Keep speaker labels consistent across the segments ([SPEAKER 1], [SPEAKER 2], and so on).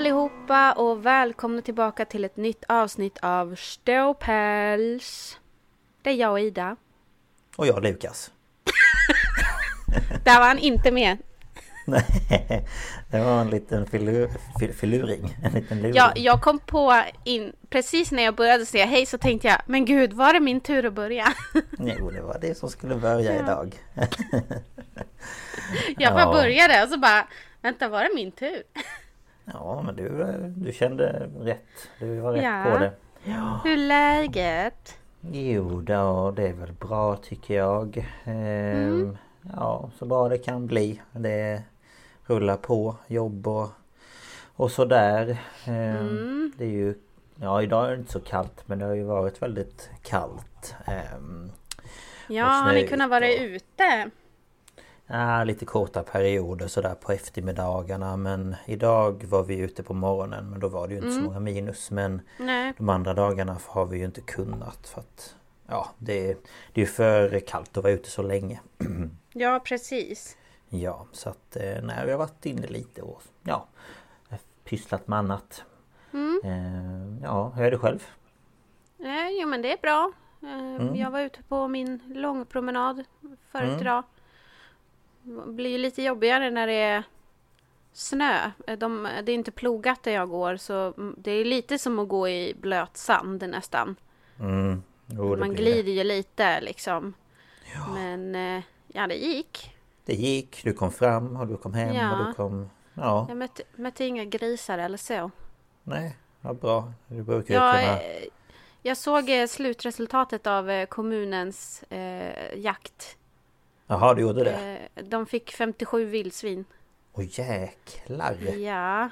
[SPEAKER 1] allihopa och välkomna tillbaka till ett nytt avsnitt av Ståpäls. Det är jag och Ida.
[SPEAKER 2] Och jag Lukas.
[SPEAKER 1] Där var han inte med.
[SPEAKER 2] Nej, det var en liten filur, fil, filuring. En liten luring.
[SPEAKER 1] Ja, jag kom på in, precis när jag började säga hej så tänkte jag, men gud var det min tur att börja?
[SPEAKER 2] Jo, det var det som skulle börja
[SPEAKER 1] Ja.
[SPEAKER 2] idag.
[SPEAKER 1] Jag bara
[SPEAKER 2] Ja.
[SPEAKER 1] började och så bara, vänta var det min tur?
[SPEAKER 2] Ja, men du, du kände rätt. Du var rätt
[SPEAKER 1] Ja.
[SPEAKER 2] på det. Ja.
[SPEAKER 1] Hur är läget?
[SPEAKER 2] Jo, då, det är väl bra tycker jag. Ehm,
[SPEAKER 1] Mm.
[SPEAKER 2] Ja, så bra det kan bli. Det rullar på, jobb och, och sådär. Ehm,
[SPEAKER 1] Mm.
[SPEAKER 2] Det är ju... Ja, idag är det inte så kallt men det har ju varit väldigt kallt. Ehm,
[SPEAKER 1] Ja, har ni kunnat vara
[SPEAKER 2] och-
[SPEAKER 1] ute?
[SPEAKER 2] Ja, lite korta perioder sådär på eftermiddagarna men idag var vi ute på morgonen men då var det ju inte
[SPEAKER 1] Mm.
[SPEAKER 2] så många minus men
[SPEAKER 1] Nej.
[SPEAKER 2] de andra dagarna har vi ju inte kunnat för att Ja, det, det är ju för kallt att vara ute så länge.
[SPEAKER 1] Ja, precis.
[SPEAKER 2] Ja, så att eh, nej, vi har varit inne lite och ja Pysslat med annat.
[SPEAKER 1] Mm.
[SPEAKER 2] Eh, ja, hur är det själv?
[SPEAKER 1] Eh, jo men det är bra. Eh,
[SPEAKER 2] Mm.
[SPEAKER 1] Jag var ute på min långpromenad förut
[SPEAKER 2] Mm.
[SPEAKER 1] idag. Det blir ju lite jobbigare när det är snö. De, det är inte plogat där jag går så det är lite som att gå i blöt sand nästan.
[SPEAKER 2] Mm. Jo,
[SPEAKER 1] Man glider ju lite liksom.
[SPEAKER 2] Ja,
[SPEAKER 1] Men eh, ja, det gick.
[SPEAKER 2] det gick, du kom fram och du kom hem
[SPEAKER 1] Ja.
[SPEAKER 2] och du kom... Ja,
[SPEAKER 1] Jag mötte, mötte inga grisar eller så.
[SPEAKER 2] nej, vad bra. Du brukar ju kunna...
[SPEAKER 1] eh, jag såg eh, slutresultatet av kommunens eh, jakt.
[SPEAKER 2] Jaha, du gjorde det?
[SPEAKER 1] Eh, de fick 57 vildsvin.
[SPEAKER 2] Åh jäklar!
[SPEAKER 1] Ja,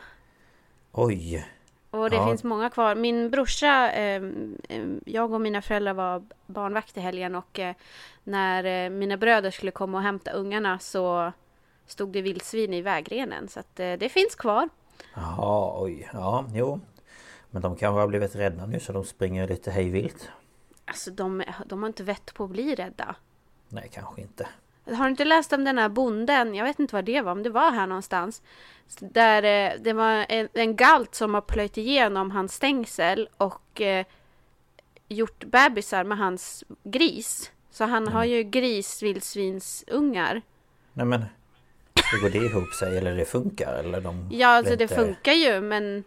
[SPEAKER 2] Oj!
[SPEAKER 1] och det
[SPEAKER 2] Ja.
[SPEAKER 1] finns många kvar. Min brorsa, eh, eh, jag och mina föräldrar var barnvakt i helgen och eh, när eh, mina bröder skulle komma och hämta ungarna så stod det vildsvin i vägrenen. Så att eh, det finns kvar.
[SPEAKER 2] Jaha, oj. Ja, jo. Men de kanske har blivit rädda nu så de springer lite hejvilt.
[SPEAKER 1] Alltså de, de har inte vett på att bli rädda.
[SPEAKER 2] Nej, kanske inte.
[SPEAKER 1] Har du inte läst om den här bonden? Jag vet inte vad det var, om det var här någonstans. Där eh, det var en, en galt som har plöjt igenom hans stängsel och eh, gjort bebisar med hans gris. Så han har ju grisvildsvinsungar.
[SPEAKER 2] Nej men... Hur går det ihop sig? Eller det funkar? Eller de...
[SPEAKER 1] Ja, alltså
[SPEAKER 2] vet
[SPEAKER 1] det
[SPEAKER 2] inte-
[SPEAKER 1] funkar ju men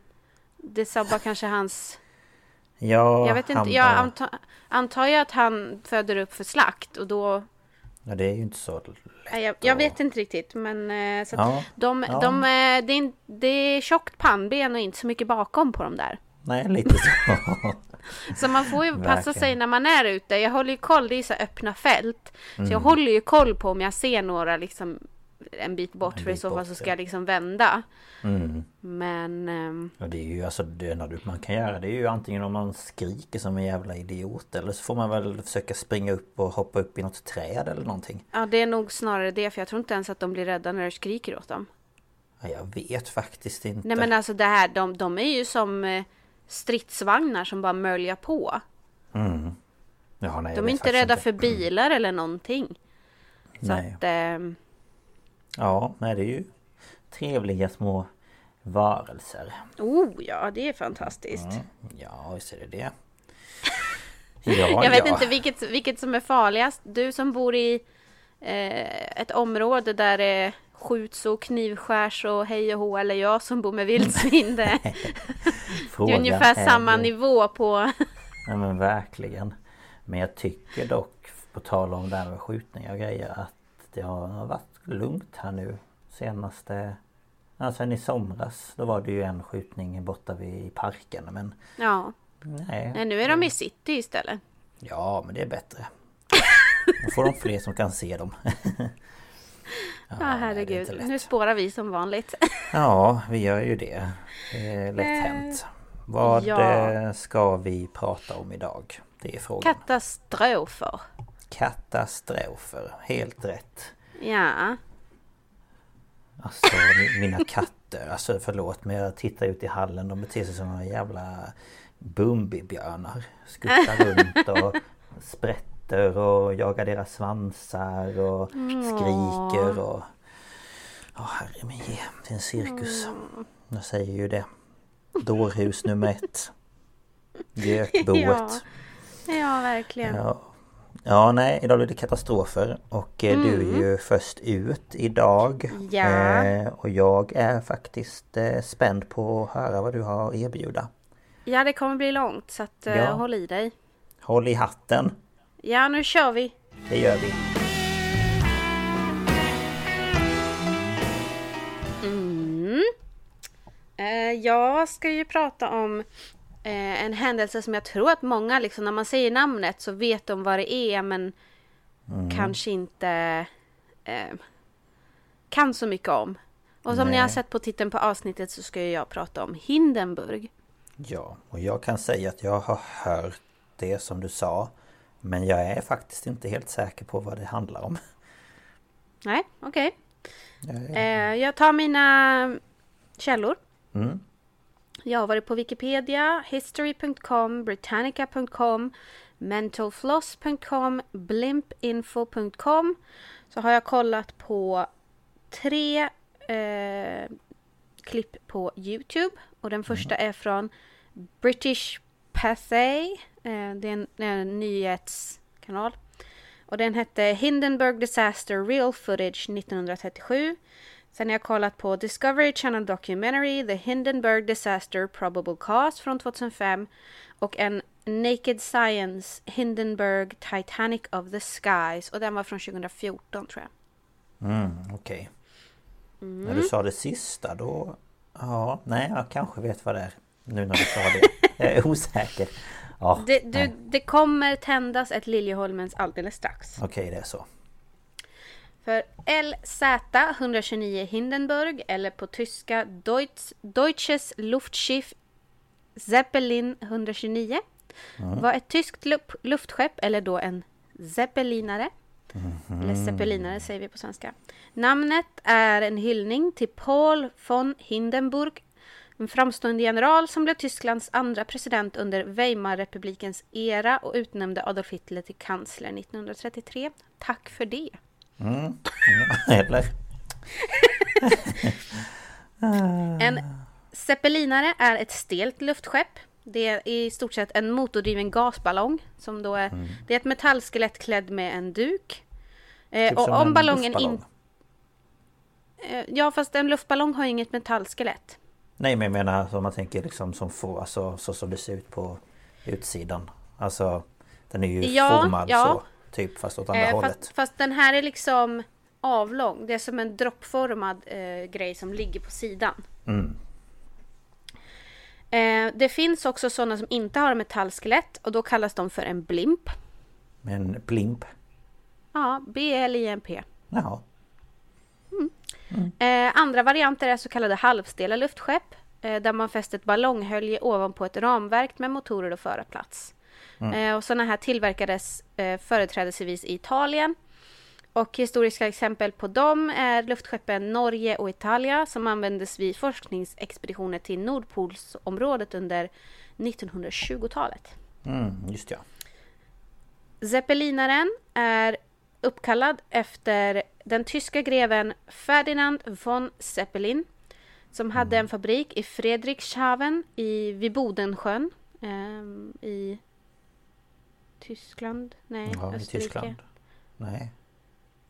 [SPEAKER 1] det sabbar kanske hans...
[SPEAKER 2] Ja,
[SPEAKER 1] Jag vet inte,
[SPEAKER 2] han-
[SPEAKER 1] jag antar, antar ju att han föder upp för slakt och då...
[SPEAKER 2] Ja, det är ju inte så lätt.
[SPEAKER 1] Jag, jag vet inte riktigt men... eh, Så
[SPEAKER 2] Ja,
[SPEAKER 1] de,
[SPEAKER 2] ja.
[SPEAKER 1] de, eh, det, är, det är tjockt pannben och inte så mycket bakom på dem där.
[SPEAKER 2] nej lite så.
[SPEAKER 1] Så man får ju passa
[SPEAKER 2] Verkligen.
[SPEAKER 1] sig när man är ute. Jag håller ju koll, det är så öppna fält. Så
[SPEAKER 2] Mm.
[SPEAKER 1] jag håller ju koll på om jag ser några liksom en bit bort.
[SPEAKER 2] En
[SPEAKER 1] för i
[SPEAKER 2] bit
[SPEAKER 1] så fall så ska
[SPEAKER 2] ja.
[SPEAKER 1] jag liksom vända.
[SPEAKER 2] Mm.
[SPEAKER 1] Men ehm,
[SPEAKER 2] Och det är ju alltså det enda man kan göra det är ju antingen om man skriker som en jävla idiot eller så får man väl försöka springa upp och hoppa upp i något träd eller någonting.
[SPEAKER 1] ja, det är nog snarare det. För jag tror inte ens att de blir rädda när du skriker åt dem.
[SPEAKER 2] Ja, jag vet faktiskt inte.
[SPEAKER 1] Nej men alltså det här, de, de är ju som eh, stridsvagnar som bara möljar på.
[SPEAKER 2] Mm. Ja, nej,
[SPEAKER 1] De är inte rädda för bilar eller någonting. Så
[SPEAKER 2] Nej.
[SPEAKER 1] att... ehm,
[SPEAKER 2] Ja, nej det är ju trevliga små varelser.
[SPEAKER 1] oh ja, det är fantastiskt.
[SPEAKER 2] Mm. Ja, visst är det det. Ja,
[SPEAKER 1] Jag vet
[SPEAKER 2] ja.
[SPEAKER 1] inte vilket, vilket som är farligast. Du som bor i eh, ett område där det skjuts och knivskärs och hej och hå. Eller jag som bor med vildsvin. Det, det är ungefär
[SPEAKER 2] är
[SPEAKER 1] samma
[SPEAKER 2] ju-
[SPEAKER 1] nivå på...
[SPEAKER 2] Ja men verkligen. Men jag tycker dock, på tal om det här med skjutningar och grejer, att det har varit lugnt här nu senaste... Ja, sen i somras, då var det ju en skjutning borta vid parken men...
[SPEAKER 1] Ja,
[SPEAKER 2] Nej.
[SPEAKER 1] nej, nu är de i city istället.
[SPEAKER 2] Ja, men det är bättre. Då får de fler som kan se dem. ja, är
[SPEAKER 1] herregud. Nu spårar vi som vanligt.
[SPEAKER 2] Ja, vi gör ju det. Det är lätt
[SPEAKER 1] Eh,
[SPEAKER 2] hänt. Vad
[SPEAKER 1] ja.
[SPEAKER 2] eh, ska vi prata om idag? Det är frågan.
[SPEAKER 1] Katastrofer.
[SPEAKER 2] Katastrofer, helt rätt.
[SPEAKER 1] Ja.
[SPEAKER 2] Alltså mi- mina katter, alltså förlåt men jag tittar ut i hallen, de beter sig som några jävla Bumbibjörnar. Skuttar runt och sprätter och jagar deras svansar och skriker och... Ja herre min ge, det är en cirkus. Jag säger ju det. Dårhus nummer ett. Gökboet.
[SPEAKER 1] Ja. Ja, verkligen.
[SPEAKER 2] Ja. Ja, nej, idag blir det katastrofer och eh, du är ju först ut idag.
[SPEAKER 1] Mm. Ja.
[SPEAKER 2] Eh, och jag är faktiskt eh, spänd på att höra vad du har att erbjuda.
[SPEAKER 1] Ja, det kommer bli långt så att, eh,
[SPEAKER 2] Ja.
[SPEAKER 1] håll i dig.
[SPEAKER 2] Håll i hatten,
[SPEAKER 1] Ja, nu kör vi!
[SPEAKER 2] det gör vi.
[SPEAKER 1] Mm. Eh, jag ska ju prata om eh, en händelse som jag tror att många, liksom, när man säger namnet så vet de vad det är men kanske inte eh, kan så mycket om. Och som ni
[SPEAKER 2] Nej.
[SPEAKER 1] har sett på titeln på avsnittet så ska jag prata om Hindenburg.
[SPEAKER 2] Ja, och jag kan säga att jag har hört det som du sa. Men jag är faktiskt inte helt säker på vad det handlar om.
[SPEAKER 1] Nej, okej.
[SPEAKER 2] Jag är-
[SPEAKER 1] Eh, jag tar mina källor.
[SPEAKER 2] Mm.
[SPEAKER 1] Jag har varit på Wikipedia, History.com, Britannica.com, Mentalfloss.com, Blimpinfo.com. Så har jag kollat på tre eh, klipp på Youtube. Och den första är från British Pathé. Eh, det är en, en nyhetskanal. Och den hette Hindenburg Disaster Real Footage 1937. Sen har jag kollat på Discovery Channel Documentary The Hindenburg Disaster Probable Cause från 2005 och en Naked Science Hindenburg Titanic of the Skies och den var från 2014 tror jag.
[SPEAKER 2] Mm, okej. När du sa det sista då... Ja, nej jag kanske vet vad det är. Nu när du sa det. Jag är osäker. Ja,
[SPEAKER 1] Det, du, det kommer tändas ett Liljeholmens alldeles strax.
[SPEAKER 2] Okej, det är så.
[SPEAKER 1] För LZ 129 Hindenburg eller på tyska Deutsch, Deutsches Luftschiff Zeppelin 129 var ett tyskt luftskepp eller då en zeppelinare. Eller zeppelinare säger vi på svenska. Namnet är en hyllning till Paul von Hindenburg en framstående general som blev Tysklands andra president under Weimarrepublikens era och utnämnde Adolf Hitler till kansler 1933. Tack för det!
[SPEAKER 2] Mm. Ja, Eller?
[SPEAKER 1] En zeppelinare är ett stelt luftskepp. Det är i stort sett en motordriven gasballong. Som då är,
[SPEAKER 2] Mm.
[SPEAKER 1] Det är ett metallskelett klädd med en duk. Eh,
[SPEAKER 2] Typ
[SPEAKER 1] och
[SPEAKER 2] som
[SPEAKER 1] om
[SPEAKER 2] en
[SPEAKER 1] ballongen inte... Eh, ja, fast en luftballong har ju inget metallskelett.
[SPEAKER 2] Nej men jag menar som man tänker liksom som får, alltså så som det ser ut på utsidan. Alltså den är ju
[SPEAKER 1] Ja,
[SPEAKER 2] formad
[SPEAKER 1] ja.
[SPEAKER 2] så. Typ fast åt andra
[SPEAKER 1] Eh,
[SPEAKER 2] hållet.
[SPEAKER 1] fast, fast den här är liksom avlång. Det är som en droppformad eh, grej som ligger på sidan.
[SPEAKER 2] Mm.
[SPEAKER 1] Eh, det finns också sådana som inte har metallskelett och då kallas de för en blimp.
[SPEAKER 2] Men blimp.
[SPEAKER 1] Ja, B-L-I-M-P.
[SPEAKER 2] Jaha.
[SPEAKER 1] Eh, andra varianter är så kallade halvstela luftskepp eh, där man fäster ett ballonghölje ovanpå ett ramverk med motorer och förarplats. Eh, och sådana här tillverkades eh, företrädesvis i Italien. Och historiska exempel på dem är luftskeppen Norge och Italia som användes vid forskningsexpeditioner till Nordpolsområdet under 1920-talet.
[SPEAKER 2] Mm, just ja.
[SPEAKER 1] Zeppelinaren är uppkallad efter den tyska greven Ferdinand von Zeppelin som hade en fabrik i Fredrikshaven i, vid Bodensjön ehm, i Tyskland? Nej,
[SPEAKER 2] Ja, i
[SPEAKER 1] Österrike.
[SPEAKER 2] Tyskland. Nej.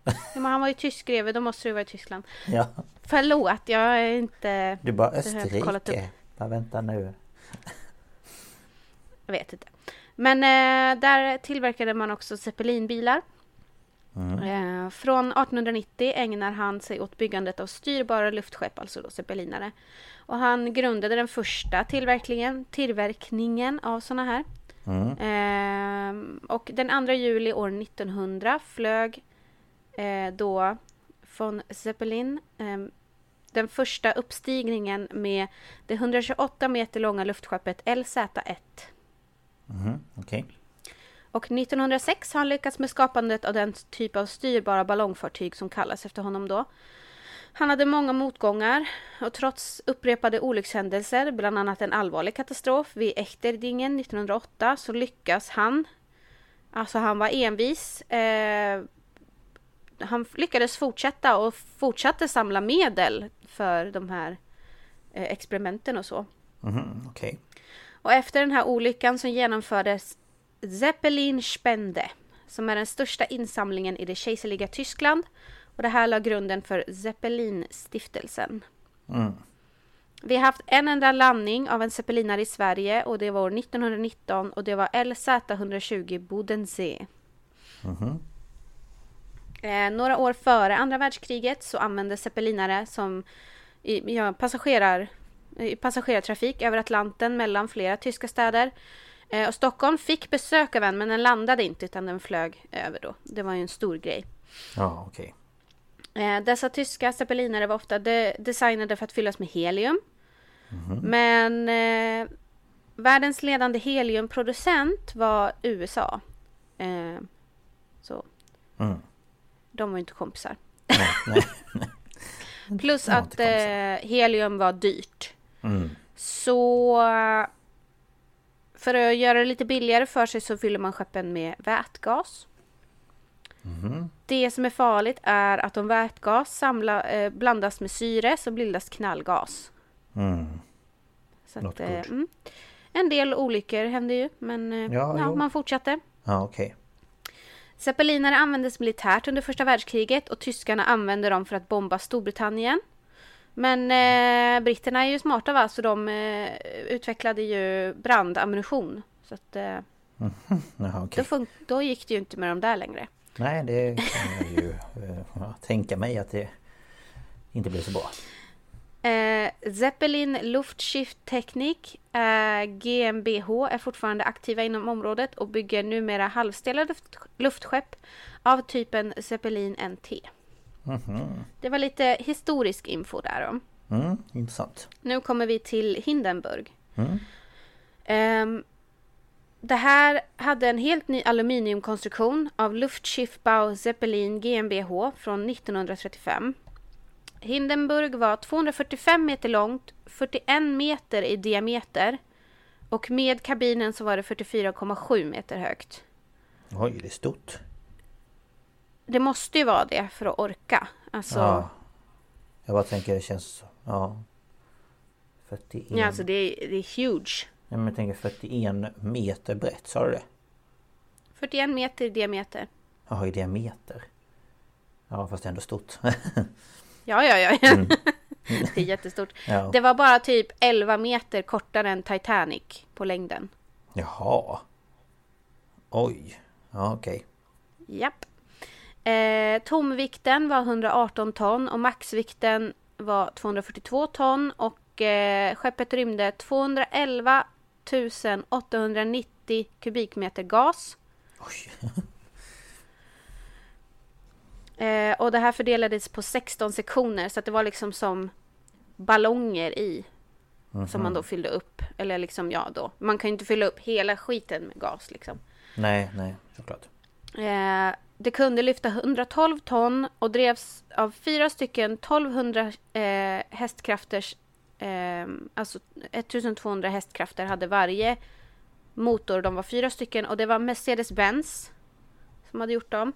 [SPEAKER 1] Ja, men han var ju tysk greve, då måste det vara i Tyskland.
[SPEAKER 2] Ja.
[SPEAKER 1] Förlåt, jag är inte...
[SPEAKER 2] Du bara Österrike. Ja, vänta nu.
[SPEAKER 1] Jag vet inte. Men eh, där tillverkade man också zeppelinbilar.
[SPEAKER 2] Mm.
[SPEAKER 1] Eh, från 1890 ägnar han sig åt byggandet av styrbara luftskepp, alltså då zeppelinare. Och han grundade den första tillverkningen, tillverkningen av sådana här.
[SPEAKER 2] Mm.
[SPEAKER 1] Ehm, och den 2 juli år 1900 flög eh, då von Zeppelin ehm, den första uppstigningen med det 128 meter långa luftskeppet LZ-1.
[SPEAKER 2] Mhm, Okej.
[SPEAKER 1] Och 1906 har han lyckats med skapandet av den typ av styrbara ballongfartyg som kallas efter honom då. Han hade många motgångar och trots upprepade olyckshändelser, bland annat en allvarlig katastrof vid Echterdingen 1908, så lyckas han. Alltså han var envis. Eh, han lyckades fortsätta och fortsatte samla medel för de här eh, experimenten och så.
[SPEAKER 2] Mhm, okej.
[SPEAKER 1] Och efter den här olyckan så genomfördes Zeppelin Spende, som är den största insamlingen i det kejserliga Tyskland. Och det här la grunden för Zeppelin-stiftelsen.
[SPEAKER 2] Mm.
[SPEAKER 1] Vi har haft en enda landning av en zeppelinare i Sverige och det var år 1919 och det var LZ-120 Bodensee.
[SPEAKER 2] Mhm.
[SPEAKER 1] Eh, några år före andra världskriget så användes zeppelinare som i, ja, passagerar, i passagerartrafik över Atlanten mellan flera tyska städer. Eh, och Stockholm fick besök av en men den landade inte utan den flög över då. Det var ju en stor grej.
[SPEAKER 2] Ja, okej.
[SPEAKER 1] Eh, dessa tyska zeppelinare var ofta de- designade för att fyllas med helium. Men eh, världens ledande heliumproducent var USA. Eh, så
[SPEAKER 2] Mm.
[SPEAKER 1] de var ju inte kompisar.
[SPEAKER 2] Nej, nej.
[SPEAKER 1] Plus
[SPEAKER 2] De var
[SPEAKER 1] att eh, helium var dyrt.
[SPEAKER 2] Mm.
[SPEAKER 1] Så för att göra det lite billigare för sig så fyller man skeppen med vätgas. Det som är farligt är att om vätgas samla, eh, blandas med syre så bildas knallgas.
[SPEAKER 2] Mm.
[SPEAKER 1] Så att, eh, mm. En del olyckor hände ju, men eh,
[SPEAKER 2] Ja,
[SPEAKER 1] ja, man fortsatte.
[SPEAKER 2] Ja, okej.
[SPEAKER 1] Zeppelinare användes militärt under första världskriget och tyskarna använde dem för att bomba Storbritannien. Men eh, britterna är ju smarta va, så de eh, utvecklade ju brandammunition. Så att eh,
[SPEAKER 2] Jaha,
[SPEAKER 1] då,
[SPEAKER 2] okej.
[SPEAKER 1] fun- då gick det ju inte med dem där längre.
[SPEAKER 2] Nej, det kan jag ju eh, tänka mig att det inte blir så bra.
[SPEAKER 1] Eh, Zeppelin Luftschiffttechnik eh, GmbH är fortfarande aktiva inom området och bygger numera halvstela luft, luftskepp av typen Zeppelin NT.
[SPEAKER 2] Mhm.
[SPEAKER 1] Det var lite historisk info där om.
[SPEAKER 2] Mm, intressant.
[SPEAKER 1] Nu kommer vi till Hindenburg.
[SPEAKER 2] Mm.
[SPEAKER 1] Ehm, det här hade en helt ny aluminiumkonstruktion av Luftschiffbau Zeppelin GmbH från 1935. Hindenburg var 245 meter långt, 41 meter i diameter och med kabinen så var det 44,7 meter högt.
[SPEAKER 2] Oj, det är stort.
[SPEAKER 1] Det måste ju vara det för att orka. Alltså,
[SPEAKER 2] Ja. Jag bara tänker det känns... Ja. 41...
[SPEAKER 1] ja, alltså det, är, det är huge.
[SPEAKER 2] Men jag tänker 41 meter brett, sa du det?
[SPEAKER 1] 41 meter i diameter.
[SPEAKER 2] Jaha, i diameter. Ja, fast ändå stort.
[SPEAKER 1] Ja, ja, ja. ja. det är jättestort.
[SPEAKER 2] ja.
[SPEAKER 1] Det var bara typ 11 meter kortare än Titanic på längden.
[SPEAKER 2] Jaha. Oj. Ja, okej.
[SPEAKER 1] Japp. Eh, tomvikten var 118 ton och maxvikten var 242 ton och eh, skeppet rymde 211 890 kubikmeter gas. Eh, och det här fördelades på 16 sektioner så att det var liksom som ballonger i. Som man då fyllde upp. Eller liksom, ja då. Man kan ju inte fylla upp hela skiten med gas liksom.
[SPEAKER 2] Nej, nej, såklart.
[SPEAKER 1] Eh, det kunde lyfta 112 ton och drevs av fyra stycken 1200 eh, hästkrafters, eh, alltså 1200 hästkrafter hade varje motor. De var fyra stycken och det var Mercedes-Benz som hade gjort dem.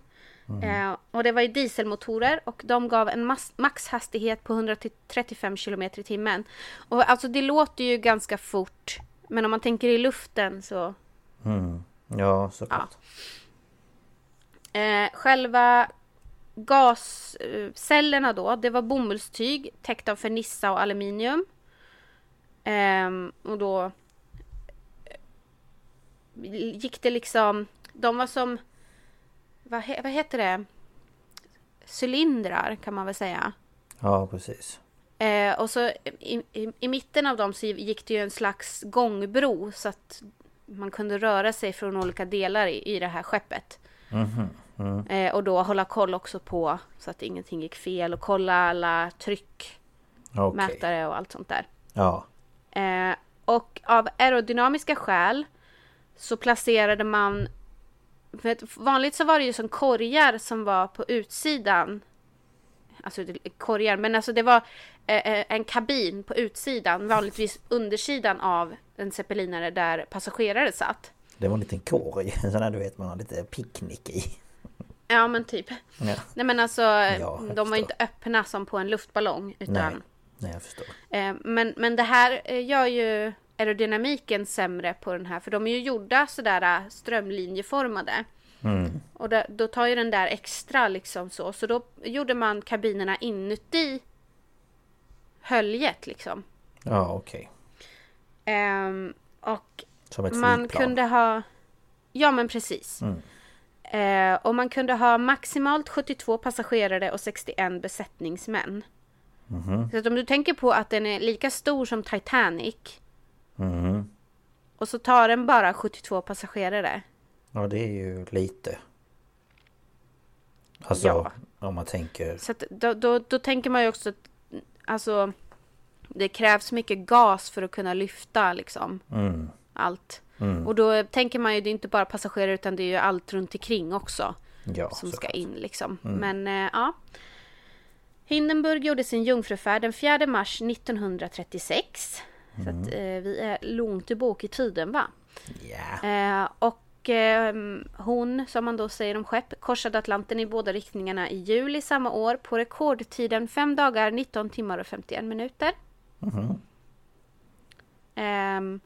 [SPEAKER 1] Eh, och det var ju dieselmotorer och de gav en maxhastighet på 135 km i timmen. Och alltså det låter ju ganska fort. Men om man tänker i luften så
[SPEAKER 2] Mm. Ja, såklart.
[SPEAKER 1] Eh, själva gascellerna då, det var bomullstyg täckt av fernissa och aluminium. Ehm, och då gick det liksom, de var som, vad, he, vad heter det? Cylindrar kan man väl säga.
[SPEAKER 2] Ja, precis.
[SPEAKER 1] Eh, och så i, i, i mitten av dem så gick det ju en slags gångbro så att man kunde röra sig från olika delar i, i det här skeppet.
[SPEAKER 2] Mhm. Mm.
[SPEAKER 1] Eh, och då hålla koll också på så att ingenting gick fel och kolla alla tryckmätare
[SPEAKER 2] Okej.
[SPEAKER 1] och allt sånt där.
[SPEAKER 2] Ja.
[SPEAKER 1] Eh, och av aerodynamiska skäl så placerade man... Vanligt så var det ju som korgar som var på utsidan. Alltså korgar, men alltså det var eh, eh, en kabin på utsidan, vanligtvis undersidan av en zeppelinare där passagerare satt.
[SPEAKER 2] Det var en liten korg. En sån där du vet man har lite picknick i.
[SPEAKER 1] Ja men typ.
[SPEAKER 2] Ja.
[SPEAKER 1] Nej men alltså,
[SPEAKER 2] jag
[SPEAKER 1] de var inte öppna som på en luftballong. Utan
[SPEAKER 2] Nej. Nej, jag förstår.
[SPEAKER 1] Eh, men, men det här eh, gör ju aerodynamiken sämre på den här för de är ju gjorda sådär eh, strömlinjeformade.
[SPEAKER 2] Mm.
[SPEAKER 1] Och då, då tar ju den där extra liksom så. Så då gjorde man kabinerna inuti höljet liksom.
[SPEAKER 2] Ja, okej.
[SPEAKER 1] Ehm, och
[SPEAKER 2] Som ett
[SPEAKER 1] man
[SPEAKER 2] flygplan.
[SPEAKER 1] kunde ha... Ja men precis.
[SPEAKER 2] Mm.
[SPEAKER 1] Eh, och man kunde ha maximalt 72 passagerare och 61 besättningsmän.
[SPEAKER 2] Mhm.
[SPEAKER 1] Så att om du tänker på att den är lika stor som Titanic
[SPEAKER 2] Mhm.
[SPEAKER 1] och så tar den bara 72 passagerare.
[SPEAKER 2] Ja, det är ju lite. Alltså,
[SPEAKER 1] Ja.
[SPEAKER 2] om man tänker...
[SPEAKER 1] Så att då, då, då tänker man ju också att alltså, det krävs mycket gas för att kunna lyfta liksom
[SPEAKER 2] Mm.
[SPEAKER 1] allt.
[SPEAKER 2] Mm.
[SPEAKER 1] Och då tänker man ju det är inte bara passagerare utan det är ju allt runt omkring också.
[SPEAKER 2] Ja,
[SPEAKER 1] som ska in liksom.
[SPEAKER 2] Mm.
[SPEAKER 1] Men eh, ja. Hindenburg gjorde sin jungfrufärd den 4 mars 1936. Så
[SPEAKER 2] Mm.
[SPEAKER 1] att eh, vi är långt tillbaka i tiden va.
[SPEAKER 2] Ja.
[SPEAKER 1] Eh, och eh, hon, som man då säger om skepp, korsade Atlanten i båda riktningarna i juli samma år på rekordtiden 5 dagar, 19 timmar och 51 minuter. Ehm,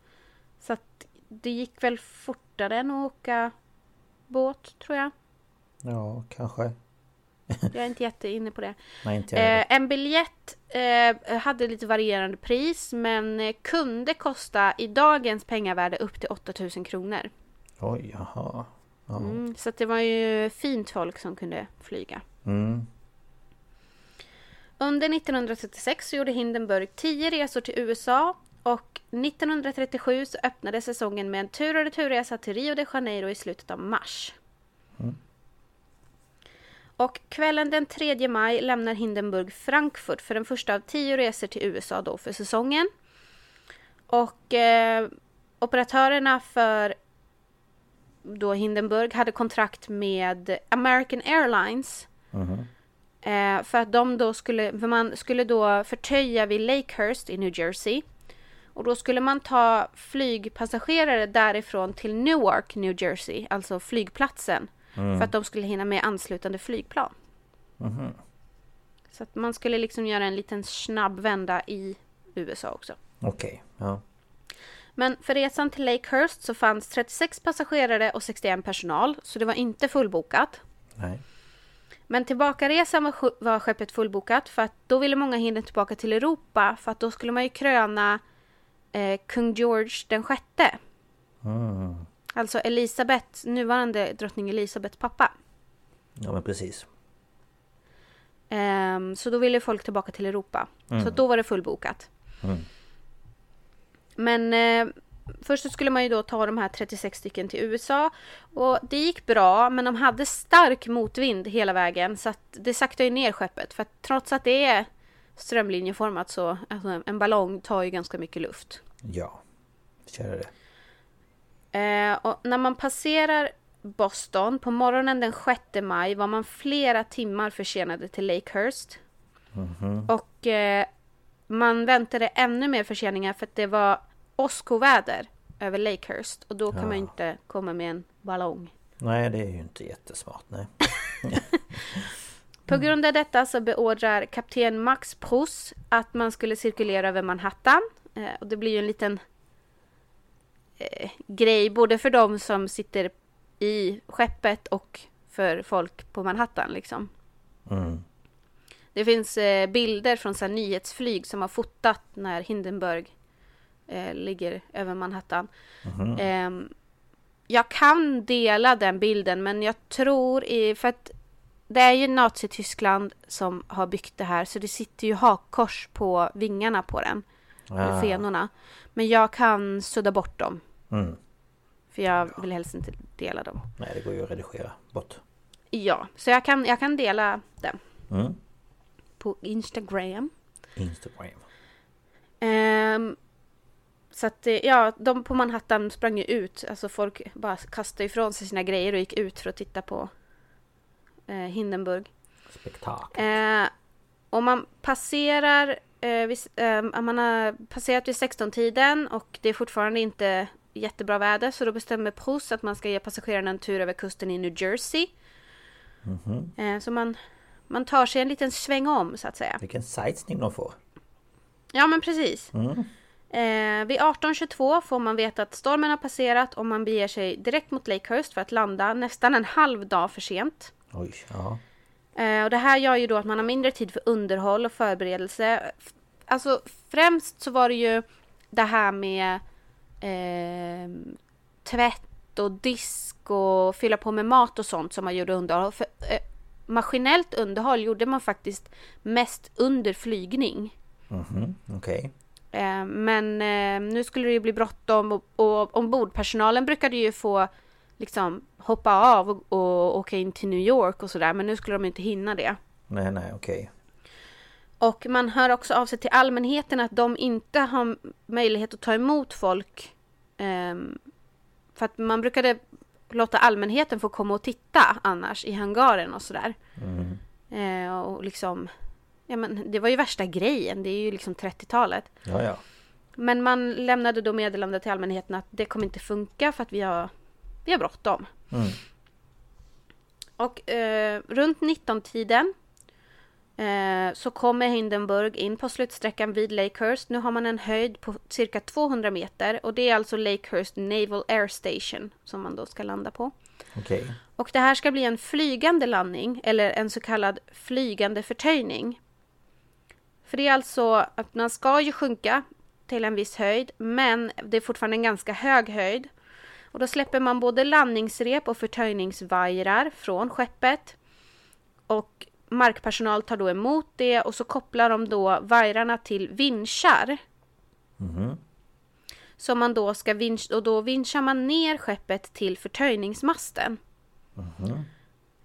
[SPEAKER 1] så att det gick väl fortare än att åka båt tror jag.
[SPEAKER 2] Ja, kanske.
[SPEAKER 1] Jag är inte jätteinne på det.
[SPEAKER 2] Nej, inte jag.
[SPEAKER 1] Eh, en biljett eh, hade lite varierande pris men eh, kunde kosta i dagens pengavärde upp till 8000 kronor.
[SPEAKER 2] Oj, jaha. Ja.
[SPEAKER 1] Mm, så det var ju fint folk som kunde flyga.
[SPEAKER 2] Mm.
[SPEAKER 1] Under 1936 så gjorde Hindenburg 10 resor till USA och 1937 så öppnade säsongen med en tur och returresa till Rio de Janeiro i slutet av mars.
[SPEAKER 2] Mm.
[SPEAKER 1] Och kvällen den 3 maj lämnar Hindenburg Frankfurt för den första av tio resor till USA då för säsongen. Och eh, operatörerna för då Hindenburg hade kontrakt med American Airlines
[SPEAKER 2] Mhm.
[SPEAKER 1] Eh, för att de då skulle, för man skulle då förtöja vid Lakehurst i New Jersey. Och då skulle man ta flygpassagerare därifrån till Newark, New Jersey, alltså flygplatsen.
[SPEAKER 2] Mm.
[SPEAKER 1] För att de skulle hinna med anslutande flygplan.
[SPEAKER 2] Mhm.
[SPEAKER 1] Så att man skulle liksom göra en liten snabb vända i USA också.
[SPEAKER 2] Okej, ja.
[SPEAKER 1] Men för resan till Lakehurst så fanns 36 passagerare och 61 personal, så det var inte fullbokat.
[SPEAKER 2] Nej.
[SPEAKER 1] Men tillbakaresan var skeppet fullbokat för att då ville många hinna tillbaka till Europa för att då skulle man ju kröna eh, kung George den sjätte.
[SPEAKER 2] Mm.
[SPEAKER 1] Alltså Elisabeth, nuvarande drottning Elisabeths pappa.
[SPEAKER 2] Ja, men precis.
[SPEAKER 1] Ehm, så då ville folk tillbaka till Europa.
[SPEAKER 2] Mm.
[SPEAKER 1] Så då var det fullbokat.
[SPEAKER 2] Mm.
[SPEAKER 1] Men eh, först så skulle man ju då ta de här 36 stycken till USA. Och det gick bra, men de hade stark motvind hela vägen. Så att det saktade ju ner skeppet. För att trots att det är strömlinjeformat så, alltså en ballong tar ju ganska mycket luft.
[SPEAKER 2] Ja. Kör det.
[SPEAKER 1] Eh, och när man passerar Boston på morgonen den 6 maj var man flera timmar försenade till Lakehurst.
[SPEAKER 2] Mhm.
[SPEAKER 1] Och eh, man väntade ännu mer förseningar för att det var åskoväder över Lakehurst. Och då kan
[SPEAKER 2] Ja.
[SPEAKER 1] man inte komma med en ballong.
[SPEAKER 2] Nej, det är ju inte jättesmart. Nej.
[SPEAKER 1] På grund av detta så beordrar kapten Max Pruss att man skulle cirkulera över Manhattan. Eh, och det blir ju en liten eh, grej både för de som sitter i skeppet och för folk på Manhattan liksom.
[SPEAKER 2] Mm.
[SPEAKER 1] Det finns eh, bilder från så här, nyhetsflyg som har fotat när Hindenburg eh, ligger över Manhattan.
[SPEAKER 2] Mhm.
[SPEAKER 1] Ehm, jag kan dela den bilden men jag tror i, för att det är ju Nazityskland som har byggt det här så det sitter ju hakkors på vingarna på den.
[SPEAKER 2] Ah.
[SPEAKER 1] fenorna. Men jag kan sudda bort dem.
[SPEAKER 2] Mm.
[SPEAKER 1] För jag vill helst inte dela dem.
[SPEAKER 2] Nej, det går ju att redigera bort.
[SPEAKER 1] Ja, så jag kan, jag kan dela den
[SPEAKER 2] Mm.
[SPEAKER 1] på Instagram.
[SPEAKER 2] Instagram.
[SPEAKER 1] Ehm, så att eh, ja, de på Manhattan sprang ju ut. Alltså folk bara kastade ifrån sig sina grejer och gick ut för att titta på eh, Hindenburg.
[SPEAKER 2] Spektakel.
[SPEAKER 1] Eh, om man passerar, eh, vid, eh, om man har passerat vid 16-tiden och det är fortfarande inte jättebra väder så då bestämmer Proust att man ska ge passagerarna en tur över kusten i New Jersey.
[SPEAKER 2] Mhm.
[SPEAKER 1] Eh, så man, man tar sig en liten sväng om så att säga.
[SPEAKER 2] Vilken sightseeing de får.
[SPEAKER 1] Ja, men precis.
[SPEAKER 2] Mm.
[SPEAKER 1] Eh, vid 18.22 får man veta att stormen har passerat och man beger sig direkt mot Lakehurst för att landa nästan en halv dag för sent.
[SPEAKER 2] Oj, ja.
[SPEAKER 1] Eh, och det här gör ju då att man har mindre tid för underhåll och förberedelse. Alltså främst så var det ju det här med eh, tvätt och disk och fylla på med mat och sånt som man gjorde underhåll. För, eh, maskinellt underhåll gjorde man faktiskt mest under flygning.
[SPEAKER 2] Mhm, okej.
[SPEAKER 1] Eh, men eh, nu skulle det ju bli bråttom och, och ombordpersonalen brukade ju få liksom hoppa av och, och åka in till New York och sådär. Men nu skulle de inte hinna det.
[SPEAKER 2] Nej, nej, okej.
[SPEAKER 1] Och man hör också av sig till allmänheten att de inte har möjlighet att ta emot folk. ehm, för att man brukade låta allmänheten få komma och titta annars i hangaren och sådär.
[SPEAKER 2] Mm.
[SPEAKER 1] Eh, och liksom, ja men det var ju värsta grejen, det är ju liksom 30-talet.
[SPEAKER 2] Ja, ja.
[SPEAKER 1] Men man lämnade då meddelande till allmänheten att det kommer inte funka för att vi har, vi har bråttom.
[SPEAKER 2] Mm.
[SPEAKER 1] Och eh, runt 19-tiden eh, så kommer Hindenburg in på slutsträckan vid Lakehurst. Nu har man en höjd på cirka 200 meter och det är alltså Lakehurst Naval Air Station som man då ska landa på.
[SPEAKER 2] Okej.
[SPEAKER 1] Och det här ska bli en flygande landning eller en så kallad flygande förtöjning. För det är alltså att man ska ju sjunka till en viss höjd men det är fortfarande en ganska hög höjd. Och då släpper man både landningsrep och förtöjningsvajrar från skeppet. Och markpersonal tar då emot det och så kopplar de då vajrarna till vinschar.
[SPEAKER 2] Mhm.
[SPEAKER 1] Som man då ska vinsch och då vinschar man ner skeppet till förtöjningsmasten.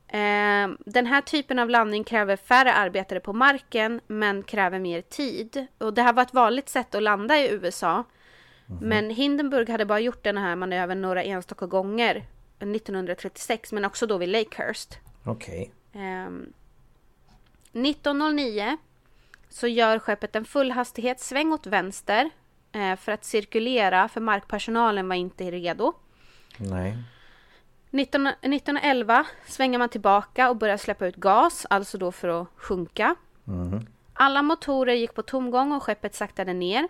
[SPEAKER 1] Eh, den här typen av landning kräver färre arbetare på marken men kräver mer tid. Och det här var ett vanligt sätt att landa i USA. Men Hindenburg hade bara gjort den här manövern några enstaka gånger 1936 men också då vid Lakehurst.
[SPEAKER 2] Okej.
[SPEAKER 1] Ehm, 1909 så gör skeppet en fullhastighetssväng åt vänster eh, för att cirkulera för markpersonalen var inte redo.
[SPEAKER 2] Nej.
[SPEAKER 1] 19, 1911 svänger man tillbaka och börjar släppa ut gas, alltså då för att sjunka.
[SPEAKER 2] Mhm.
[SPEAKER 1] Alla motorer gick på tomgång och skeppet saktade ner.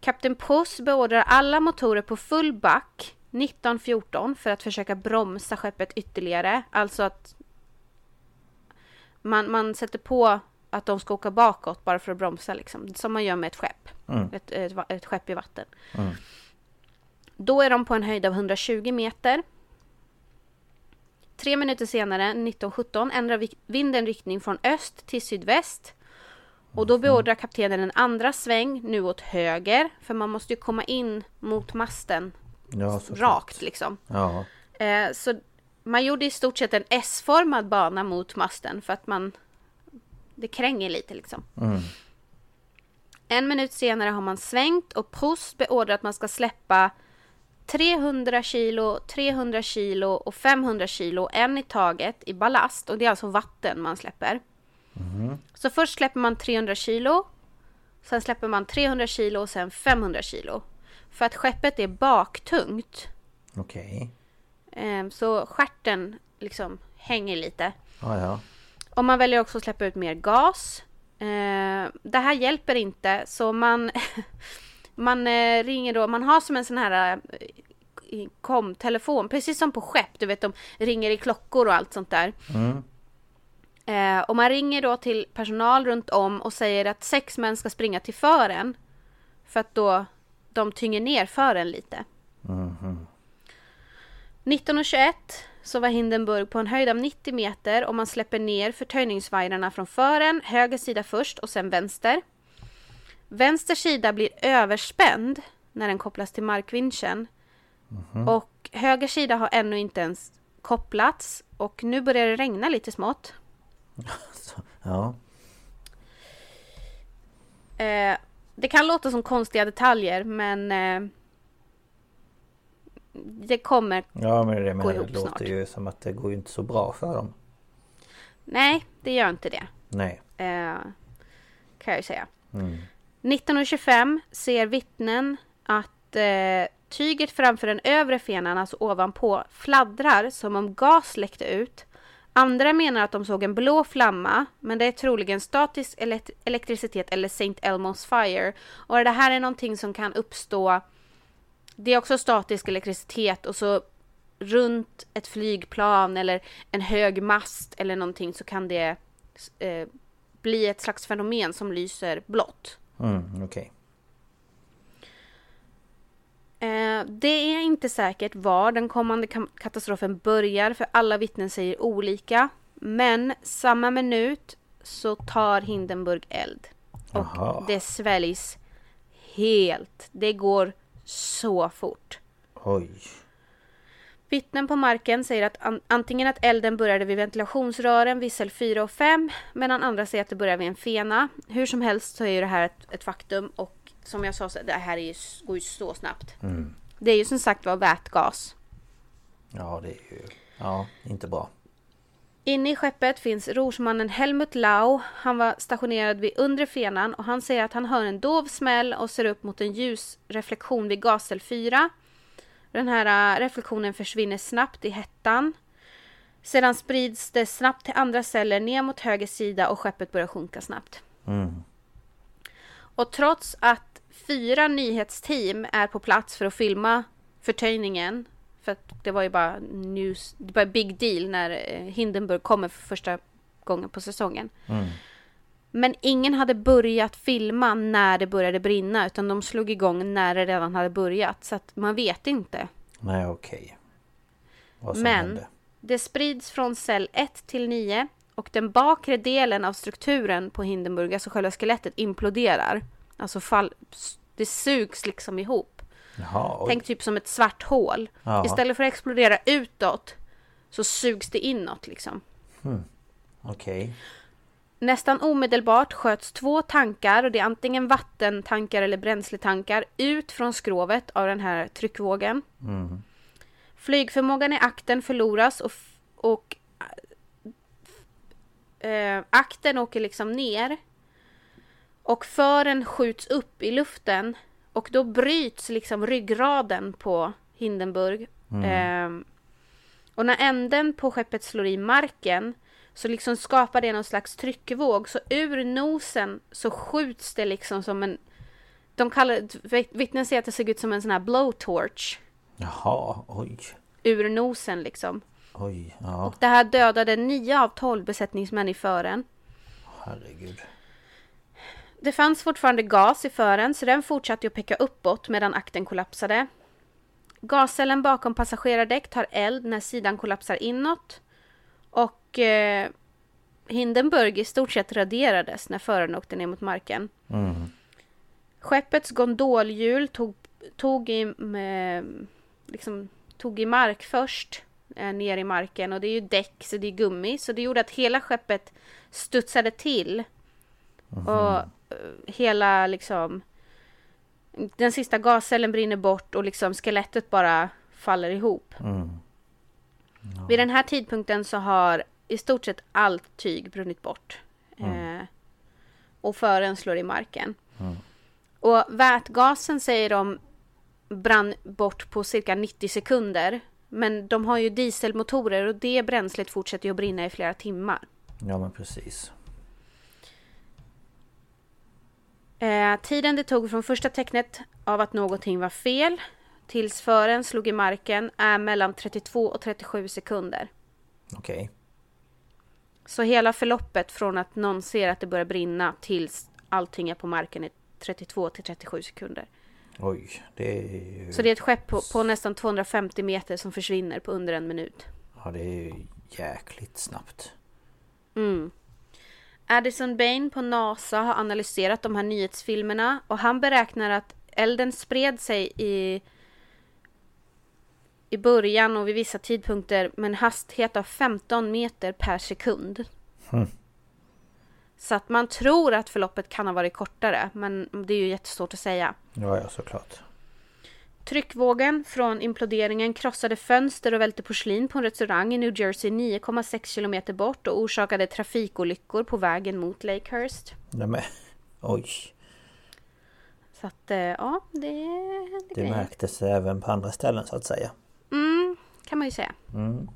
[SPEAKER 1] Kapten Puss beordrar alla motorer på full back 1914 för att försöka bromsa skeppet ytterligare. Alltså att man, man sätter på att de ska åka bakåt bara för att bromsa liksom. Som man gör med ett skepp.
[SPEAKER 2] Mm.
[SPEAKER 1] Ett, ett, ett skepp i vatten.
[SPEAKER 2] Mm.
[SPEAKER 1] Då är de på en höjd av 120 meter. Tre minuter senare, 1917, ändrar vi- vinden riktning från öst till sydväst. Och då beordrar kaptenen en andra sväng, nu åt höger. För man måste ju komma in mot masten
[SPEAKER 2] Ja,
[SPEAKER 1] rakt liksom.
[SPEAKER 2] Ja.
[SPEAKER 1] Eh, så man gjorde i stort sett en S-formad bana mot masten för att man... Det kränger lite liksom.
[SPEAKER 2] Mm.
[SPEAKER 1] En minut senare har man svängt och Proust beordrar att man ska släppa 300 kilo, 300 kilo och 500 kilo, en i taget, i ballast. Och det är alltså vatten man släpper. Så först släpper man 300 kilo, sen släpper man 300 kilo och sen 500 kilo. För att skeppet är baktungt.
[SPEAKER 2] Okej.
[SPEAKER 1] Eh, Så stjärten liksom hänger lite.
[SPEAKER 2] Ja, ja.
[SPEAKER 1] Och man väljer också att släppa ut mer gas. Eh, det här hjälper inte så man, man eh, ringer då, man har som en sån här eh, kom-telefon, precis som på skepp, du vet de ringer i klockor och allt sånt där.
[SPEAKER 2] Mm.
[SPEAKER 1] Eh, och man ringer då till personal runt om och säger att sex män ska springa till fören. För att då de tynger ner fören lite.
[SPEAKER 2] Mhm.
[SPEAKER 1] 1921 så var Hindenburg på en höjd av 90 meter och man släpper ner förtöjningsvajrarna från fören, höger sida först och sen vänster. Vänster sida blir överspänd när den kopplas till markvinschen. Och höger sida har ännu inte ens kopplats och nu börjar det regna lite smått.
[SPEAKER 2] Ja.
[SPEAKER 1] Eh, det kan låta som konstiga detaljer men eh, det kommer
[SPEAKER 2] Ja men det,
[SPEAKER 1] Gå
[SPEAKER 2] men det
[SPEAKER 1] ihop
[SPEAKER 2] låter
[SPEAKER 1] snart.
[SPEAKER 2] ju som att det går ju inte så bra för dem.
[SPEAKER 1] Nej, det gör inte det.
[SPEAKER 2] Nej.
[SPEAKER 1] Eh, kan jag ju säga.
[SPEAKER 2] Mm.
[SPEAKER 1] 1925 ser vittnen att eh, tyget framför den övre fenan, alltså ovanpå, fladdrar som om gas läckte ut. Andra menar att de såg en blå flamma, men det är troligen statisk elekt- elektricitet eller St. Elmo's Fire. Och det här är någonting som kan uppstå. Det är också statisk elektricitet och så runt ett flygplan eller en hög mast eller någonting så kan det eh, bli ett slags fenomen som lyser blått.
[SPEAKER 2] Mm, okej.
[SPEAKER 1] Eh, det är inte säkert var den kommande katastrofen börjar för alla vittnen säger olika. Men samma minut så tar Hindenburg eld. Och
[SPEAKER 2] Jaha.
[SPEAKER 1] det sväljs helt. Det går så fort.
[SPEAKER 2] Oj.
[SPEAKER 1] Vittnen på marken säger att an- antingen att elden började vid ventilationsrören vid cell 4 och 5 medan andra säger att det började vid en fena. Hur som helst så är ju det här ett, ett faktum och som jag sa, det här är ju, går ju så snabbt.
[SPEAKER 2] Mm.
[SPEAKER 1] Det är ju som sagt var vätgas.
[SPEAKER 2] Ja, det är ju... Ja, inte bra.
[SPEAKER 1] Inne i skeppet finns rorsmannen Helmut Lau. Han var stationerad vid undre fenan och han säger att han hör en dov smäll och ser upp mot en ljus reflektion vid gascell 4. Den här äh, reflektionen försvinner snabbt i hettan. Sedan sprids det snabbt till andra celler ner mot höger sida och skeppet börjar sjunka snabbt.
[SPEAKER 2] Mm.
[SPEAKER 1] Och trots att fyra nyhetsteam är på plats för att filma förtöjningen, för att det var ju bara news, det var big deal när eh, Hindenburg kommer för första gången på säsongen.
[SPEAKER 2] Mm.
[SPEAKER 1] Men ingen hade börjat filma när det började brinna, utan de slog igång när det redan hade börjat, så att man vet inte.
[SPEAKER 2] Nej, okej. Som
[SPEAKER 1] Men-
[SPEAKER 2] hände.
[SPEAKER 1] Det sprids från cell 1 till 9 och den bakre delen av strukturen på Hindenburg, alltså själva skelettet, imploderar. Alltså fall, det sugs liksom ihop.
[SPEAKER 2] Jaha.
[SPEAKER 1] Tänk typ som ett svart hål.
[SPEAKER 2] Ja.
[SPEAKER 1] Istället för att explodera utåt så sugs det inåt liksom.
[SPEAKER 2] Okej.
[SPEAKER 1] Nästan omedelbart sköts två tankar och det är antingen vattentankar eller bränsletankar ut från skrovet av den här tryckvågen.
[SPEAKER 2] Mm.
[SPEAKER 1] Flygförmågan i akten förloras och, och eh, akten åker liksom ner. Och fören skjuts upp i luften och då bryts liksom ryggraden på Hindenburg. Eh, och när änden på skeppet slår i marken så liksom skapar det någon slags tryckvåg. Så ur nosen så skjuts det liksom som en... De kallar vittnen säger att det såg ut som en sån här blowtorch
[SPEAKER 2] Jaha, oj.
[SPEAKER 1] ur nosen liksom.
[SPEAKER 2] Oj, ja.
[SPEAKER 1] Det här dödade 9 av 12 besättningsmän i fören.
[SPEAKER 2] Herregud.
[SPEAKER 1] Det fanns fortfarande gas i fören så den fortsatte att peka uppåt medan akten kollapsade. Gascellen bakom passagerardäck tar eld när sidan kollapsar inåt. Och eh, Hindenburg i stort sett raderades när föraren åkte ner mot marken.
[SPEAKER 2] Mm.
[SPEAKER 1] Skeppets gondolhjul tog, tog, i, med, liksom, tog i mark först, eh, ner i marken. Och det är ju däck, så det är gummi. Så det gjorde att hela skeppet studsade till. Och eh, hela liksom... Den sista gascellen brinner bort och liksom skelettet bara faller ihop.
[SPEAKER 2] Mm.
[SPEAKER 1] Vid den här tidpunkten så har i stort sett allt tyg brunnit bort. Eh, och fören slår i marken. Och vätgasen säger de brann bort på cirka 90 sekunder. Men de har ju dieselmotorer och det bränslet fortsätter ju att brinna i flera timmar.
[SPEAKER 2] Ja, men precis.
[SPEAKER 1] Eh, tiden det tog från första tecknet av att någonting var fel tills fören slog i marken är mellan 32 och 37 sekunder.
[SPEAKER 2] Okej.
[SPEAKER 1] Så hela förloppet från att någon ser att det börjar brinna tills allting är på marken är 32 till 37 sekunder.
[SPEAKER 2] Oj, det är ju...
[SPEAKER 1] Så det är ett skepp på, på nästan 250 meter som försvinner på under en minut.
[SPEAKER 2] Ja, det är ju jäkligt snabbt.
[SPEAKER 1] Mm. Addison Bain på NASA har analyserat de här nyhetsfilmerna och han beräknar att elden spred sig i i början och vid vissa tidpunkter med en hastighet av 15 meter per sekund.
[SPEAKER 2] Hmm.
[SPEAKER 1] Så att man tror att förloppet kan ha varit kortare, men det är ju jättesvårt att säga.
[SPEAKER 2] Ja, ja, såklart.
[SPEAKER 1] Tryckvågen från imploderingen krossade fönster och välte porslin på en restaurang i New Jersey 9,6 kilometer bort och orsakade trafikolyckor på vägen mot Lakehurst.
[SPEAKER 2] Nej, men... Oj.
[SPEAKER 1] Så att eh, ja, det
[SPEAKER 2] Det
[SPEAKER 1] grejer.
[SPEAKER 2] märktes även på andra ställen så att säga.
[SPEAKER 1] Mm, kan man ju säga.
[SPEAKER 2] Mm.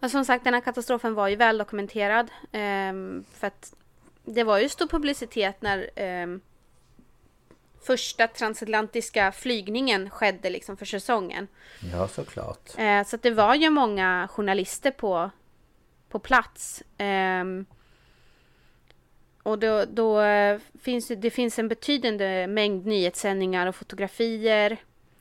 [SPEAKER 1] Och som sagt, den här katastrofen var ju väl dokumenterad. ehm, för att det var ju stor publicitet när ehm, första transatlantiska flygningen skedde liksom för säsongen.
[SPEAKER 2] Ja, såklart.
[SPEAKER 1] Eh, så det var ju många journalister på, på plats. Ehm, och då, då eh, finns det, finns en betydande mängd nyhetssändningar och fotografier.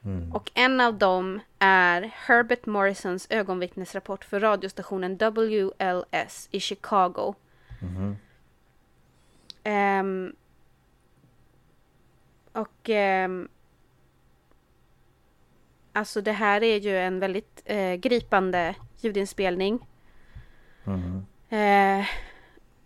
[SPEAKER 2] Mm.
[SPEAKER 1] Och en av dem är Herbert Morrisons ögonvittnesrapport för radiostationen WLS i Chicago.
[SPEAKER 2] Mhm.
[SPEAKER 1] Ehm, och ehm, alltså det här är ju en väldigt eh, gripande ljudinspelning.
[SPEAKER 2] Mhm.
[SPEAKER 1] Eh,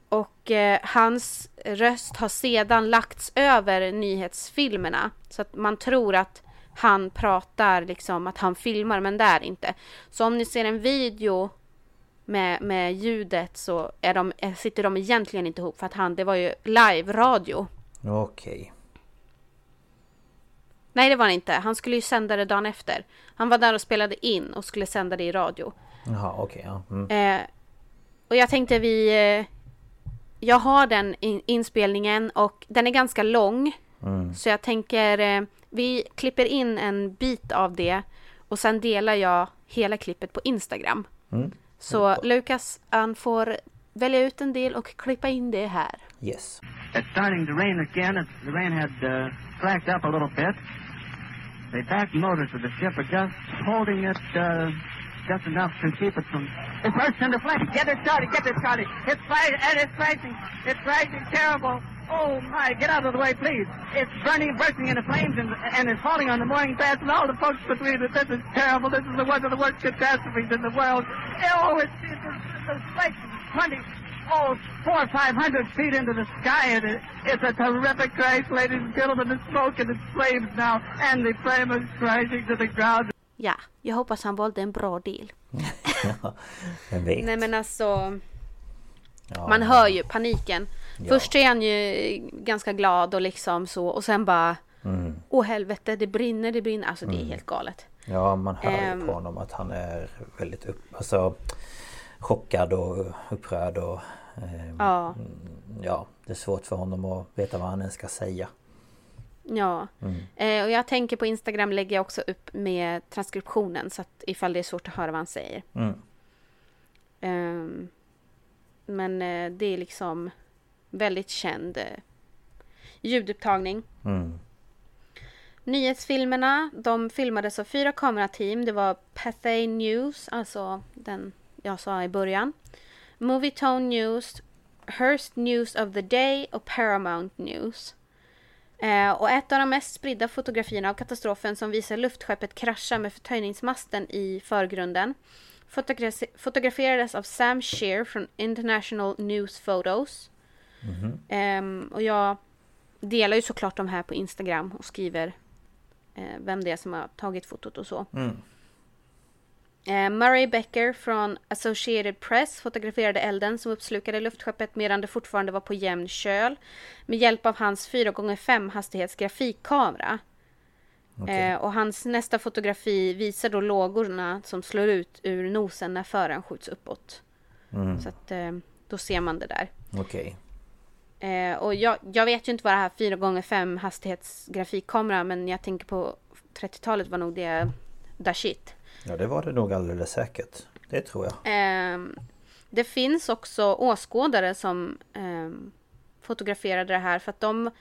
[SPEAKER 1] och eh, hans röst har sedan lagts över nyhetsfilmerna. Så att man tror att han pratar liksom att han filmar men det är inte. Så om ni ser en video med, med ljudet så är de, eh, sitter de egentligen inte ihop för att han, det var ju live-radio.
[SPEAKER 2] Okej.
[SPEAKER 1] Nej det var han inte, han skulle ju sända det dagen efter. Han var där och spelade in och skulle sända det i radio.
[SPEAKER 2] Jaha, okej. ja. Mm.
[SPEAKER 1] Eh, och jag tänkte vi... Eh, jag har den in, inspelningen och den är ganska lång.
[SPEAKER 2] Mm.
[SPEAKER 1] Så jag tänker eh, vi klipper in en bit av det och sen delar jag hela klippet på Instagram.
[SPEAKER 2] Mm.
[SPEAKER 1] Så Lukas han får välja ut en del och klippa in det här.
[SPEAKER 2] Yes.
[SPEAKER 3] It's starting to rain again. It's, the rain had uh, slacked up a little bit. The back motors of the ship are just holding it uh, just enough to keep it from. It bursts into flames. Get it started. Get it started. It's fire and it's rising. It's rising terrible. Oh my! Get out of the way, please. It's burning, bursting into flames, and, and it's falling on the mooring mast and all the folks between it. This is terrible. This is the one of the worst catastrophes in the world. Oh, it's, it's, it's, it's like twenty oh, four or five hundred feet into the sky, and it, it's a terrific crash, ladies and gentlemen. The smoke and the flames now, and the flame is crashing to the ground.
[SPEAKER 1] Ja, jag hoppas han valde en bra del.
[SPEAKER 2] Ja, Vem vet?
[SPEAKER 1] Nej men alltså,
[SPEAKER 2] Ja,
[SPEAKER 1] man hör ju paniken.
[SPEAKER 2] Ja.
[SPEAKER 1] Först är han ju ganska glad och liksom så och sen bara
[SPEAKER 2] Mm.
[SPEAKER 1] Åh helvete, det brinner, det brinner. Alltså det är helt galet.
[SPEAKER 2] Ja, man hör ju
[SPEAKER 1] Ehm.
[SPEAKER 2] på honom att han är väldigt upp, alltså, chockad och upprörd och ehm,
[SPEAKER 1] Ja,
[SPEAKER 2] ja, det är svårt för honom att veta vad han ens ska säga.
[SPEAKER 1] ja.
[SPEAKER 2] Mm.
[SPEAKER 1] Eh, och jag tänker på Instagram lägger jag också upp med transkriptionen så att ifall det är svårt att höra vad han säger.
[SPEAKER 2] Mm.
[SPEAKER 1] Ehm, men eh, det är liksom väldigt känd eh, ljudupptagning.
[SPEAKER 2] Mm.
[SPEAKER 1] Nyhetsfilmerna, de filmades av fyra kamerateam. Det var Pathé News, alltså den jag sa i början. Movietone News, Hearst News of the Day och Paramount News. Eh, och ett av de mest spridda fotografierna av katastrofen som visar luftskeppet krascha med förtöjningsmasten i förgrunden fotogra- fotograferades av Sam Shear från International News Photos.
[SPEAKER 2] Mhm.
[SPEAKER 1] Ehm, och jag delar ju såklart de här på Instagram och skriver eh, vem det är som har tagit fotot och så.
[SPEAKER 2] Mm.
[SPEAKER 1] Eh, Murray Becker från Associated Press fotograferade elden som uppslukade luftskeppet medan det fortfarande var på jämn köl med hjälp av hans 4x5 hastighets grafikkamera.
[SPEAKER 2] Okej.
[SPEAKER 1] Eh, och hans nästa fotografi visar då lågorna som slår ut ur nosen när föraren skjuts uppåt.
[SPEAKER 2] Mm.
[SPEAKER 1] Så att eh, då ser man det där.
[SPEAKER 2] Okej.
[SPEAKER 1] Eh, och jag, jag vet ju inte vad det här 4x5 hastighetsgrafikkamera men jag tänker på 30-talet var nog det da shit.
[SPEAKER 2] Ja, det var det nog alldeles säkert. Det tror jag.
[SPEAKER 1] Ehm, det finns också åskådare som ehm, fotograferade det här för att de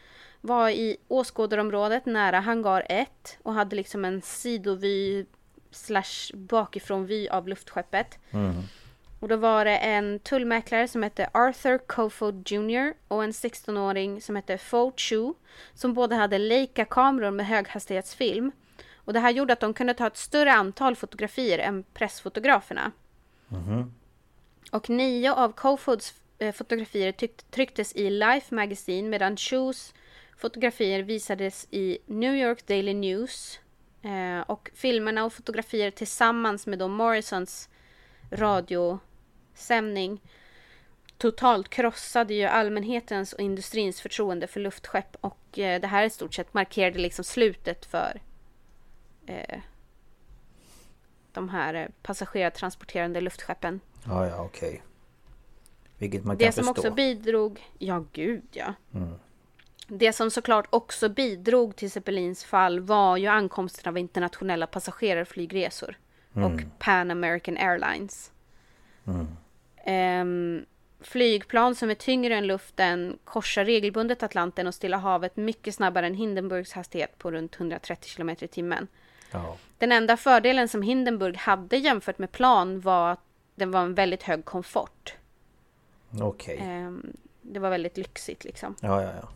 [SPEAKER 1] var i åskådarområdet nära hangar 1 och hade liksom en sidovy slash bakifrån vy av luftskeppet.
[SPEAKER 2] Mm.
[SPEAKER 1] Och då var det en tullmäklare som hette Arthur Kofod Jr. och en 16-åring som hette Fo Chu som båda hade Leica-kameror med höghastighetsfilm. Och det här gjorde att de kunde ta ett större antal fotografier än pressfotograferna.
[SPEAKER 2] Mhm.
[SPEAKER 1] Och nio av Kofods eh, fotografier trycktes i Life Magazine medan Chus fotografier visades i New York Daily News. Eh, och filmerna och fotografier tillsammans med då Morrisons radiosändning totalt krossade ju allmänhetens och industrins förtroende för luftskepp och eh, det här i stort sett markerade liksom slutet för eh, de här eh, passagerartransporterande luftskeppen.
[SPEAKER 2] Ja, ja, okej. Vilket man
[SPEAKER 1] Det
[SPEAKER 2] kan
[SPEAKER 1] som
[SPEAKER 2] förstå.
[SPEAKER 1] också bidrog... Ja, gud ja.
[SPEAKER 2] Mm.
[SPEAKER 1] Det som såklart också bidrog till Zeppelins fall var ju ankomsten av internationella passagerarflygresor och Pan American Airlines. Ehm, flygplan som är tyngre än luften korsar regelbundet Atlanten och Stilla havet mycket snabbare än Hindenburgs hastighet på runt 130 km i timmen.
[SPEAKER 2] Ja,
[SPEAKER 1] Den enda fördelen som Hindenburg hade jämfört med plan var att den var en väldigt hög komfort.
[SPEAKER 2] okej.
[SPEAKER 1] Ehm, det var väldigt lyxigt liksom.
[SPEAKER 2] Ja, ja, ja.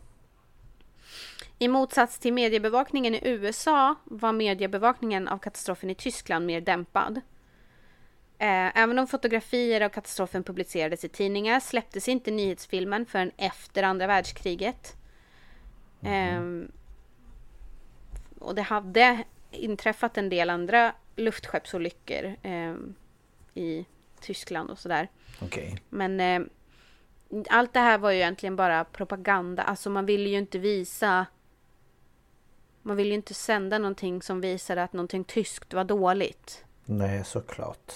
[SPEAKER 1] I motsats till mediebevakningen i USA var mediebevakningen av katastrofen i Tyskland mer dämpad. Eh, Även om fotografier av katastrofen publicerades i tidningar släpptes inte nyhetsfilmen förrän efter andra världskriget. Ehm, och det hade inträffat en del andra luftskeppsolyckor ehm, i Tyskland och sådär.
[SPEAKER 2] Okej.
[SPEAKER 1] Men eh, allt det här var ju egentligen bara propaganda. Alltså man ville ju inte visa... Man ville ju inte sända någonting som visade att någonting tyskt var dåligt.
[SPEAKER 2] Nej, såklart.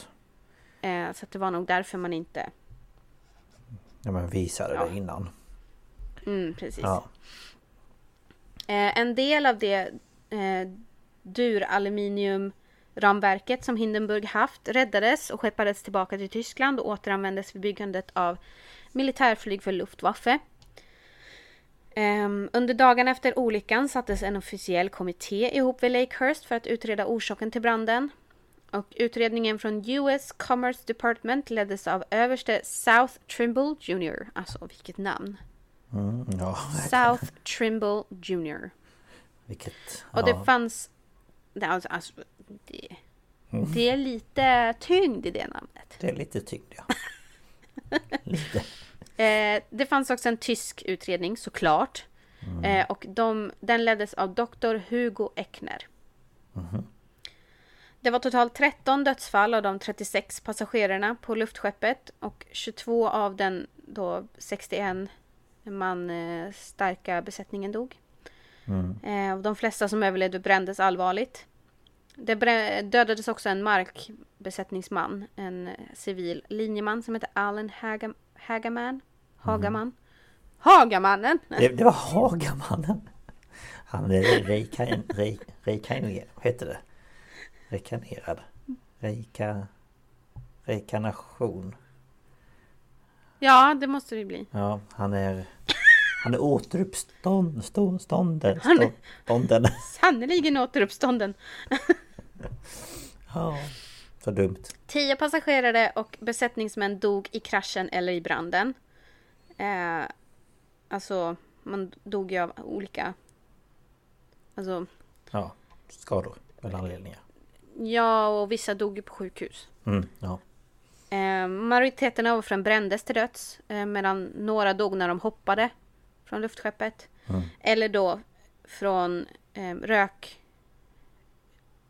[SPEAKER 1] Eh, så det var nog därför man inte...
[SPEAKER 2] Ja, men visade
[SPEAKER 1] Ja.
[SPEAKER 2] det innan.
[SPEAKER 1] Mm, precis.
[SPEAKER 2] Ja.
[SPEAKER 1] Eh, en del av det eh, duraluminiumramverket som Hindenburg haft räddades och skeppades tillbaka till Tyskland och återanvändes vid byggandet av militärflyg för Luftwaffe. Ehm, under dagarna efter olyckan sattes en officiell kommitté ihop vid Lakehurst för att utreda orsaken till branden. Och utredningen från US Commerce Department leddes av överste South Trimble Jr. Alltså vilket namn!
[SPEAKER 2] Mm, ja,
[SPEAKER 1] South Trimble Jr.
[SPEAKER 2] vilket...
[SPEAKER 1] Och
[SPEAKER 2] ja.
[SPEAKER 1] det fanns... det- Alltså, alltså, det, det är lite tyngd i det namnet.
[SPEAKER 2] Det är lite tyngd, ja. lite.
[SPEAKER 1] Eh, det fanns också en tysk utredning såklart. Eh, och de, den leddes av doktor Hugo Eckner. Det var totalt 13 dödsfall av de 36 passagerarna på luftskeppet och 22 av den då 61 man eh, starka besättningen dog. Eh, och de flesta som överlevde brändes allvarligt. Det dödades också en markbesättningsman, en eh, civil linjeman som heter Allen Hagam- Hagaman. Hagaman. Hagamannen!
[SPEAKER 2] Det, det var Hagamannen. Han är rekan, re, rekaner, vad heter det? Rekanerad. Reka... Rekanation.
[SPEAKER 1] Ja, det måste det bli.
[SPEAKER 2] Ja, han är... Han är återuppstånden. Stå, stånden.
[SPEAKER 1] Han är-
[SPEAKER 2] Stå, stånden.
[SPEAKER 1] Sannerligen återuppstånden.
[SPEAKER 2] Ja, så dumt.
[SPEAKER 1] Tio passagerare och besättningsmän dog i kraschen eller i branden. Eh, alltså, man dog ju av olika... Alltså,
[SPEAKER 2] Ja, skador. Med anledningar.
[SPEAKER 1] ja, och vissa dog ju på sjukhus.
[SPEAKER 2] Mm, ja.
[SPEAKER 1] Eh, majoriteten av offren brändes till döds. Eh, medan några dog när de hoppade från luftskeppet. Eller då från eh, rök...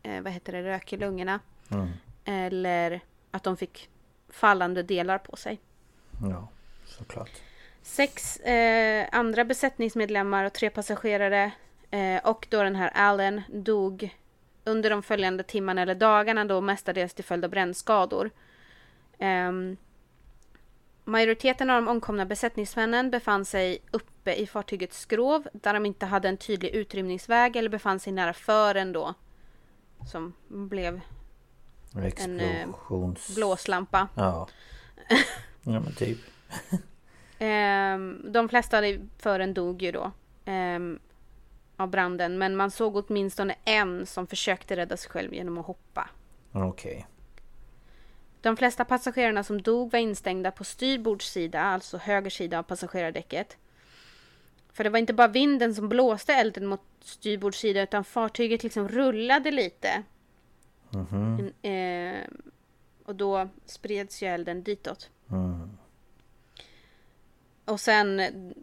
[SPEAKER 1] Eh, vad heter det? Rök i lungorna.
[SPEAKER 2] Mm,
[SPEAKER 1] Eller att de fick fallande delar på sig.
[SPEAKER 2] ja, såklart.
[SPEAKER 1] Sex eh, andra besättningsmedlemmar och tre passagerare eh, och då den här Allen dog under de följande timmarna eller dagarna då mestadels till följd av brännskador. Ehm, majoriteten av de omkomna besättningsmännen befann sig uppe i fartygets skrov där de inte hade en tydlig utrymningsväg eller befann sig nära fören då. Som blev
[SPEAKER 2] Explosions...
[SPEAKER 1] blåslampa.
[SPEAKER 2] Ja. Ja men typ.
[SPEAKER 1] Ehm, de flesta i fören dog ju då ehm, av branden. Men man såg åtminstone en som försökte rädda sig själv genom att hoppa.
[SPEAKER 2] Okej.
[SPEAKER 1] De flesta passagerarna som dog var instängda på styrbordssida, alltså höger sida av passagerardäcket. För det var inte bara vinden som blåste elden mot styrbordssida utan fartyget liksom rullade lite.
[SPEAKER 2] Mhm.
[SPEAKER 1] En- eh, och då spreds ju elden ditåt.
[SPEAKER 2] Mm.
[SPEAKER 1] Och sen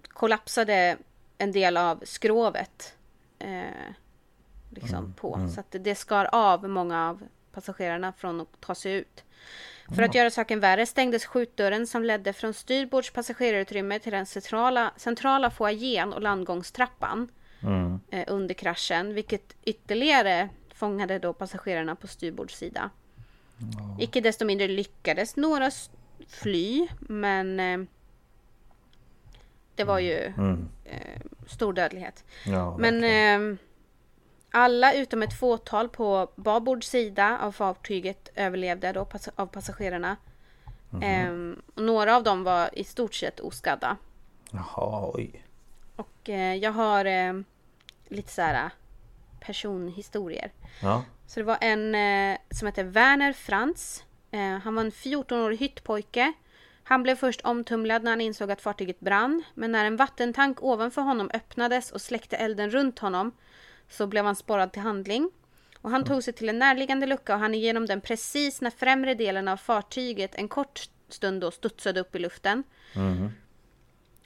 [SPEAKER 1] kollapsade en del av skrovet eh, liksom på. Så att det skar av många av passagerarna från att ta sig ut. För att göra saken värre stängdes skjutdörren som ledde från styrbords passagerarutrymme till den centrala, centrala foajén och landgångstrappan
[SPEAKER 2] Mm.
[SPEAKER 1] eh, under kraschen. Vilket ytterligare fångade då passagerarna på styrbords sida. Icke desto mindre lyckades några fly, men eh, det var ju
[SPEAKER 2] Mm.
[SPEAKER 1] eh, stor dödlighet.
[SPEAKER 2] Ja,
[SPEAKER 1] Men alla utom ett fåtal på babord sida av fartyget överlevde då pass- av passagerarna.
[SPEAKER 2] Mhm.
[SPEAKER 1] Eh, några av dem var i stort sett oskadda.
[SPEAKER 2] Jaha, oj.
[SPEAKER 1] Och eh, jag har eh, lite så här personhistorier.
[SPEAKER 2] Ja.
[SPEAKER 1] Så det var en eh, som hette Werner Frans. Eh, han var en 14-årig hyttpojke. Han blev först omtumlad när han insåg att fartyget brann. Men när en vattentank ovanför honom öppnades och släckte elden runt honom så blev han sporrad till handling. Och han tog sig till en närliggande lucka och han igenom den precis när främre delen av fartyget en kort stund då studsade upp i luften.
[SPEAKER 2] Mhm.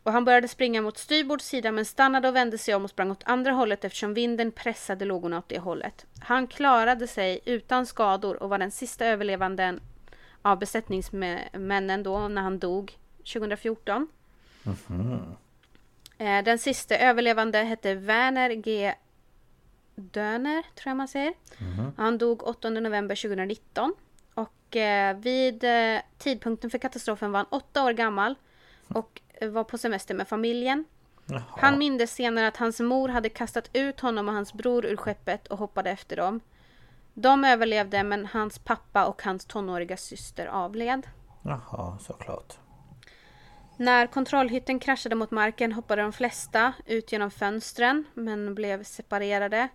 [SPEAKER 1] Och han började springa mot styrbords sida men stannade och vände sig om och sprang åt andra hållet eftersom vinden pressade lågorna åt det hållet. Han klarade sig utan skador och var den sista överlevanden av besättningsmännen då när han dog 2014. Eh, Den sista överlevande hette Werner G. Döner, tror jag man säger. Han dog 8 november 2019. Och eh, vid eh, tidpunkten för katastrofen var han åtta år gammal och var på semester med familjen.
[SPEAKER 2] Jaha.
[SPEAKER 1] Han mindes senare att hans mor hade kastat ut honom och hans bror ur skeppet och hoppade efter dem. De överlevde men hans pappa och hans tonåriga syster avled.
[SPEAKER 2] Jaha, såklart.
[SPEAKER 1] När kontrollhytten kraschade mot marken hoppade de flesta ut genom fönstren men blev separerade.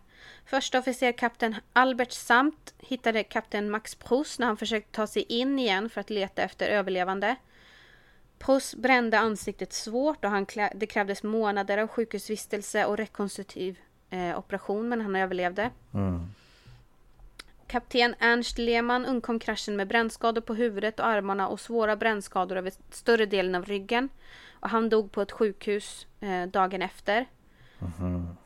[SPEAKER 1] Första officer kapten Albert Samt hittade kapten Max Pruss när han försökte ta sig in igen för att leta efter överlevande. Pruss brände ansiktet svårt och han klä- det krävdes månader av sjukhusvistelse och rekonstruktiv eh, operation men han överlevde.
[SPEAKER 2] Mm.
[SPEAKER 1] Kapten Ernst Lehmann undkom kraschen med brännskador på huvudet och armarna och svåra brännskador över större delen av ryggen. Och han dog på ett sjukhus eh, dagen efter.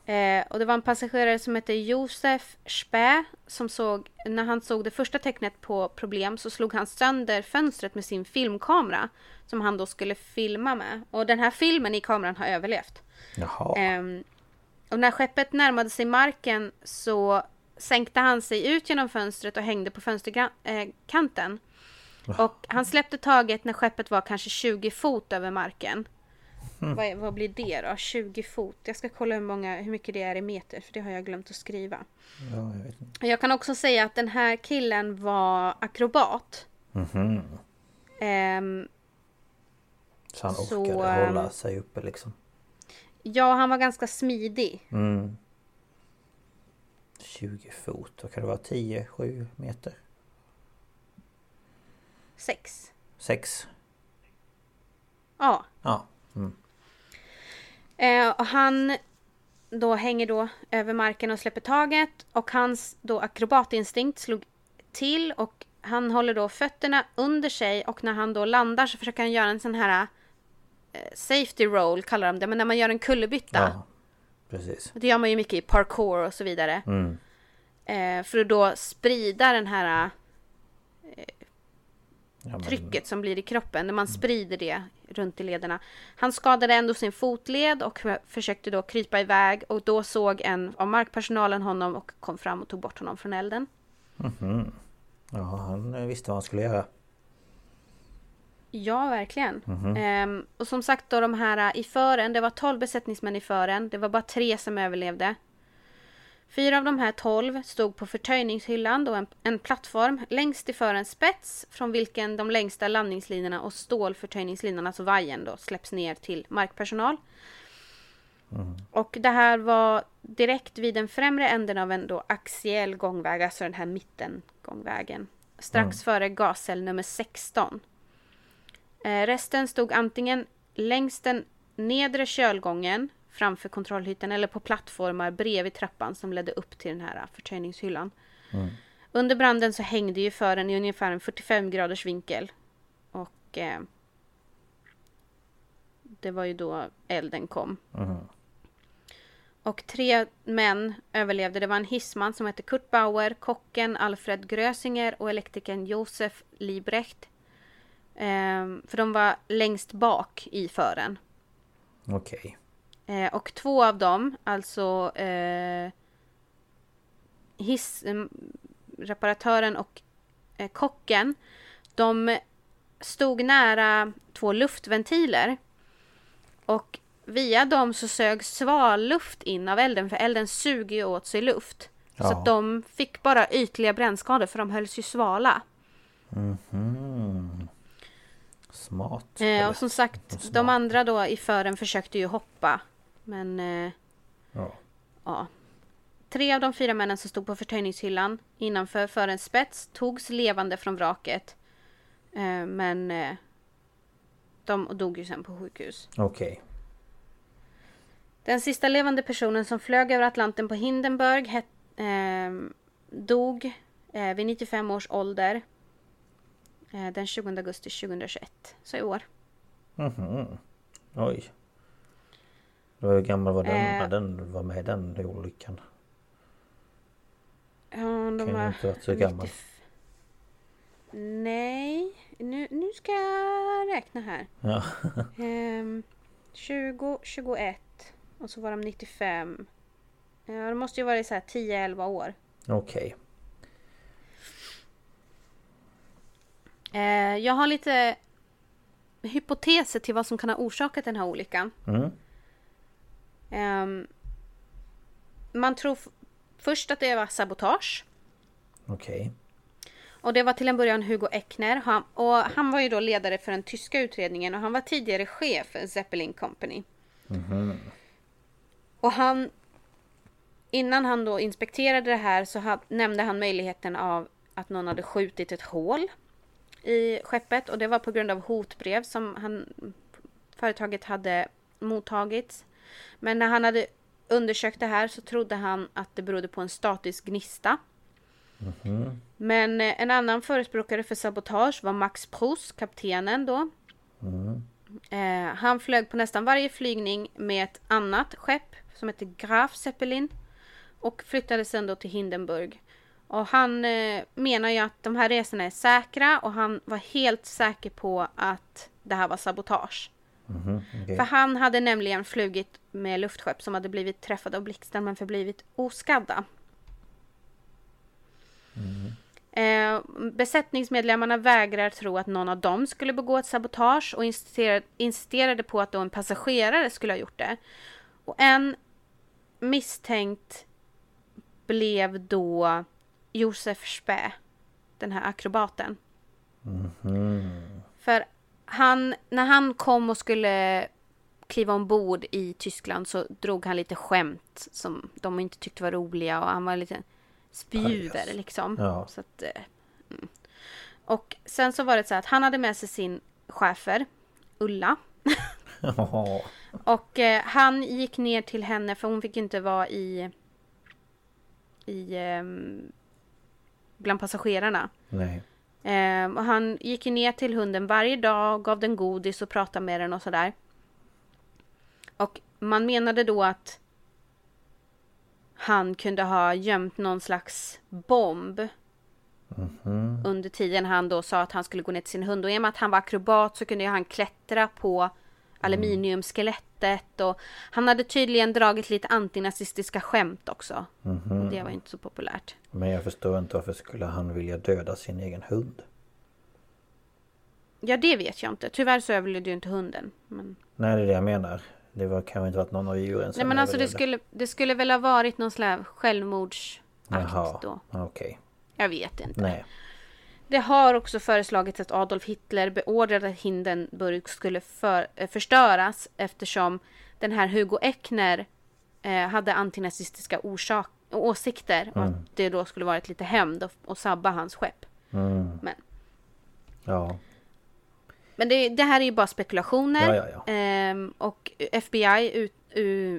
[SPEAKER 1] Eh, och det var en passagerare som hette Josef Spä som såg, när han såg det första tecknet på problem så slog han sönder fönstret med sin filmkamera som han då skulle filma med. Och den här filmen i kameran har överlevt. Ehm, och när skeppet närmade sig marken så sänkte han sig ut genom fönstret och hängde på fönsterkanten. Och han släppte taget när skeppet var kanske 20 fot över marken. Vad, är- vad blir det då? 20 fot? Jag ska kolla hur, många, hur mycket det är i meter för det har jag glömt att skriva.
[SPEAKER 2] Ja, jag vet inte.
[SPEAKER 1] Jag kan också säga att den här killen var akrobat.
[SPEAKER 2] Mhm.
[SPEAKER 1] Ehm,
[SPEAKER 2] Så han
[SPEAKER 1] Så,
[SPEAKER 2] orkade
[SPEAKER 1] ehm,
[SPEAKER 2] hålla sig uppe liksom.
[SPEAKER 1] ja, han var ganska smidig.
[SPEAKER 2] Mm. 20 fot, då kan det vara 10-7 meter.
[SPEAKER 1] Sex.
[SPEAKER 2] 6.
[SPEAKER 1] Ja,
[SPEAKER 2] Ja. Mm.
[SPEAKER 1] Eh, och han då hänger då över marken och släpper taget och hans då akrobatinstinkt slog till och han håller då fötterna under sig och när han då landar så försöker han göra en sån här eh, safety roll kallar de det, men när man gör en kullerbytta.
[SPEAKER 2] Ja. Precis.
[SPEAKER 1] Det gör man ju mycket i parkour och så vidare.
[SPEAKER 2] Mm.
[SPEAKER 1] Eh, för att då sprida den här
[SPEAKER 2] men-
[SPEAKER 1] trycket som blir i kroppen, när man sprider det runt i lederna. Han skadade ändå sin fotled och försökte då krypa iväg och då såg en av markpersonalen honom och kom fram och tog bort honom från elden.
[SPEAKER 2] Mhm. Ja, han eh, visste vad han skulle göra.
[SPEAKER 1] Ja, verkligen. Ehm, och som sagt då de här i fören, det var 12 besättningsmän i fören. Det var bara tre som överlevde. Fyra av de här 12 stod på förtöjningshyllan, då en, en plattform längst i förens spets från vilken de längsta landningslinorna och stålförtöjningslinorna, alltså vajern då, släpps ner till markpersonal. Och det här var direkt vid den främre änden av en då axiell gångväg, alltså den här mittengångvägen. Strax före gascell nummer 16. Eh, resten stod antingen längs den nedre kölgången framför kontrollhytten eller på plattformar bredvid trappan som ledde upp till den här förtöjningshyllan. Under branden så hängde ju fören i ungefär en 45 graders vinkel. Och eh, det var ju då elden kom.
[SPEAKER 2] Mhm.
[SPEAKER 1] Och tre män överlevde. Det var en hissman som hette Kurt Bauer, kocken Alfred Grösinger och elektrikern Josef Liebrecht. Ehm, för de var längst bak i fören.
[SPEAKER 2] Okej.
[SPEAKER 1] Eh, och två av dem, alltså eh, hiss, em, reparatören och eh, kocken, de stod nära två luftventiler. Och via dem så sög svalluft in av elden, för elden suger ju åt sig luft. Så
[SPEAKER 2] Ja.
[SPEAKER 1] att de fick bara ytliga brännskador, för de hölls ju svala.
[SPEAKER 2] Mhm. Smart.
[SPEAKER 1] Eh, och som sagt,
[SPEAKER 2] smart.
[SPEAKER 1] de andra då i fören försökte ju hoppa. Men eh,
[SPEAKER 2] Ja.
[SPEAKER 1] ja. Tre av de fyra männen som stod på förtöjningshyllan innanför förens spets togs levande från vraket. Eh, men eh, de dog ju sen på sjukhus.
[SPEAKER 2] Okej.
[SPEAKER 1] Den sista levande personen som flög över Atlanten på Hindenburg het, ehm, dog eh, vid 95 års ålder. Eh, den 20 augusti 2021. Så i år.
[SPEAKER 2] Mhm. Oj. Hur gammal var den
[SPEAKER 1] Eh.
[SPEAKER 2] när den var med den olyckan?
[SPEAKER 1] Ja, de
[SPEAKER 2] Kan
[SPEAKER 1] var
[SPEAKER 2] inte varit så gammal.
[SPEAKER 1] 95. Nej, nu, nu ska jag räkna här.
[SPEAKER 2] Ja.
[SPEAKER 1] Ehm, 20, 21 och så var de 95. Ja, det måste ju vara så här 10-11 år.
[SPEAKER 2] Okej.
[SPEAKER 1] Eh, jag har lite hypoteser till vad som kan ha orsakat den här olyckan.
[SPEAKER 2] Mm.
[SPEAKER 1] Ehm, man tror först att det var sabotage.
[SPEAKER 2] Okej.
[SPEAKER 1] Och det var till en början Hugo Eckner. Han, och han var ju då ledare för den tyska utredningen och han var tidigare chef för Zeppelin Company.
[SPEAKER 2] Mhm.
[SPEAKER 1] Och han... Innan han då inspekterade det här så ha, nämnde han möjligheten av att någon hade skjutit ett hål i skeppet och det var på grund av hotbrev som han, företaget hade mottagit. Men när han hade undersökt det här så trodde han att det berodde på en statisk gnista.
[SPEAKER 2] Mhm.
[SPEAKER 1] Men eh, en annan förespråkare för sabotage var Max Proust, kaptenen då.
[SPEAKER 2] Mm.
[SPEAKER 1] Eh, han flög på nästan varje flygning med ett annat skepp som heter Graf Zeppelin och flyttade sen då till Hindenburg. Och han eh, menar ju att de här resorna är säkra och han var helt säker på att det här var sabotage.
[SPEAKER 2] Mhm. Okej.
[SPEAKER 1] För han hade nämligen flugit med luftskepp som hade blivit träffade av blixten men förblivit oskadda. Eh, besättningsmedlemmarna vägrar tro att någon av dem skulle begå ett sabotage och insisterade, insisterade på att då en passagerare skulle ha gjort det. Och en misstänkt blev då Josef Spä, den här akrobaten.
[SPEAKER 2] Mhm.
[SPEAKER 1] För han, när han kom och skulle kliva ombord i Tyskland så drog han lite skämt som de inte tyckte var roliga och han var lite
[SPEAKER 2] Pajas.
[SPEAKER 1] liksom.
[SPEAKER 2] Ja.
[SPEAKER 1] Så att, eh, mm. Och sen så var det så att han hade med sig sin chefer Ulla. Och eh, han gick ner till henne för hon fick inte vara i i ehm, bland passagerarna.
[SPEAKER 2] Nej.
[SPEAKER 1] Ehm, och han gick ju ner till hunden varje dag, gav den godis och pratade med den och sådär. Och man menade då att han kunde ha gömt någon slags bomb
[SPEAKER 2] Mhm.
[SPEAKER 1] under tiden han då sa att han skulle gå ner till sin hund. Och i och med att han var akrobat så kunde han klättra på aluminiumskelettet och han hade tydligen dragit lite antinazistiska skämt också.
[SPEAKER 2] Mhm.
[SPEAKER 1] Och det var inte så populärt.
[SPEAKER 2] Men jag förstår inte varför skulle han vilja döda sin egen hund?
[SPEAKER 1] Ja, det vet jag inte. Tyvärr så överlevde ju inte hunden. Men...
[SPEAKER 2] Nej det är det jag menar. Det var kanske inte varit någon av djuren som
[SPEAKER 1] Nej men alltså det skulle, det skulle väl ha varit någon slags självmordsakt
[SPEAKER 2] Jaha,
[SPEAKER 1] då.
[SPEAKER 2] okej.
[SPEAKER 1] Jag vet inte.
[SPEAKER 2] Nej.
[SPEAKER 1] Det har också föreslagits att Adolf Hitler beordrade att Hindenburg skulle för, eh, förstöras eftersom den här Hugo Eckner eh, hade antinazistiska orsak, åsikter och
[SPEAKER 2] Mm.
[SPEAKER 1] att det då skulle varit lite hämnd och, och sabba hans skepp.
[SPEAKER 2] Mm.
[SPEAKER 1] Men,
[SPEAKER 2] Ja.
[SPEAKER 1] men det, det här är ju bara spekulationer.
[SPEAKER 2] Ja, ja.
[SPEAKER 1] Ehm, och FBI ut,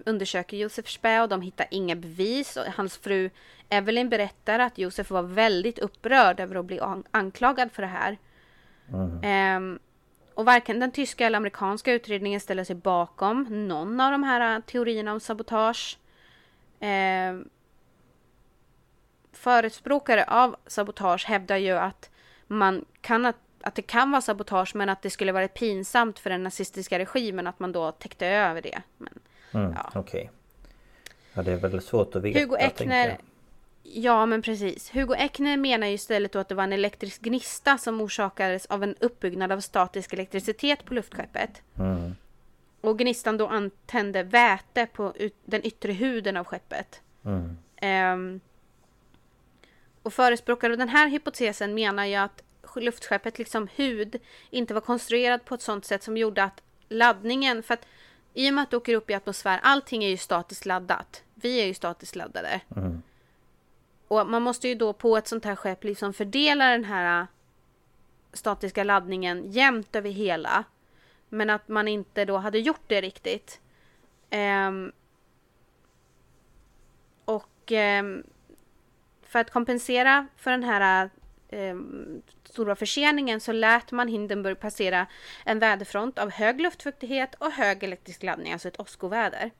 [SPEAKER 1] undersöker Josef Spä och de hittar inga bevis. Och hans fru Evelyn berättar att Josef var väldigt upprörd över att bli an- anklagad för det här.
[SPEAKER 2] Mm.
[SPEAKER 1] Ehm, och varken den tyska eller amerikanska utredningen ställer sig bakom någon av de här eh, teorierna om sabotage. Ehm, förespråkare av sabotage hävdar ju att man kan att, att det kan vara sabotage men att det skulle vara pinsamt för den nazistiska regimen att man då täckte över det. Men,
[SPEAKER 2] Mm.
[SPEAKER 1] Ja.
[SPEAKER 2] Okej. Ja det är väl svårt att veta.
[SPEAKER 1] Hugo Eckner. Ja, men precis. Hugo Eckner menar ju istället då att det var en elektrisk gnista som orsakades av en uppbyggnad av statisk elektricitet på luftskeppet.
[SPEAKER 2] Mm.
[SPEAKER 1] Och gnistan då antände väte på den yttre huden av skeppet.
[SPEAKER 2] Mm.
[SPEAKER 1] Ehm, och förespråkare av den här hypotesen menar ju att luftskeppet liksom hud inte var konstruerad på ett sånt sätt som gjorde att laddningen, för att i och med att du åker upp i atmosfär, allting är ju statiskt laddat. Vi är ju statiskt laddade.
[SPEAKER 2] Mm.
[SPEAKER 1] Och man måste ju då på ett sånt här skepp liksom fördela den här äh, statiska laddningen jämnt över hela. Men att man inte då hade gjort det riktigt. Ehm, och ehm, för att kompensera för den här ehm, stora förseningen så lät man Hindenburg passera en väderfront av hög luftfuktighet och hög elektrisk laddning, alltså ett åskoväder.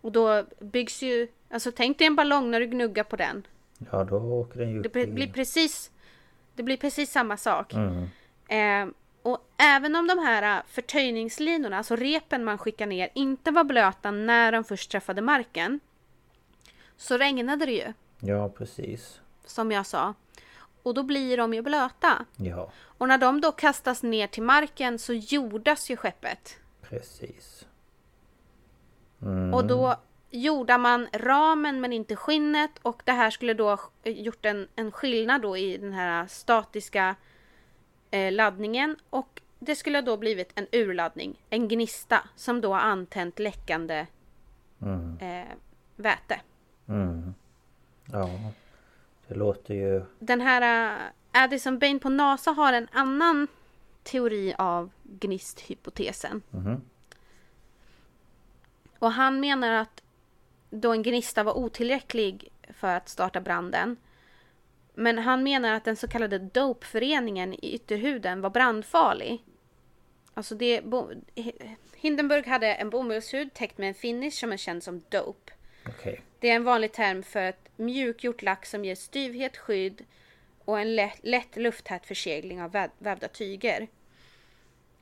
[SPEAKER 1] Och då byggs ju, alltså tänk dig en ballong när du gnuggar på den.
[SPEAKER 2] Ja, då åker den ju
[SPEAKER 1] Det blir precis Det blir precis samma sak.
[SPEAKER 2] Mm.
[SPEAKER 1] Eh, och även om de här äh, förtöjningslinorna, alltså repen man skickar ner, inte var blöta när de först träffade marken. Så regnade det ju,
[SPEAKER 2] Ja, precis.
[SPEAKER 1] som jag sa. Och då blir de ju blöta.
[SPEAKER 2] Ja,
[SPEAKER 1] Och när de då kastas ner till marken så jordas ju skeppet.
[SPEAKER 2] precis. Mm.
[SPEAKER 1] Och då gjorde man ramen men inte skinnet och det här skulle då gjort en, en skillnad då i den här statiska eh, laddningen och det skulle då blivit en urladdning, en gnista som då har antänt läckande
[SPEAKER 2] Mm.
[SPEAKER 1] eh, väte.
[SPEAKER 2] Mm. Ja, det låter ju...
[SPEAKER 1] Den här eh, Addison Bain på NASA har en annan teori av gnisthypotesen.
[SPEAKER 2] Mhm.
[SPEAKER 1] Och han menar att då en gnista var otillräcklig för att starta branden. Men han menar att den så kallade dopeföreningen i ytterhuden var brandfarlig. Alltså det, Hindenburg hade en bomullshud täckt med en finish som är känd som dope.
[SPEAKER 2] Okej.
[SPEAKER 1] Det är en vanlig term för ett mjukgjort lack som ger styvhet, skydd och en lätt, lätt lufttät försegling av väv, vävda tyger.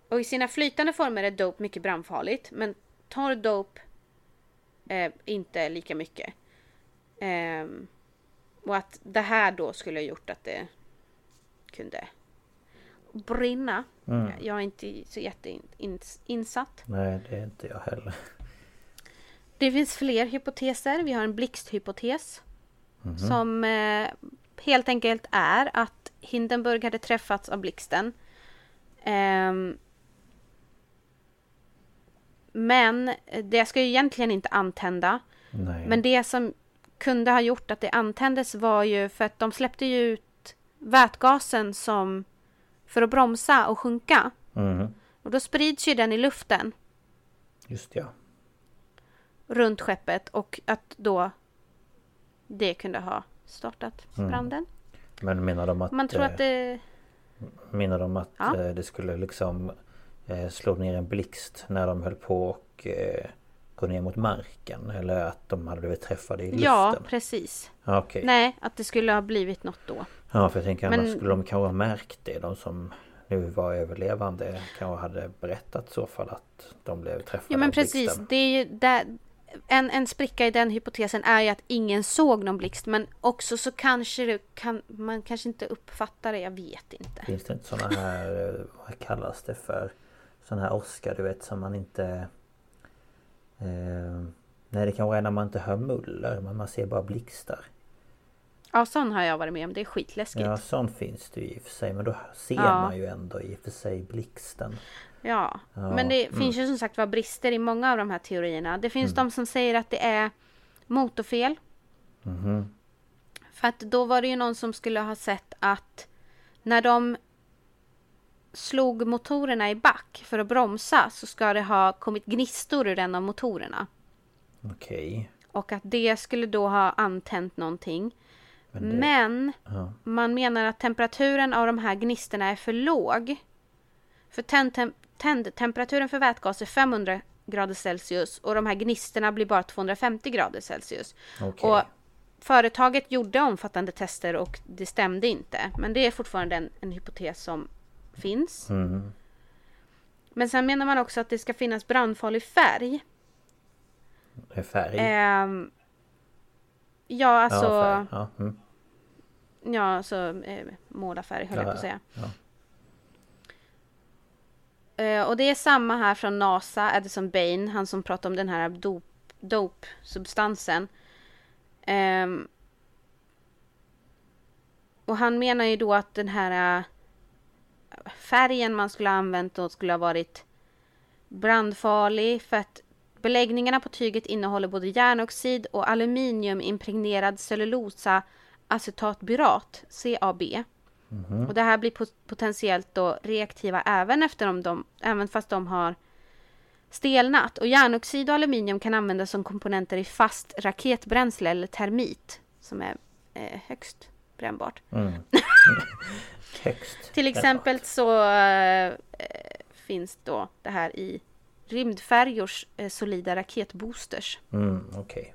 [SPEAKER 1] Och i sina flytande former är dope mycket brandfarligt, men torr dope eh, inte lika mycket. Ehm, och att det här då skulle ha gjort att det kunde brinna.
[SPEAKER 2] Mm.
[SPEAKER 1] Jag är inte så jätteinsatt.
[SPEAKER 2] Nej, det är inte jag heller.
[SPEAKER 1] Det finns fler hypoteser. Vi har en blixthypotes. Som eh, helt enkelt är att Hindenburg hade träffats av blixten. Ehm, men det ska ju egentligen inte antända.
[SPEAKER 2] Nej.
[SPEAKER 1] Men det som kunde ha gjort att det antändes var ju för att de släppte ju ut vätgasen som för att bromsa och sjunka.
[SPEAKER 2] Mm.
[SPEAKER 1] Och då sprids ju den i luften
[SPEAKER 2] Just ja.
[SPEAKER 1] runt skeppet och att då det kunde ha startat
[SPEAKER 2] Mm.
[SPEAKER 1] branden.
[SPEAKER 2] Men menar de att...
[SPEAKER 1] Man tror
[SPEAKER 2] eh,
[SPEAKER 1] att det...
[SPEAKER 2] Menar de att
[SPEAKER 1] Ja.
[SPEAKER 2] eh, det skulle liksom eh, slå ner en blixt när de höll på och gå ner mot marken? Eller att de hade blivit träffade i luften?
[SPEAKER 1] Ja, precis.
[SPEAKER 2] Ja, Okej.
[SPEAKER 1] Nej, att det skulle ha blivit något då.
[SPEAKER 2] Ja, för jag tänker
[SPEAKER 1] Men-
[SPEAKER 2] annars skulle de kanske ha märkt det. De som nu var överlevande kanske hade berättat så fall att de blev träffade
[SPEAKER 1] Ja men precis, det är ju där, en, en spricka i den hypotesen är ju att ingen såg någon blixt men också så kanske det kan, man kanske inte uppfattar det, jag vet inte.
[SPEAKER 2] Finns det inte såna här, eh, vad kallas det för? Sån här åska du vet som man inte... Eh, nej det kanske är när man inte hör muller men man ser bara blixtar.
[SPEAKER 1] Ja, sån har jag varit med om, det är skitläskigt.
[SPEAKER 2] Ja, sån finns det ju i och för sig men då ser
[SPEAKER 1] Ja.
[SPEAKER 2] man ju ändå i och för sig blixten. Ja,
[SPEAKER 1] men det
[SPEAKER 2] mm.
[SPEAKER 1] finns ju som sagt var brister i många av de här teorierna. Det finns de som säger att det är motorfel.
[SPEAKER 2] Mhm.
[SPEAKER 1] För att då var det ju någon som skulle ha sett att när de slog motorerna i back för att bromsa så ska det ha kommit gnistor ur en av motorerna.
[SPEAKER 2] Okej.
[SPEAKER 1] Och att det skulle då ha antänt någonting.
[SPEAKER 2] Men det-
[SPEAKER 1] Men
[SPEAKER 2] Ja.
[SPEAKER 1] man menar att temperaturen av de här gnistorna är för låg. För tändtemperaturen för vätgas är 500 grader Celsius och de här gnistorna blir bara 250 grader Celsius.
[SPEAKER 2] Okej.
[SPEAKER 1] Och företaget gjorde omfattande tester och det stämde inte. Men det är fortfarande en, en hypotes som finns.
[SPEAKER 2] Mm.
[SPEAKER 1] Men sen menar man också att det ska finnas brandfarlig färg.
[SPEAKER 2] Färg.
[SPEAKER 1] Ehm, Ja, alltså...
[SPEAKER 2] ja,
[SPEAKER 1] Ja,
[SPEAKER 2] färg. ja, mm.
[SPEAKER 1] alltså eh, målarfärg höll jag
[SPEAKER 2] Ja,
[SPEAKER 1] på att säga.
[SPEAKER 2] ja.
[SPEAKER 1] Eh, och det är samma här från NASA, Edison Bain, han som pratade om den här dop, Dope um, ehm, och han menar ju då att den här eh, färgen man skulle ha använt då skulle ha varit brandfarlig för att beläggningarna på tyget innehåller både järnoxid och aluminiumimpregnerad cellulosa acetatbyrat, CAB. Och det här blir pot- potentiellt då reaktiva även efter om de, även fast de har stelnat. Och järnoxid och aluminium kan användas som komponenter i fast raketbränsle eller termit som är eh, högst brännbart.
[SPEAKER 2] Mm. Högst.
[SPEAKER 1] Till exempel så eh, finns då det här i rymdfärjors eh, solida raketboosters.
[SPEAKER 2] Mm, okej.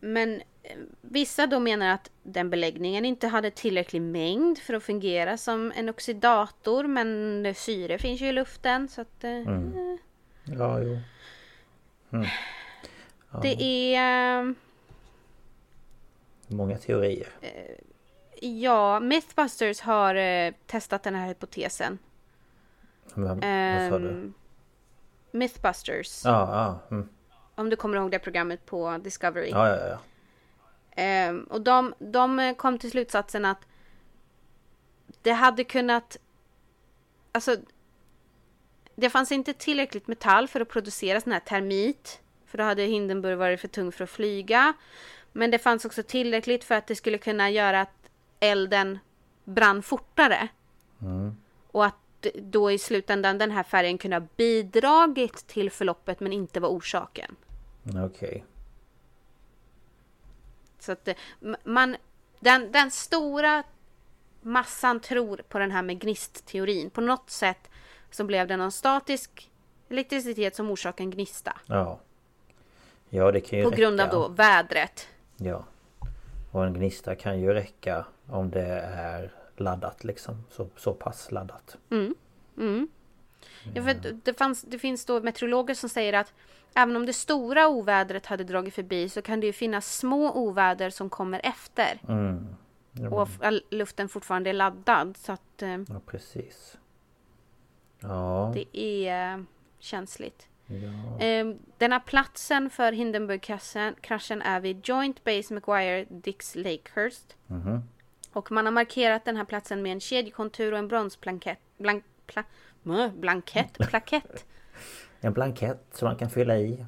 [SPEAKER 1] Men vissa då menar att den beläggningen inte hade tillräcklig mängd för att fungera som en oxidator. Men eh, syre finns ju i luften så att... eh,
[SPEAKER 2] Ja, jo.
[SPEAKER 1] Det är... eh,
[SPEAKER 2] Många teorier.
[SPEAKER 1] Ja, Mythbusters har eh, testat den här hypotesen.
[SPEAKER 2] Men, vad sa du?
[SPEAKER 1] Ehm, Mythbusters.
[SPEAKER 2] Ja, ja. Mm.
[SPEAKER 1] Om du kommer ihåg det programmet på Discovery.
[SPEAKER 2] Ja, ja, ja.
[SPEAKER 1] Ehm, och de, de kom till slutsatsen att det hade kunnat... Alltså... Det fanns inte tillräckligt metall för att producera sån här termit. För då hade Hindenburg varit för tung för att flyga. Men det fanns också tillräckligt för att det skulle kunna göra att elden brann fortare. Och att då i slutändan den här färgen kunde ha bidragit till förloppet men inte var orsaken.
[SPEAKER 2] Okej.
[SPEAKER 1] Så att eh, man, den, den stora massan tror på den här med gnistteorin. På något sätt så blev det någon statisk elektricitet som orsakade en gnista.
[SPEAKER 2] Ja. Ja, det kan ju
[SPEAKER 1] På
[SPEAKER 2] räcka.
[SPEAKER 1] grund av då vädret.
[SPEAKER 2] Ja. Och en gnista kan ju räcka om det är laddat liksom. Så, så pass laddat.
[SPEAKER 1] Ja, för det, fanns, det finns då meteorologer som säger att även om det stora ovädret hade dragit förbi så kan det ju finnas små oväder som kommer efter.
[SPEAKER 2] Mm. Ja,
[SPEAKER 1] Och luften fortfarande är laddad. Så att eh,
[SPEAKER 2] ja precis. Ja.
[SPEAKER 1] det är eh, känsligt.
[SPEAKER 2] ja.
[SPEAKER 1] Eh, Den här platsen för Hindenburg-kraschen kraschen är vid Joint Base McGuire Dix Lakehurst.
[SPEAKER 2] Mhm.
[SPEAKER 1] Och man har markerat den här platsen med en kedjekontur och en bronsplankett. Blank, pla, blankett? Plakett?
[SPEAKER 2] En blankett som man kan fylla i.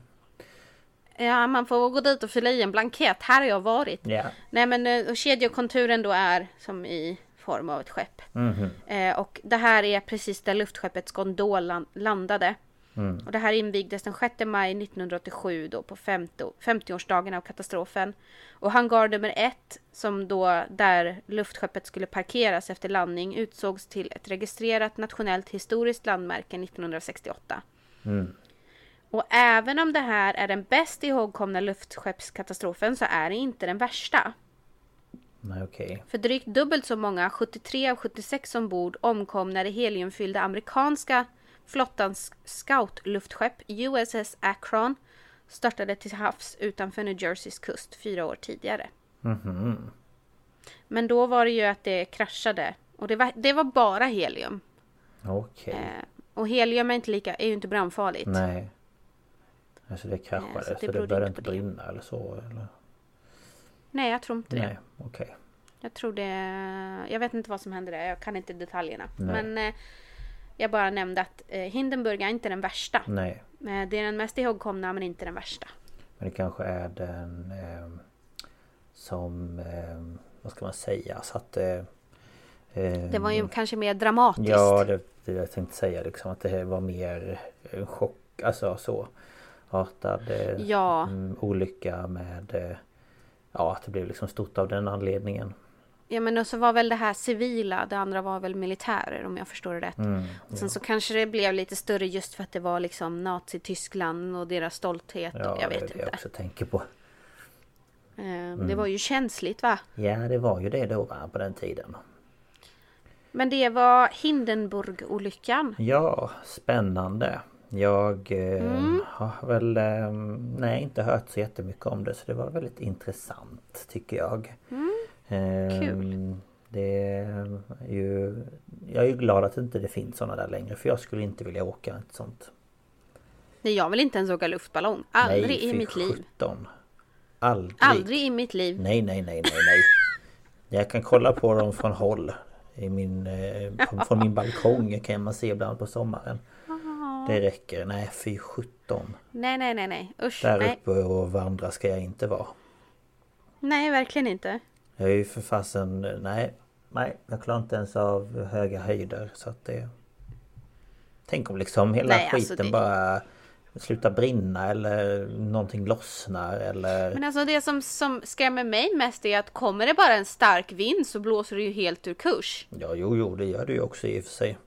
[SPEAKER 1] Ja, man får gå dit och fylla i en blankett. Här har jag varit.
[SPEAKER 2] Ja.
[SPEAKER 1] Nej, men eh, och kedjekonturen då är som i form av ett skepp.
[SPEAKER 2] Mhm.
[SPEAKER 1] Eh, och det här är precis där luftskeppet Skondol lan- landade.
[SPEAKER 2] Mm.
[SPEAKER 1] Och det här invigdes den 6 maj 1987 då på 50 50-årsdagen av katastrofen. Och hangar nummer ett, som då där luftskeppet skulle parkeras efter landning, utsågs till ett registrerat nationellt historiskt landmärke 1968.
[SPEAKER 2] Mm.
[SPEAKER 1] Och även om det här är den bäst ihågkomna luftskeppskatastrofen så är det inte den värsta.
[SPEAKER 2] Okej.
[SPEAKER 1] För drygt dubbelt så många, 73 av 76 ombord, omkom när det heliumfyllda amerikanska flottans scoutluftskepp USS Akron startade till havs utanför New Jerseys kust fyra år tidigare.
[SPEAKER 2] Mhm.
[SPEAKER 1] Men då var det ju att det kraschade och det var, det var bara helium.
[SPEAKER 2] Okej.
[SPEAKER 1] Eh, och helium är, inte lika, är ju inte brandfarligt.
[SPEAKER 2] Nej. Alltså det kraschade
[SPEAKER 1] så
[SPEAKER 2] så
[SPEAKER 1] det
[SPEAKER 2] det,
[SPEAKER 1] berodde
[SPEAKER 2] började
[SPEAKER 1] inte på det.
[SPEAKER 2] brinna eller så eller?
[SPEAKER 1] Nej, jag tror inte det.
[SPEAKER 2] Nej, okej.
[SPEAKER 1] Jag tror det... Jag vet inte vad som hände där. Jag kan inte detaljerna.
[SPEAKER 2] Nej.
[SPEAKER 1] Men eh, jag bara nämnde att eh, Hindenburg är inte den värsta.
[SPEAKER 2] Nej.
[SPEAKER 1] Eh, det är den mest ihågkomna men inte den värsta.
[SPEAKER 2] Men det kanske är den ehm, som, ehm, vad ska man säga, så att eh,
[SPEAKER 1] Det var ju kanske mer dramatiskt.
[SPEAKER 2] Ja, det, det jag tänkte säga liksom att det var mer en chock, alltså så artad eh,
[SPEAKER 1] Ja.
[SPEAKER 2] mm, olycka med eh, Ja, att det blev liksom stort av den anledningen.
[SPEAKER 1] Ja men och så var väl det här civila, det andra var väl militärer om jag förstår det rätt.
[SPEAKER 2] Mm,
[SPEAKER 1] Och sen så kanske det blev lite större just för att det var liksom Nazityskland och deras stolthet.
[SPEAKER 2] ja,
[SPEAKER 1] och jag vet
[SPEAKER 2] det är
[SPEAKER 1] inte.
[SPEAKER 2] jag också tänker på.
[SPEAKER 1] Eh, Det var ju känsligt va?
[SPEAKER 2] Ja, det var ju det då va, på den tiden.
[SPEAKER 1] Men det var Hindenburg-olyckan.
[SPEAKER 2] Ja, spännande. Jag eh,
[SPEAKER 1] Mm.
[SPEAKER 2] har väl eh, nej, inte hört så jättemycket om det så det var väldigt intressant tycker jag. Eh,
[SPEAKER 1] Kul.
[SPEAKER 2] Det är ju... Jag är ju glad att inte det finns sådana där längre för jag skulle inte vilja åka ett sånt.
[SPEAKER 1] Nej, jag vill inte ens åka luftballong. Aldrig
[SPEAKER 2] nej,
[SPEAKER 1] i mitt liv.
[SPEAKER 2] 17. Aldrig.
[SPEAKER 1] Aldrig i mitt liv.
[SPEAKER 2] Nej, nej, nej, nej, nej. Jag kan kolla på dem från håll. I min, eh, på, från min balkong kan man se ibland på sommaren. Det räcker. Nej, fy 17.
[SPEAKER 1] Nej, nej, nej, nej. Usch.
[SPEAKER 2] Där
[SPEAKER 1] Nej.
[SPEAKER 2] uppe och vandra ska jag inte vara.
[SPEAKER 1] nej, verkligen inte.
[SPEAKER 2] Jag är ju för fasen... Nej, nej. Jag klarar inte ens av höga höjder så att det... Tänk om liksom hela
[SPEAKER 1] Nej, alltså
[SPEAKER 2] skiten
[SPEAKER 1] det-
[SPEAKER 2] bara slutar brinna eller någonting lossnar eller...
[SPEAKER 1] Men alltså det som, som skrämmer mig mest är att kommer det bara en stark vind så blåser det ju helt ur kurs.
[SPEAKER 2] Ja, jo, jo, det gör det ju också i och för sig.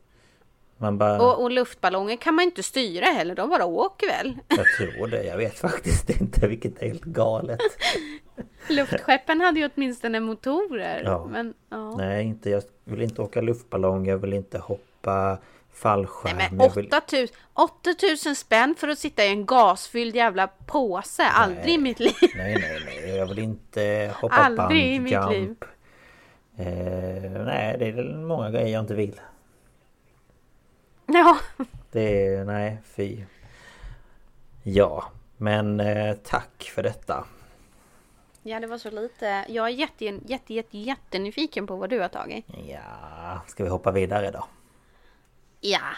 [SPEAKER 2] Man bara...
[SPEAKER 1] Och, och luftballonger kan man inte styra heller, de bara åker väl.
[SPEAKER 2] Jag tror det. Jag vet faktiskt inte vilket är helt galet.
[SPEAKER 1] Luftskeppen hade ju åtminstone motorer.
[SPEAKER 2] Ja.
[SPEAKER 1] Men, ja.
[SPEAKER 2] Nej, inte, jag vill inte åka luftballong. Jag vill inte hoppa fallskärm.
[SPEAKER 1] Nej, men
[SPEAKER 2] jag vill...
[SPEAKER 1] 8000 8000 spänn för att sitta i en gasfylld jävla påse. Aldrig i mitt liv.
[SPEAKER 2] Nej, nej, nej. Jag vill inte hoppa
[SPEAKER 1] Aldrig i mitt
[SPEAKER 2] bungee
[SPEAKER 1] liv.
[SPEAKER 2] jump. Eh, nej, det är många grejer jag inte vill.
[SPEAKER 1] Ja.
[SPEAKER 2] Det är... Nej, fy. Ja, men eh, tack för detta.
[SPEAKER 1] ja, det var så lite. Jag är jätte, jätte, jätte, jättenyfiken på vad du har tagit.
[SPEAKER 2] Ja, ska vi hoppa vidare då?
[SPEAKER 1] Ja.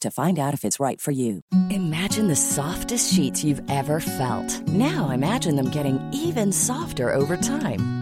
[SPEAKER 4] to find out if it's right for you. Imagine the softest sheets you've ever felt. Now imagine them getting even softer over time.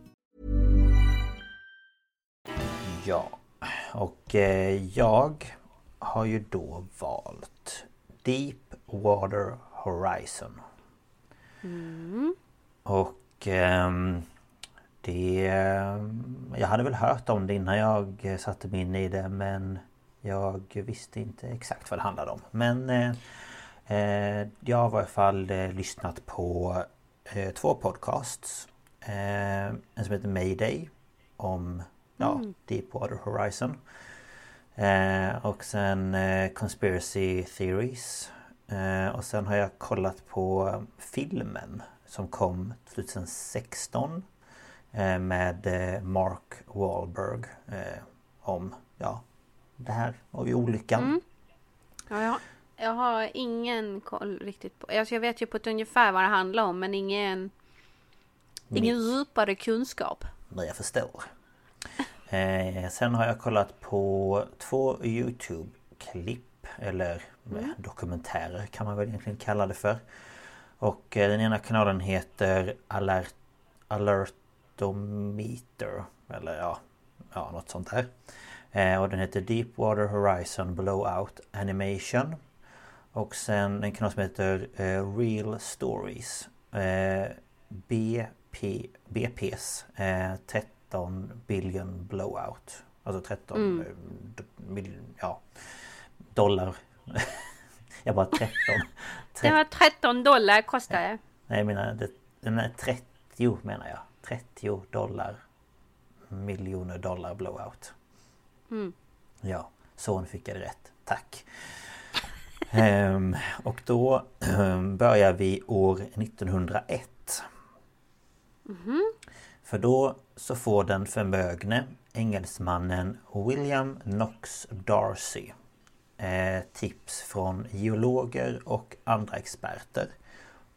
[SPEAKER 2] Ja, och eh, jag har ju då valt Deep Water Horizon. Och ehm, det... Jag hade väl hört om det innan jag satte mig in i det men jag visste inte exakt vad det handlade om. Men eh, eh, jag har i varje fall eh, lyssnat på eh, två podcasts. Eh, en som heter Mayday om ja, Deepwater Horizon. Eh, och sen eh, Conspiracy Theories. Eh, och sen har jag kollat på filmen som kom 2016. Eh, med eh, Mark Wahlberg. Eh, om, ja, det här och olyckan.
[SPEAKER 1] Ja, jag, jag har ingen koll riktigt på... Alltså jag vet ju på ett ungefär vad det handlar om men ingen... Ingen djupare kunskap.
[SPEAKER 2] Men jag förstår. Eh, sen har jag kollat på två Youtube-klipp Eller eh, dokumentärer kan man väl egentligen kalla det för. Och eh, den ena kanalen heter Alert, Alertometer Eller ja, ja något sånt där. Eh, och den heter Deepwater Horizon Blowout Animation. Och sen en kanal som heter eh, Real Stories. Eh, BP, BP's eh, 13 billion blowout. Alltså 13 eh, d- mil, ja, dollar. jag bara 13.
[SPEAKER 1] Det var 13 dollar kostade det.
[SPEAKER 2] Nej jag menar det, den är 30 menar jag. 30 dollar. Miljoner dollar blowout.
[SPEAKER 1] Mm.
[SPEAKER 2] Ja, så fick jag det rätt. Tack. Ehm, och då börjar vi år 1901. För då så får den förmögne engelsmannen William Knox Darcy eh, tips från geologer och andra experter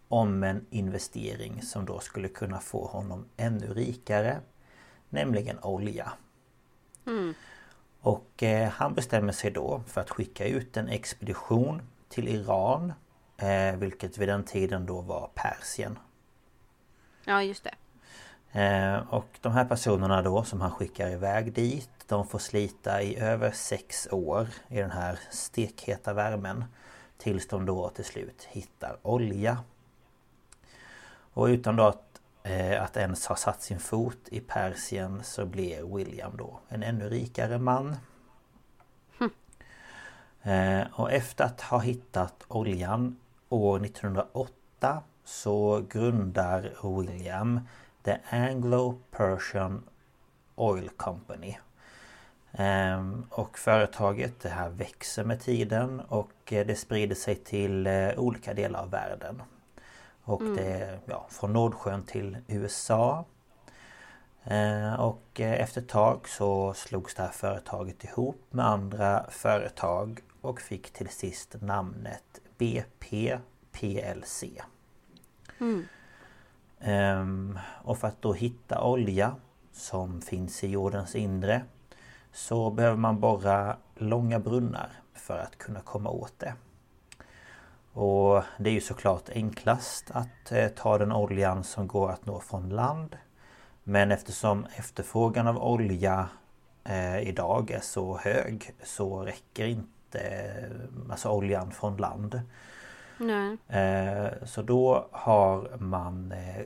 [SPEAKER 2] om en investering som då skulle kunna få honom ännu rikare, nämligen olja. Och eh, han bestämmer sig då för att skicka ut en expedition till Iran, eh, vilket vid den tiden då var Persien.
[SPEAKER 1] Ja, just det.
[SPEAKER 2] Eh, och de här personerna då som han skickar iväg dit De får slita i över sex år i den här stekheta värmen Tills de då till slut hittar olja. Och utan då att, eh, att ens ha satt sin fot i Persien så blir William då en ännu rikare man. Eh, Och efter att ha hittat oljan år 1908 så grundar William The Anglo-Persian Oil Company. Ehm, och företaget det här växer med tiden och eh, det sprider sig till eh, olika delar av världen. Och det är ja, från Nordsjön till USA. Eh, Och eh, efter ett tag så slogs det här företaget ihop med andra företag och fick till sist namnet BP PLC. Ehm, Ehm, och för att då hitta olja som finns i jordens inre så behöver man borra långa brunnar för att kunna komma åt det. Och det är ju såklart enklast att eh, ta den oljan som går att nå från land. Men eftersom efterfrågan av olja eh, idag är så hög så räcker inte eh, alltså oljan från land. Eh, Så då har man eh,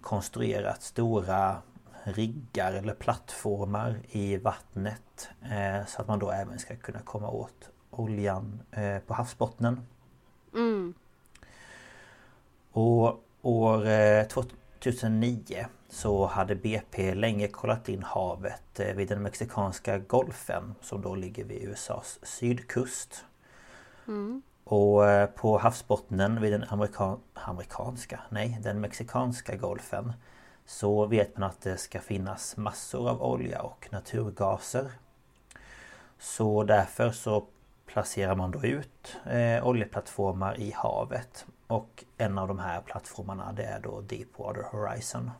[SPEAKER 2] konstruerat stora riggar eller plattformar i vattnet eh, så att man då även ska kunna komma åt oljan eh, på havsbottnen.
[SPEAKER 1] Mm.
[SPEAKER 2] Och år eh, 2009 så hade BP länge kollat in havet vid den mexikanska golfen som då ligger vid USAs sydkust. Och eh, på havsbottnen vid den amerikan amerikanska, nej den mexikanska golfen så vet man att det ska finnas massor av olja och naturgaser. Så därför så placerar man då ut eh, oljeplattformar i havet. Och en av de här plattformarna det är då Deepwater Horizon.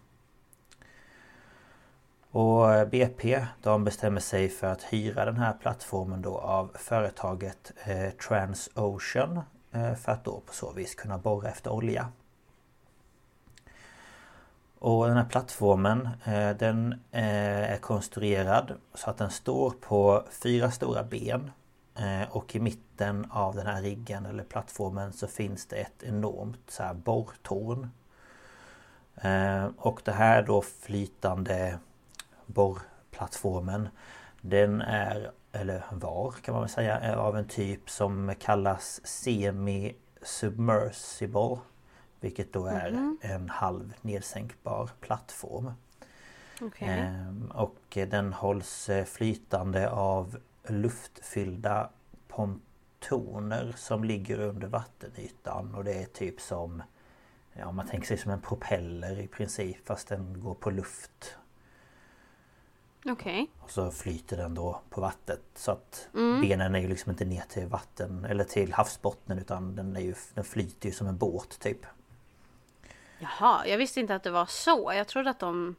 [SPEAKER 2] Och BP de bestämmer sig för att hyra den här plattformen då av företaget eh, Transocean eh, för att då på så vis kunna borra efter olja. Och den här plattformen eh, den eh, är konstruerad så att den står på fyra stora ben. Eh, Och i mitten av den här riggen eller plattformen så finns det ett enormt så här borrtorn. Eh, Och det här då flytande borrplattformen Den är, eller var kan man väl säga, av en typ som kallas semi-submersible. Vilket då är en halv nedsänkbar plattform.
[SPEAKER 1] Okej.
[SPEAKER 2] Ehm, Och den hålls eh, flytande av luftfyllda pontoner som ligger under vattenytan och det är typ som Ja man tänker sig som en propeller i princip fast den går på luft
[SPEAKER 1] Okej.
[SPEAKER 2] Och så flyter den då på vattnet så att benen är ju liksom inte ner till vatten eller till havsbottnen utan den, är ju, den flyter ju som en båt typ
[SPEAKER 1] Jaha, jag visste inte att det var så. Jag trodde att de...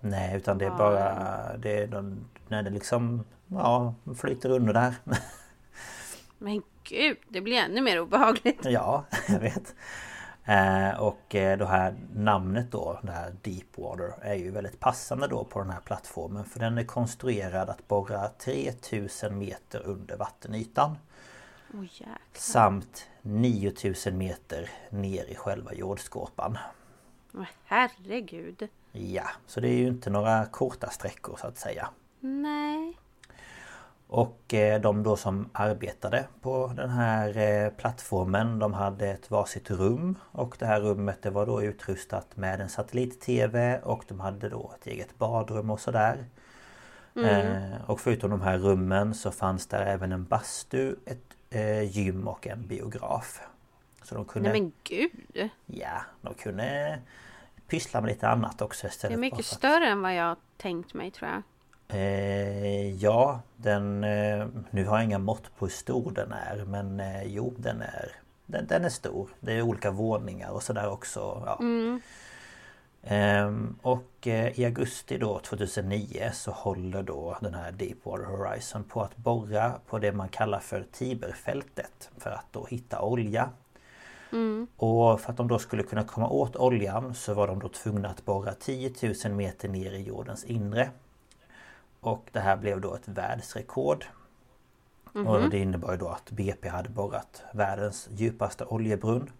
[SPEAKER 2] Nej utan det är bara det är de, när det liksom Ja flyter under där
[SPEAKER 1] Men gud, det blir ännu mer obehagligt.
[SPEAKER 2] Ja, jag vet. Eh, och eh, det här namnet då, det här Deepwater, är ju väldigt passande då på den här plattformen. För den är konstruerad att borra 3000 meter under vattenytan.
[SPEAKER 1] Jäklar.
[SPEAKER 2] Samt 9000 meter ner i själva jordskorpan.
[SPEAKER 1] Men herregud.
[SPEAKER 2] Ja, så det är ju inte några korta sträckor så att säga.
[SPEAKER 1] Nej,
[SPEAKER 2] Och eh, de då som arbetade på den här eh, plattformen de hade ett varsitt rum och det här rummet det var då utrustat med en satellit-TV och de hade då ett eget badrum och sådär. Eh, och förutom de här rummen så fanns där även en bastu, ett gym och en biograf. Så de kunde...
[SPEAKER 1] Nej men gud!
[SPEAKER 2] Ja, de kunde pyssla med lite annat också
[SPEAKER 1] Det
[SPEAKER 2] istället
[SPEAKER 1] är
[SPEAKER 2] bara
[SPEAKER 1] mycket större än vad jag tänkt mig tror jag.
[SPEAKER 2] Eh, ja, den... Eh, nu har jag inga mått på hur stor den är men eh, jo, den är... Den, den är stor. Det är olika våningar och sådär också. Ja. Ehm, och eh, i augusti då 2009 så håller då den här Deepwater Horizon på att borra på det man kallar för Tiberfältet för att då hitta olja. Och för att de då skulle kunna komma åt oljan så var de då tvungna att borra 10 000 meter ner i jordens inre. Och det här blev då ett världsrekord. Och det innebar ju då att BP hade borrat världens djupaste oljebrunn.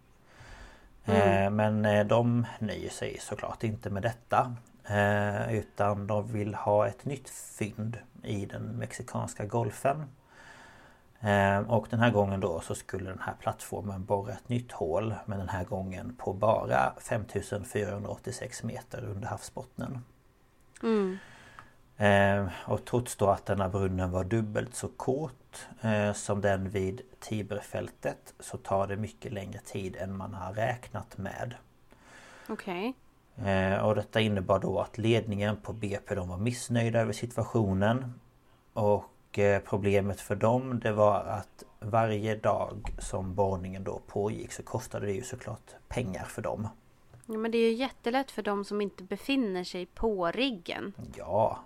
[SPEAKER 2] Eh, Men eh, de nöjer sig såklart inte med detta. Eh, Utan de vill ha ett nytt fynd i den mexikanska golfen. Eh, Och den här gången då så skulle den här plattformen borra ett nytt hål. Men den här gången på bara 5486 meter under havsbottnen. Eh, och trots då att denna brunnen var dubbelt så kort eh, som den vid Tiberfältet så tar det mycket längre tid än man har räknat med.
[SPEAKER 1] Okej.
[SPEAKER 2] Eh, och detta innebar då att ledningen på BP de var missnöjda över situationen. Och eh, problemet för dem det var att varje dag som borrningen då pågick så kostade det ju såklart pengar för dem.
[SPEAKER 1] Ja, men det är ju jättelätt för de som inte befinner sig på riggen.
[SPEAKER 2] Ja,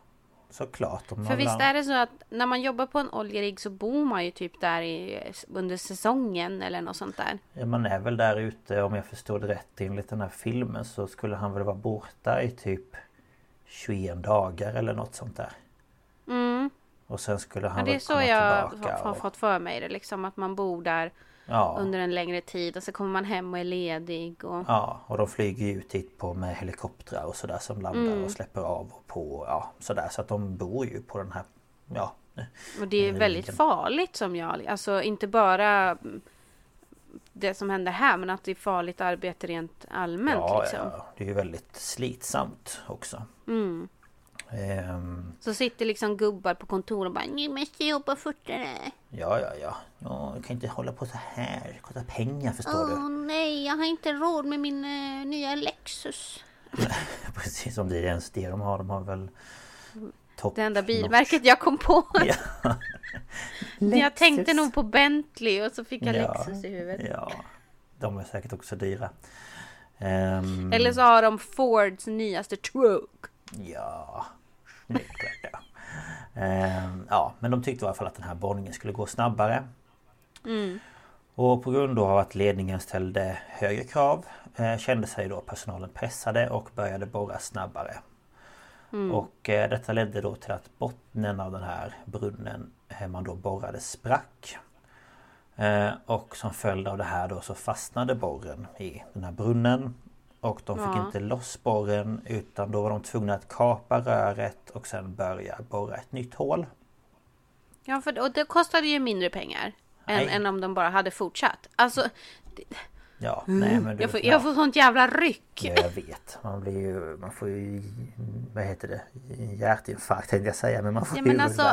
[SPEAKER 2] såklart.
[SPEAKER 1] För visst är det så att när man jobbar på en oljerigg så bor man ju typ där i, under säsongen eller något sånt där.
[SPEAKER 2] Ja, man är väl där ute om jag förstår det rätt enligt den här filmen så skulle han väl vara borta i typ 21 dagar eller något sånt där.
[SPEAKER 1] Mm.
[SPEAKER 2] Och sen skulle han
[SPEAKER 1] Men det är
[SPEAKER 2] väl
[SPEAKER 1] så
[SPEAKER 2] komma
[SPEAKER 1] jag
[SPEAKER 2] tillbaka
[SPEAKER 1] har, har
[SPEAKER 2] och,
[SPEAKER 1] fått för mig det liksom att man bor där
[SPEAKER 2] ja,
[SPEAKER 1] under en längre tid och så kommer man hem och är ledig och
[SPEAKER 2] ja, och de flyger ut hit på med helikoptrar och sådär som landar
[SPEAKER 1] Mm.
[SPEAKER 2] och släpper av och på ja, sådär så att de bor ju på den här Ja
[SPEAKER 1] Och det är väldigt
[SPEAKER 2] Riggen.
[SPEAKER 1] farligt som jag, alltså inte bara det som händer här men att det är farligt arbete rent allmänt
[SPEAKER 2] ja,
[SPEAKER 1] liksom.
[SPEAKER 2] ja, det är ju väldigt slitsamt också.
[SPEAKER 1] Mm.
[SPEAKER 2] Ehm,
[SPEAKER 1] Så sitter liksom gubbar på kontor och bara ni måste jobba fortare.
[SPEAKER 2] ja, ja, ja. ja. Du kan inte hålla på så här. Det kostar pengar förstår du.
[SPEAKER 1] Åh nej, jag har inte råd med min eh, nya Lexus.
[SPEAKER 2] Precis som det är ens det de har. De har väl top
[SPEAKER 1] Det enda
[SPEAKER 2] notch.
[SPEAKER 1] bilmärket jag kom på.
[SPEAKER 2] Ja.
[SPEAKER 1] jag tänkte nog på Bentley och så fick jag
[SPEAKER 2] Ja,
[SPEAKER 1] Lexus i huvudet.
[SPEAKER 2] Ja, de är säkert också dyra. Ehm,
[SPEAKER 1] Eller så har de Fords nyaste truck.
[SPEAKER 2] Ja, jag. Ehm, ja, men de tyckte i alla fall att den här borrningen skulle gå snabbare. Och på grund av att ledningen ställde högre krav eh, kände sig då personalen pressade och började borra snabbare. Och eh, detta ledde då till att bottnen av den här brunnen eh, man då borrade sprack. Och som följd av det här då så fastnade borren i den här brunnen. Och de fick
[SPEAKER 1] Ja.
[SPEAKER 2] inte loss borren utan då var de tvungna att kapa röret och sen börja borra ett nytt hål.
[SPEAKER 1] Ja, för, och det kostade ju mindre pengar. Än, än om de bara hade fortsatt. Alltså,
[SPEAKER 2] Ja, nej men du,
[SPEAKER 1] jag får,
[SPEAKER 2] ja.
[SPEAKER 1] jag får sånt jävla ryck.
[SPEAKER 2] Ja, jag vet. Man blir ju... Man får ju... Vad heter det? Hjärtinfarkt tänkte jag säga. Men man får
[SPEAKER 1] Ja, men alltså,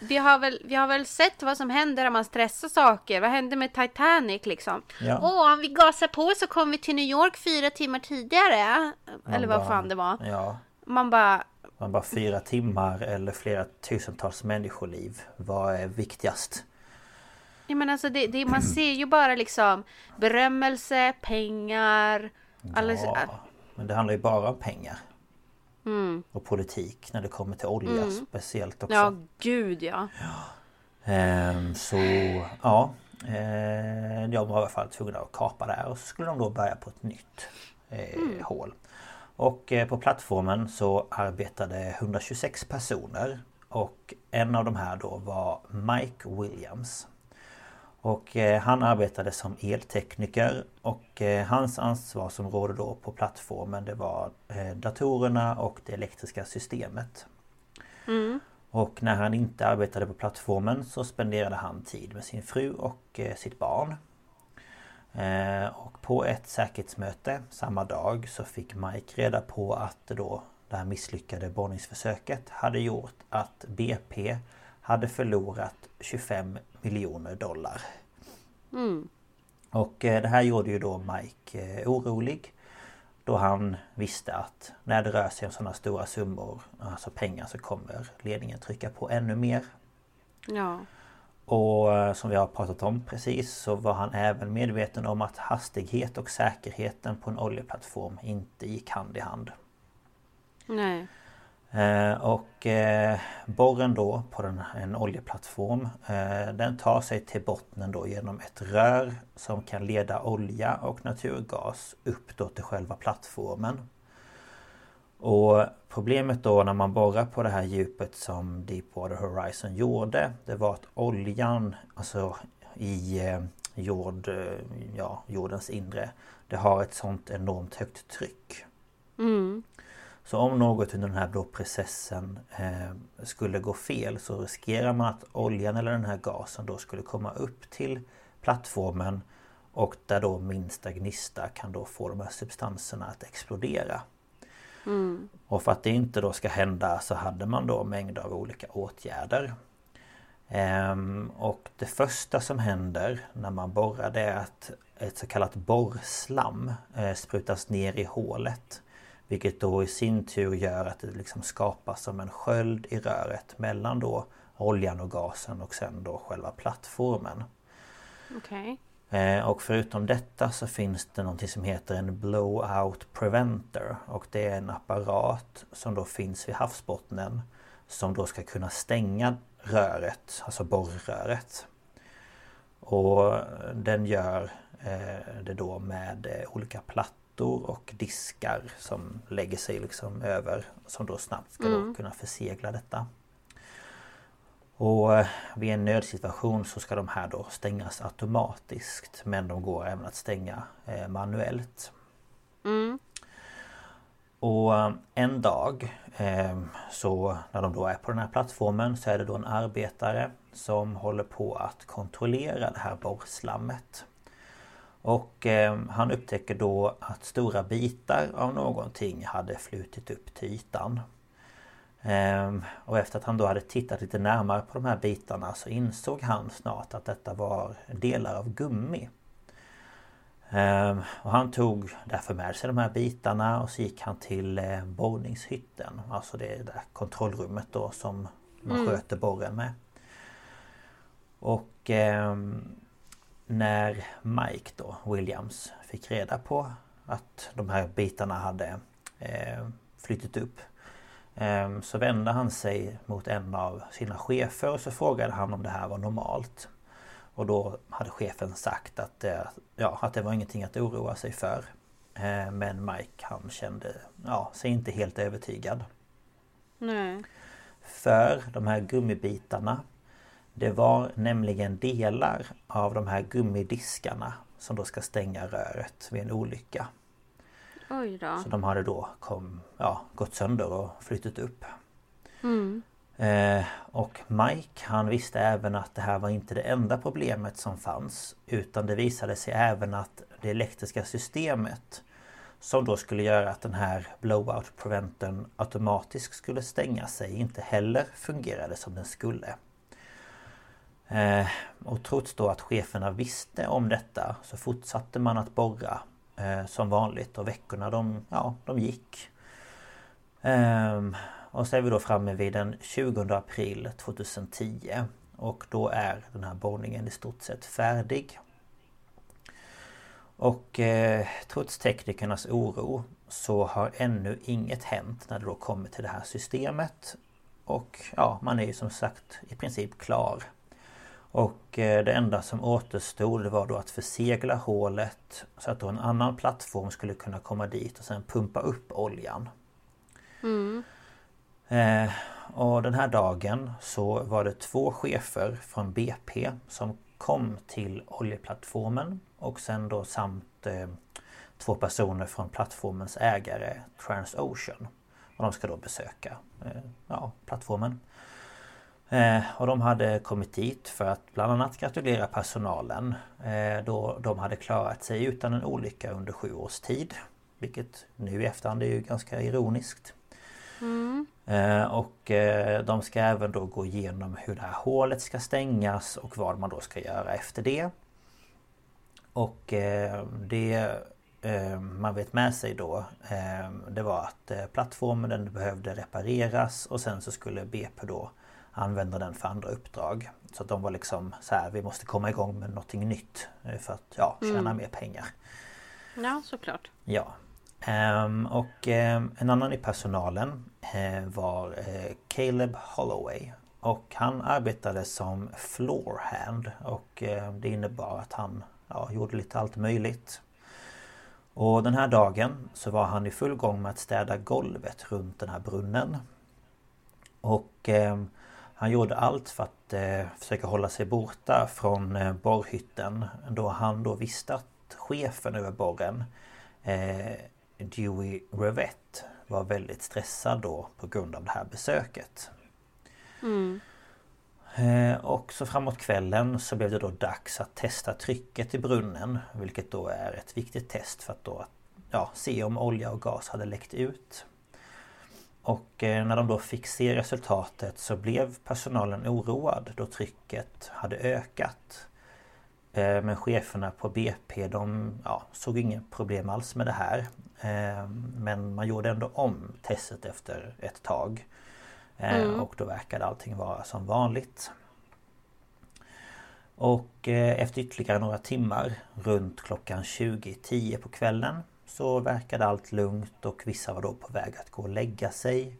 [SPEAKER 1] vi, har väl, vi har väl sett vad som händer när man stressar saker. Vad hände med Titanic liksom?
[SPEAKER 2] Ja.
[SPEAKER 1] Åh, om vi gasar på så kommer vi till New York fyra timmar tidigare. Eller vad
[SPEAKER 2] bara-
[SPEAKER 1] fan det var.
[SPEAKER 2] Ja.
[SPEAKER 1] Man bara,
[SPEAKER 2] Man bara fyra timmar eller flera tusentals människoliv. Vad är viktigast?
[SPEAKER 1] Ja, men alltså det, det, man ser ju bara liksom berömmelse, pengar. Alla,
[SPEAKER 2] Ja, men det handlar ju bara om pengar.
[SPEAKER 1] Mm.
[SPEAKER 2] Och politik när det kommer till olja speciellt också.
[SPEAKER 1] Ja, gud ja.
[SPEAKER 2] Ehm, så ja. Eh, de var i alla fall tvungna att kapa där och så skulle de då börja på ett nytt eh, hål. Och eh, på plattformen så arbetade 126 personer. Och en av de här då var Mike Williams. Och eh, han arbetade som eltekniker och eh, hans ansvarsområde då på plattformen det var eh, datorerna och det elektriska systemet. Och när han inte arbetade på plattformen så spenderade han tid med sin fru och sitt barn. Och på ett säkerhetsmöte samma dag så fick Mike reda på att då det här misslyckade borrningsförsöket hade gjort att BP hade förlorat 25 miljoner dollar.
[SPEAKER 1] Mm.
[SPEAKER 2] Och eh, det här gjorde ju då Mike eh, orolig. Då han visste att när det rör sig om sådana stora summor, alltså pengar, så kommer ledningen trycka på ännu mer.
[SPEAKER 1] Ja.
[SPEAKER 2] Och eh, som vi har pratat om precis så var han även medveten om att hastighet och säkerheten på en oljeplattform inte gick hand i hand.
[SPEAKER 1] Nej.
[SPEAKER 2] Eh, och eh, borren då på den, en oljeplattform eh, Den tar sig till bottnen då genom ett rör som kan leda olja och naturgas upp då till själva plattformen. Och problemet då när man borrar på det här djupet som Deepwater Horizon gjorde Det var att oljan alltså i jord, ja, jordens inre Det har ett sånt enormt högt tryck.
[SPEAKER 1] Mm.
[SPEAKER 2] Så om något under den här då processen eh, skulle gå fel så riskerar man att oljan eller den här gasen då skulle komma upp till plattformen och där då minsta gnista kan då få de här substanserna att explodera.
[SPEAKER 1] Mm.
[SPEAKER 2] Och för att det inte då ska hända så hade man då mängder av olika åtgärder. Ehm, och det första som händer när man borrar det är att ett så kallat borrslam eh, sprutas ner i hålet. Vilket då i sin tur gör att det liksom skapas som en sköld i röret mellan då oljan och gasen och sen då själva plattformen.
[SPEAKER 1] Okej.
[SPEAKER 2] Eh, och förutom detta så finns det någonting som heter en blowout preventer och det är en apparat som då finns vid havsbottnen som då ska kunna stänga röret, alltså borrröret. Och den gör eh, det då med eh, olika plattor och diskar som lägger sig liksom över som då snabbt ska då
[SPEAKER 1] Mm.
[SPEAKER 2] kunna försegla detta. Och eh, vid en nödsituation så ska de här då stängas automatiskt men de går även att stänga eh, manuellt.
[SPEAKER 1] Mm.
[SPEAKER 2] Och eh, en dag eh, så när de då är på den här plattformen så är det då en arbetare som håller på att kontrollera det här borrslammet. Och eh, han upptäcker då att stora bitar av någonting hade flutit upp till ytan. Ehm, och efter att han då hade tittat lite närmare på de här bitarna så insåg han snart att detta var delar av gummi. Ehm, och han tog därför med sig de här bitarna och så gick han till eh, borrningshytten. Alltså det där kontrollrummet då som man
[SPEAKER 1] Mm.
[SPEAKER 2] sköter borren med. Och ehm, när Mike då, Williams, fick reda på att de här bitarna hade eh, flyttat upp Ehm, Så vände han sig mot en av sina chefer och så frågade han om det här var normalt. Och då hade chefen sagt att det, ja, att det var ingenting att oroa sig för. Ehm, Men Mike han kände ja, sig inte helt övertygad.
[SPEAKER 1] Nej.
[SPEAKER 2] För de här gummibitarna Det var nämligen delar av de här gummidiskarna som då ska stänga röret vid en olycka.
[SPEAKER 1] Oj då.
[SPEAKER 2] Så de hade då kom, ja, gått sönder och flyttat upp.
[SPEAKER 1] Mm.
[SPEAKER 2] Eh, och Mike han visste även att det här var inte det enda problemet som fanns utan det visade sig även att det elektriska systemet som då skulle göra att den här blowout preventern automatiskt skulle stänga sig inte heller fungerade som den skulle. Eh, och trots då att cheferna visste om detta så fortsatte man att borra eh, som vanligt och veckorna de, ja, de gick. Ehm, och så är vi då framme vid den 20 april 2010 och då är den här borrningen i stort sett färdig. Och eh, trots teknikernas oro så har ännu inget hänt när det då kommer till det här systemet. Och ja, man är ju som sagt i princip klar. Och eh, det enda som återstod var då att försegla hålet så att då en annan plattform skulle kunna komma dit och sen pumpa upp oljan.
[SPEAKER 1] Mm.
[SPEAKER 2] Eh, och den här dagen så var det två chefer från BP som kom till oljeplattformen och sen då samt eh, två personer från plattformens ägare Transocean. Och de ska då besöka eh, ja, plattformen. Eh, och de hade kommit dit för att bland annat gratulera personalen eh, då de hade klarat sig utan en olycka under sju års tid. Vilket nu i efterhand är ju ganska ironiskt.
[SPEAKER 1] Mm.
[SPEAKER 2] Eh, och eh, de ska även då gå igenom hur det här hålet ska stängas och vad man då ska göra efter det. Och eh, det man vet med sig då Det var att plattformen den behövde repareras och sen så skulle BP då använda den för andra uppdrag. Så att de var liksom så här, vi måste komma igång med någonting nytt för att ja, tjäna
[SPEAKER 1] Mm.
[SPEAKER 2] mer pengar.
[SPEAKER 1] Ja, såklart.
[SPEAKER 2] Ja. Ehm, och ehm, en annan i personalen eh, var eh, Caleb Holloway. Och han arbetade som floorhand och eh, det innebar att han ja, gjorde lite allt möjligt. Och den här dagen så var han i full gång med att städa golvet runt den här brunnen. Och ehm, han gjorde allt för att eh, försöka hålla sig borta från eh, borrhytten då han då visste att chefen över borren eh, Dewey Revett var väldigt stressad då på grund av det här besöket.
[SPEAKER 1] Mm.
[SPEAKER 2] Eh, och så framåt kvällen så blev det då dags att testa trycket i brunnen vilket då är ett viktigt test för att då ja, se om olja och gas hade läckt ut. Och eh, när de då fick se resultatet så blev personalen oroad då trycket hade ökat. Eh, Men cheferna på BP de ja, såg inget problem alls med det här. Eh, Men man gjorde ändå om testet efter ett tag.
[SPEAKER 1] Mm.
[SPEAKER 2] Och då verkade allting vara som vanligt. Och efter ytterligare några timmar runt klockan 20.10 på kvällen så verkade allt lugnt och vissa var då på väg att gå och lägga sig.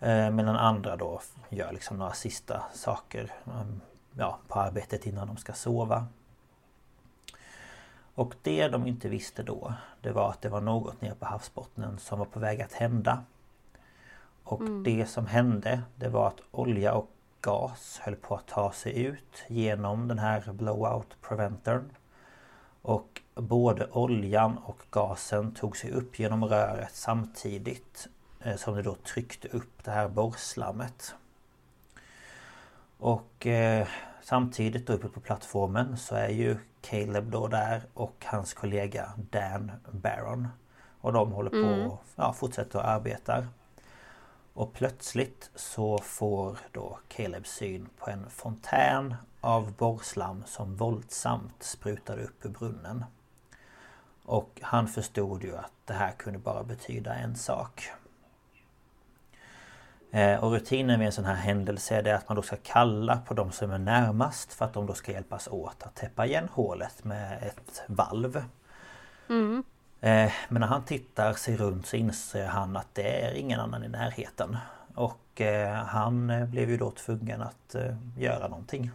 [SPEAKER 2] Eh, Medan andra då gör liksom några sista saker um, ja, på arbetet innan de ska sova. Och det de inte visste då Det var att det var något nere på havsbottnen som var på väg att hända. Och det som hände det var att olja och gas höll på att ta sig ut genom den här blowout preventorn. Och både oljan och gasen tog sig upp genom röret samtidigt eh, som det då tryckte upp det här borrslammet. Och eh, samtidigt uppe på plattformen så är ju Caleb då där och hans kollega Dan Barron. Och de håller på
[SPEAKER 1] Mm.
[SPEAKER 2] och ja, fortsätter att arbeta. Och plötsligt så får då Caleb syn på en fontän av borrslam som våldsamt sprutade upp ur brunnen. Och han förstod ju att det här kunde bara betyda en sak. Eh, Och rutinen vid en sån här händelse är det att man då ska kalla på de som är närmast för att de då ska hjälpas åt att täppa igen hålet med ett valv.
[SPEAKER 1] Mm.
[SPEAKER 2] Eh, Men när han tittar sig runt så inser han att det är ingen annan i närheten. Och eh, han blev ju då tvungen att göra någonting.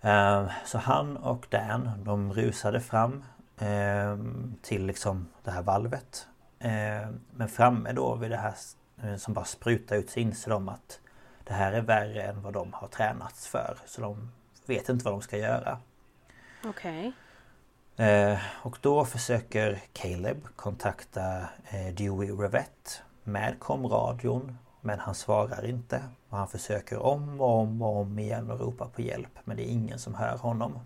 [SPEAKER 2] Eh, Så han och Dan de rusade fram eh, till liksom det här valvet. Eh, Men framme då vid det här eh, som bara sprutar ut så inser de att det här är värre än vad de har tränats för. Så de vet inte vad de ska göra.
[SPEAKER 1] Okej.
[SPEAKER 2] Eh, och då försöker Caleb kontakta eh, Dewey Revett med komradion men han svarar inte. Och han försöker om och om och om igen och ropa på hjälp. Men det är ingen som hör honom.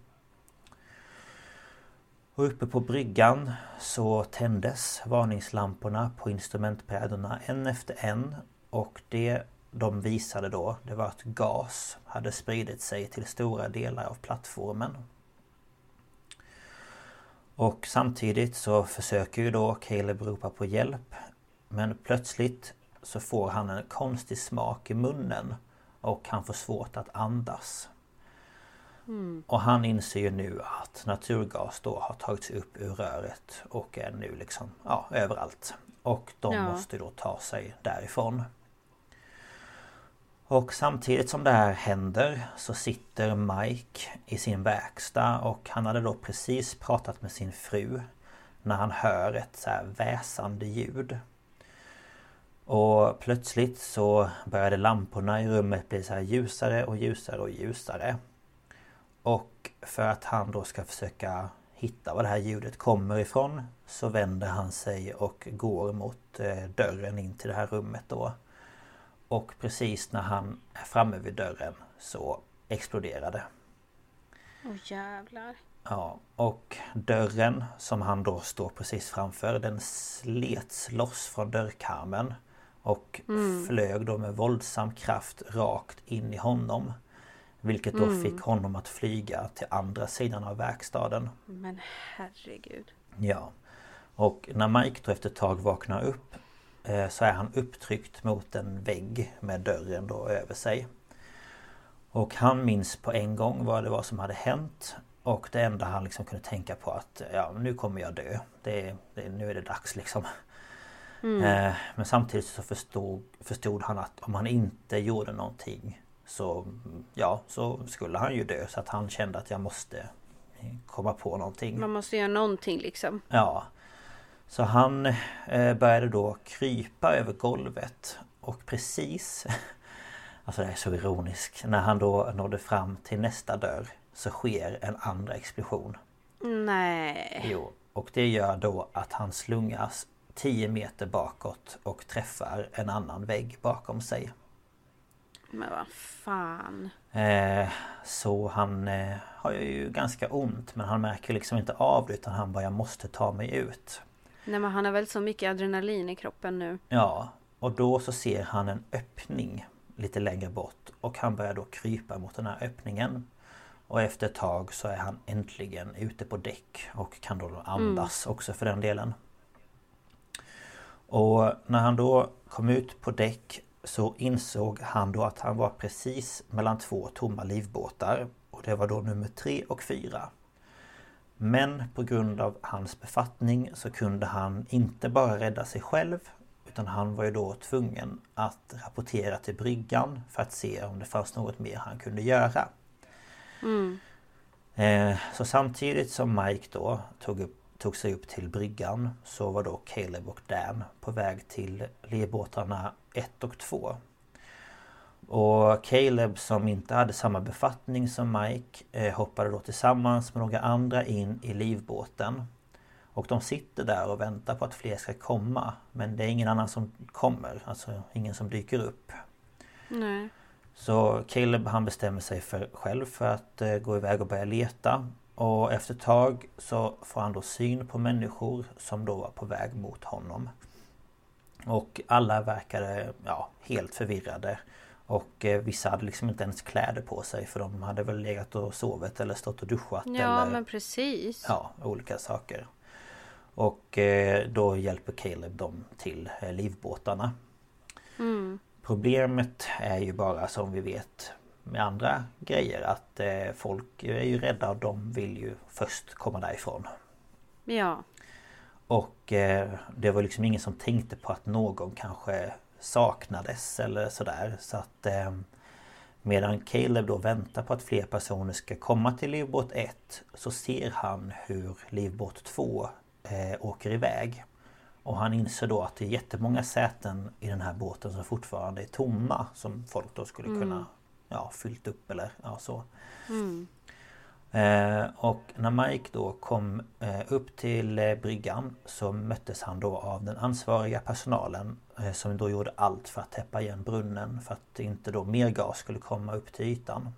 [SPEAKER 2] Och uppe på bryggan så tändes varningslamporna på instrumentbrädorna en efter en. Och det de visade då, det var att gas hade spridit sig till stora delar av plattformen. Och samtidigt så försöker ju då Caleb ropa på hjälp. Men plötsligt så får han en konstig smak i munnen. Och han får svårt att andas. Och han inser ju nu att naturgas då har tagits upp ur röret och är nu liksom ja, överallt. Och de
[SPEAKER 1] Ja.
[SPEAKER 2] måste då ta sig därifrån. Och samtidigt som det här händer så sitter Mike i sin verkstad och han hade då precis pratat med sin fru när han hör ett så här väsande ljud. Och plötsligt så började lamporna i rummet bli så här ljusare och ljusare och ljusare. Och för att han då ska försöka hitta var det här ljudet kommer ifrån så vänder han sig och går mot eh, dörren in till det här rummet då. Och precis när han är framme vid dörren så exploderar det.
[SPEAKER 1] Åh jävlar.
[SPEAKER 2] Ja, och dörren som han då står precis framför den slets loss från dörrkarmen och flög då med våldsam kraft rakt in i honom. Vilket då fick honom att flyga till andra sidan av verkstaden.
[SPEAKER 1] Men herregud.
[SPEAKER 2] Ja. Och när Mike då efter ett tag vaknar upp eh, så är han upptryckt mot en vägg med dörren då över sig. Och han minns på en gång vad det var som hade hänt. Och det enda han liksom kunde tänka på att ja, nu kommer jag dö. Det, det, nu är det dags liksom. Eh, men samtidigt så förstod, förstod han att om han inte gjorde någonting så, ja, så skulle han ju dö. Så att han kände att jag måste komma på någonting.
[SPEAKER 1] Man måste göra någonting liksom.
[SPEAKER 2] Ja. Så han eh, började då krypa över golvet och precis Alltså det är så ironiskt. När han då nådde fram till nästa dörr så sker en andra explosion.
[SPEAKER 1] Nej.
[SPEAKER 2] Jo, och det gör då att han slungas 10 meter bakåt och träffar en annan vägg bakom sig.
[SPEAKER 1] Men vad fan.
[SPEAKER 2] Eh, så han eh, har ju ganska ont men han märker liksom inte av det utan han bara jag måste ta mig ut.
[SPEAKER 1] Nej men han har väl så mycket adrenalin i kroppen nu.
[SPEAKER 2] Ja, och då så ser han en öppning lite längre bort och han börjar då krypa mot den här öppningen. Och efter ett tag så är han äntligen ute på däck och kan då andas också för den delen. Och när han då kom ut på däck så insåg han då att han var precis mellan två tomma livbåtar. Och det var då nummer tre och fyra. Men på grund av hans befattning så kunde han inte bara rädda sig själv utan han var ju då tvungen att rapportera till bryggan för att se om det fanns något mer han kunde göra. Eh, Så samtidigt som Mike då tog, upp, tog sig upp till bryggan så var då Caleb och Dan på väg till livbåtarna 1 och 2. Och Caleb som inte hade samma befattning som Mike eh, hoppade då tillsammans med några andra in i livbåten. Och de sitter där och väntar på att fler ska komma. Men det är ingen annan som kommer, alltså ingen som dyker upp.
[SPEAKER 1] Nej.
[SPEAKER 2] Så Caleb han bestämmer sig för själv för att eh, gå iväg och börja leta. Och efter ett tag så får han då syn på människor som då var på väg mot honom. Och alla verkade ja, helt förvirrade. Och eh, vissa hade liksom inte ens kläder på sig för de hade väl legat och sovit eller stått och duschat.
[SPEAKER 1] Ja
[SPEAKER 2] eller,
[SPEAKER 1] men precis.
[SPEAKER 2] Ja, olika saker. Och eh, då hjälper Caleb dem till eh, livbåtarna.
[SPEAKER 1] Mm.
[SPEAKER 2] Problemet är ju bara som vi vet med andra grejer att eh, folk är ju rädda och de vill ju först komma därifrån.
[SPEAKER 1] Ja.
[SPEAKER 2] Och eh, det var liksom ingen som tänkte på att någon kanske saknades eller sådär. Så att eh, Medan Caleb då väntar på att fler personer ska komma till livbåt 1 så ser han hur livbåt 2 eh, åker iväg. Och han inser då att det är jättemånga säten i den här båten som fortfarande är tomma som folk då skulle kunna ja, fyllt upp eller ja, så. Eh, och när Mike då kom eh, upp till eh, bryggan så möttes han då av den ansvariga personalen eh, som då gjorde allt för att täppa igen brunnen för att inte då mer gas skulle komma upp till ytan.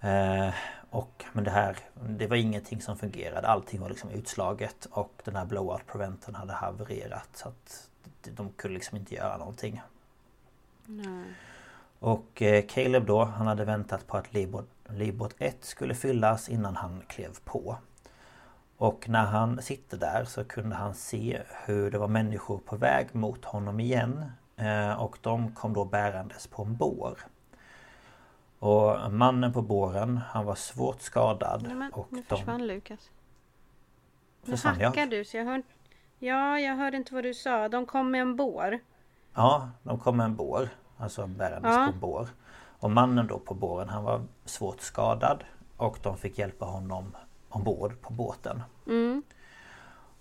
[SPEAKER 2] Eh, och men det här Det var ingenting som fungerade. Allting var liksom utslaget och den här blowout preventen hade havererat så att de- de kunde liksom inte göra någonting.
[SPEAKER 1] Nej.
[SPEAKER 2] Och eh, Caleb då, han hade väntat på att livbåt, livbåt 1 skulle fyllas innan han klev på. Och när han sitter där så kunde han se hur det var människor på väg mot honom igen. Eh, Och de kom då bärandes på en bår. Och mannen på båren, han var svårt skadad.
[SPEAKER 1] Nej, men
[SPEAKER 2] och
[SPEAKER 1] nu
[SPEAKER 2] de...
[SPEAKER 1] försvann Lukas. Nu
[SPEAKER 2] Försvann jag?
[SPEAKER 1] hackar du så jag hör... Ja, jag hörde inte vad du sa. De kom med en bår.
[SPEAKER 2] Ja, de kom med en bår. Alltså bärandes
[SPEAKER 1] Ja.
[SPEAKER 2] på bår. Och mannen då på båren han var svårt skadad. Och de fick hjälpa honom ombord på båten.
[SPEAKER 1] Mm.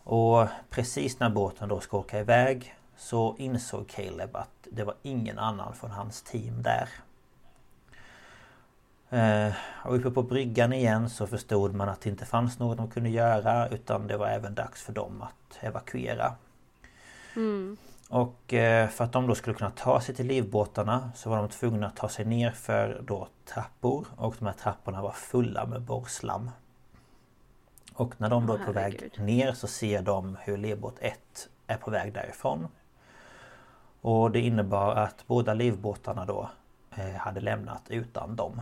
[SPEAKER 2] Och precis när båten då ska åka iväg så insåg Caleb att det var ingen annan från hans team där. Eh, och uppe på bryggan igen så förstod man att det inte fanns något de kunde göra utan det var även dags för dem att evakuera.
[SPEAKER 1] Mm.
[SPEAKER 2] Och eh, för att de då skulle kunna ta sig till livbåtarna så var de tvungna att ta sig ner för då trappor och de här trapporna var fulla med borrslam. Och när de då är på väg ner så ser de hur livbåt 1 är på väg därifrån. Och det innebar att båda livbåtarna då eh, hade lämnat utan dem.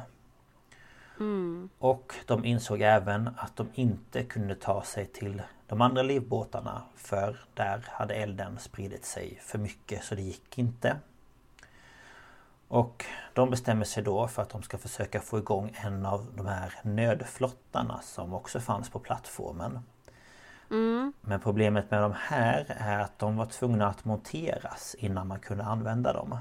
[SPEAKER 2] Och de insåg även att de inte kunde ta sig till de andra livbåtarna för där hade elden spridit sig för mycket så det gick inte. Och de bestämmer sig då för att de ska försöka få igång en av de här nödflottarna som också fanns på plattformen. Men problemet med de här är att de var tvungna att monteras innan man kunde använda dem.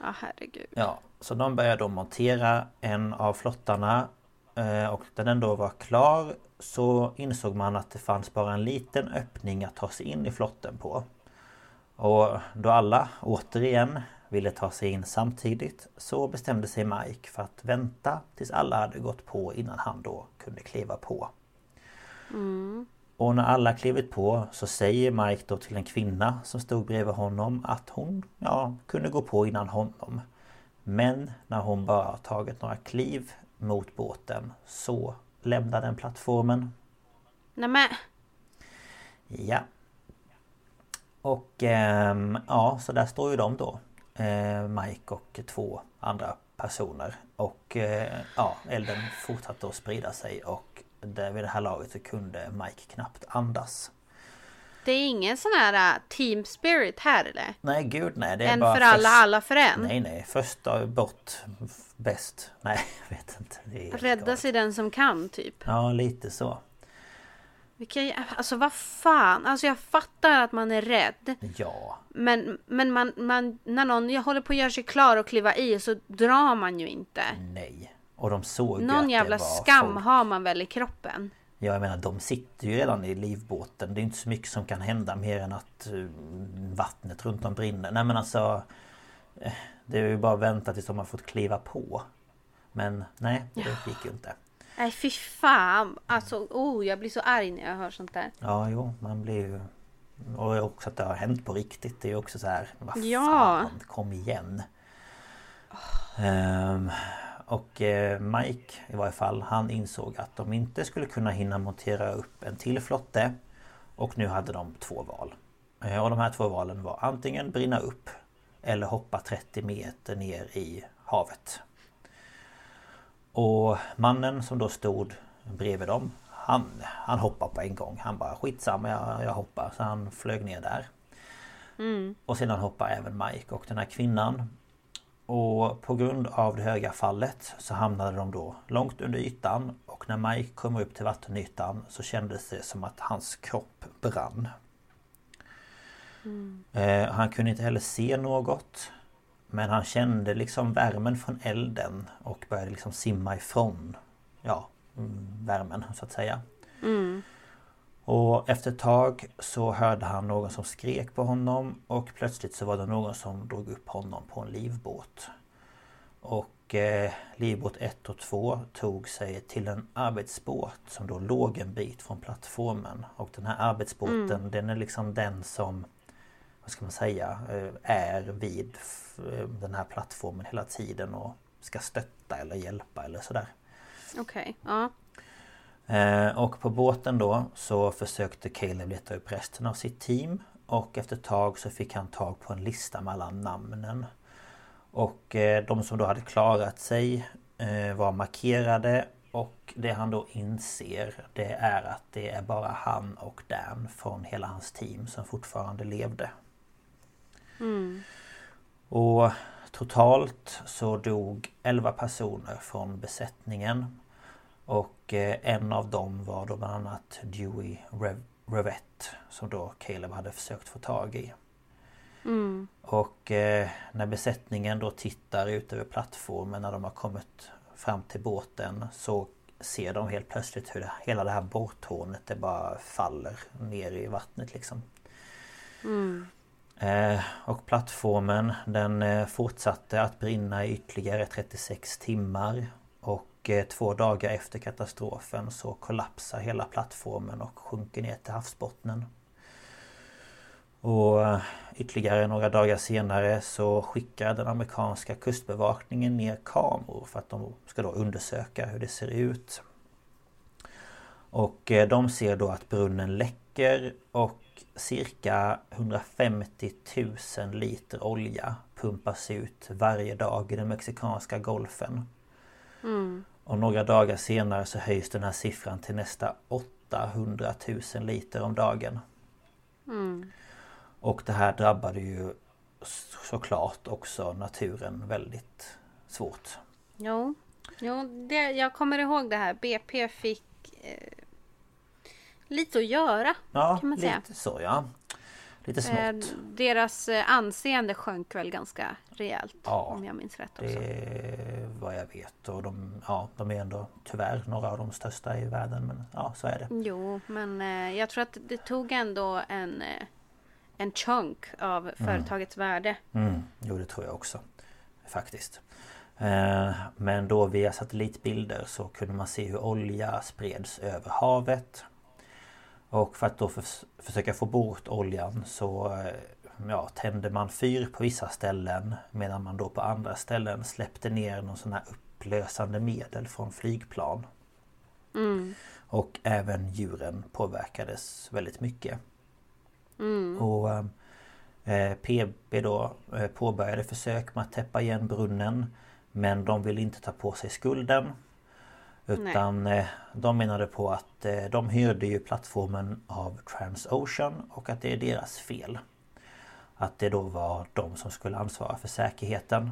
[SPEAKER 1] Ja, herregud.
[SPEAKER 2] Ja, så de började då montera en av flottarna eh, och när den då var klar så insåg man att det fanns bara en liten öppning att ta sig in i flotten på. Och då alla återigen ville ta sig in samtidigt så bestämde sig Mike för att vänta tills alla hade gått på innan han då kunde kliva på. Och när alla klivit på så säger Mike då till en kvinna som stod bredvid honom att hon ja, kunde gå på innan honom. Men när hon bara tagit några kliv mot båten så lämnar den plattformen.
[SPEAKER 1] Nämen,
[SPEAKER 2] Ja. Och ehm, ja, så där står ju de då. Eh, Mike och två andra personer. Och eh, ja, elden fortsatte att sprida sig och där vid det här laget så kunde Mike knappt andas.
[SPEAKER 1] Det är ingen sån här uh, team spirit här eller?
[SPEAKER 2] Nej gud nej, det är
[SPEAKER 1] En
[SPEAKER 2] bara
[SPEAKER 1] för alla, alla för en.
[SPEAKER 2] Nej nej, första bort bäst. Nej, jag vet inte. Det är helt
[SPEAKER 1] Rädda
[SPEAKER 2] galet.
[SPEAKER 1] sig den som kan typ.
[SPEAKER 2] Ja, lite så.
[SPEAKER 1] Vilka, alltså vad fan. Alltså jag fattar att man är rädd.
[SPEAKER 2] Ja,
[SPEAKER 1] Men, men man, man, när någon jag håller på att göra sig klar och kliva i så drar man ju inte.
[SPEAKER 2] nej. Och de såg
[SPEAKER 1] Någon
[SPEAKER 2] att
[SPEAKER 1] jävla
[SPEAKER 2] det var
[SPEAKER 1] skam
[SPEAKER 2] folk.
[SPEAKER 1] har man väl i kroppen.
[SPEAKER 2] Ja, jag menar de sitter ju redan i livbåten. Det är inte så mycket som kan hända mer än att eh, vattnet runt om brinner. Nej men alltså... eh, Det är ju bara att vänta tills de har fått kliva på. Men nej, det gick ju inte.
[SPEAKER 1] Nej fy fan. Alltså oh, jag blir så arg när jag hör sånt där.
[SPEAKER 2] Ja, jo, man blir ju... Och också att det har hänt på riktigt. Det är ju också så här... Vad
[SPEAKER 1] Ja.
[SPEAKER 2] fan, kom igen. Ehm, och eh, Mike i varje fall, han insåg att de inte skulle kunna hinna montera upp en till flotte. Och nu hade de två val. Eh, och de här två valen var antingen brinna upp eller hoppa 30 meter ner i havet. Och mannen som då stod bredvid dem Han, han hoppade på en gång. Han bara skitsamma jag, jag hoppar. Så han flög ner där. Och sedan hoppade även Mike och den här kvinnan. Och på grund av det höga fallet så hamnade de då långt under ytan. Och när Mike kom upp till vattenytan så kändes det som att hans kropp brann. Eh, han kunde inte heller se något. Men han kände liksom värmen från elden och började liksom simma ifrån ja, mm, värmen så att säga. Och efter ett tag så hörde han någon som skrek på honom och plötsligt så var det någon som drog upp honom på en livbåt. Och eh, livbåt 1 och 2 tog sig till en arbetsbåt som då låg en bit från plattformen. Och den här arbetsbåten den är liksom den som vad ska man säga, eh, är vid eh, den här plattformen hela tiden och ska stötta eller hjälpa eller sådär.
[SPEAKER 1] Okej, ja.
[SPEAKER 2] Eh, Och på båten då så försökte Caleb leta upp resten av sitt team och efter ett tag så fick han tag på en lista med alla namnen. Och eh, de som då hade klarat sig eh, var markerade och det han då inser det är att det är bara han och Dan från hela hans team som fortfarande levde. Och totalt så dog 11 personer från besättningen. Och eh, en av dem var då bland annat Dewey Rev- Revett som då Caleb hade försökt få tag i. Och eh, när besättningen då tittar ut över plattformen när de har kommit fram till båten så ser de helt plötsligt hur det, hela det här borrtornet det bara faller ner i vattnet liksom. Eh, och plattformen den eh, fortsatte att brinna i ytterligare 36 timmar. Och och eh, två dagar efter katastrofen så kollapsar hela plattformen och sjunker ner till havsbottnen. Och eh, ytterligare några dagar senare så skickar den amerikanska kustbevakningen ner kameror för att de ska då undersöka hur det ser ut. Och eh, de ser då att brunnen läcker och cirka 150 000 liter olja pumpas ut varje dag i den mexikanska golfen.
[SPEAKER 1] Mm.
[SPEAKER 2] Och några dagar senare så höjs den här siffran till nästa 800 000 liter om dagen.
[SPEAKER 1] Mm.
[SPEAKER 2] Och det här drabbade ju såklart också naturen väldigt svårt.
[SPEAKER 1] Jo, jo det, jag kommer ihåg det här. BP fick eh, lite att göra.
[SPEAKER 2] Ja,
[SPEAKER 1] Kan man säga.
[SPEAKER 2] lite så ja. Lite
[SPEAKER 1] Eh,
[SPEAKER 2] smått.
[SPEAKER 1] deras eh, anseende sjönk väl ganska rejält.
[SPEAKER 2] Ja,
[SPEAKER 1] om jag minns rätt också.
[SPEAKER 2] Det är vad jag vet och de, ja, de är ändå tyvärr några av de största i världen men ja så är det.
[SPEAKER 1] Jo, men eh, jag tror att det tog ändå en, en chunk av företagets värde.
[SPEAKER 2] Mm, jo det tror jag också. Faktiskt. Men då via satellitbilder så kunde man se hur olja spreds över havet. Och för att då förs- försöka få bort oljan så eh, ja, tände man fyr på vissa ställen medan man då på andra ställen släppte ner någon sån här upplösande medel från flygplan.
[SPEAKER 1] Mm.
[SPEAKER 2] Och även djuren påverkades väldigt mycket.
[SPEAKER 1] Mm.
[SPEAKER 2] Och eh, PB då eh, påbörjade försök med att täppa igen brunnen. Men de ville inte ta på sig skulden. Utan eh, de menade på att eh, de hyrde ju plattformen av Transocean och att det är deras fel. Att det då var de som skulle ansvara för säkerheten.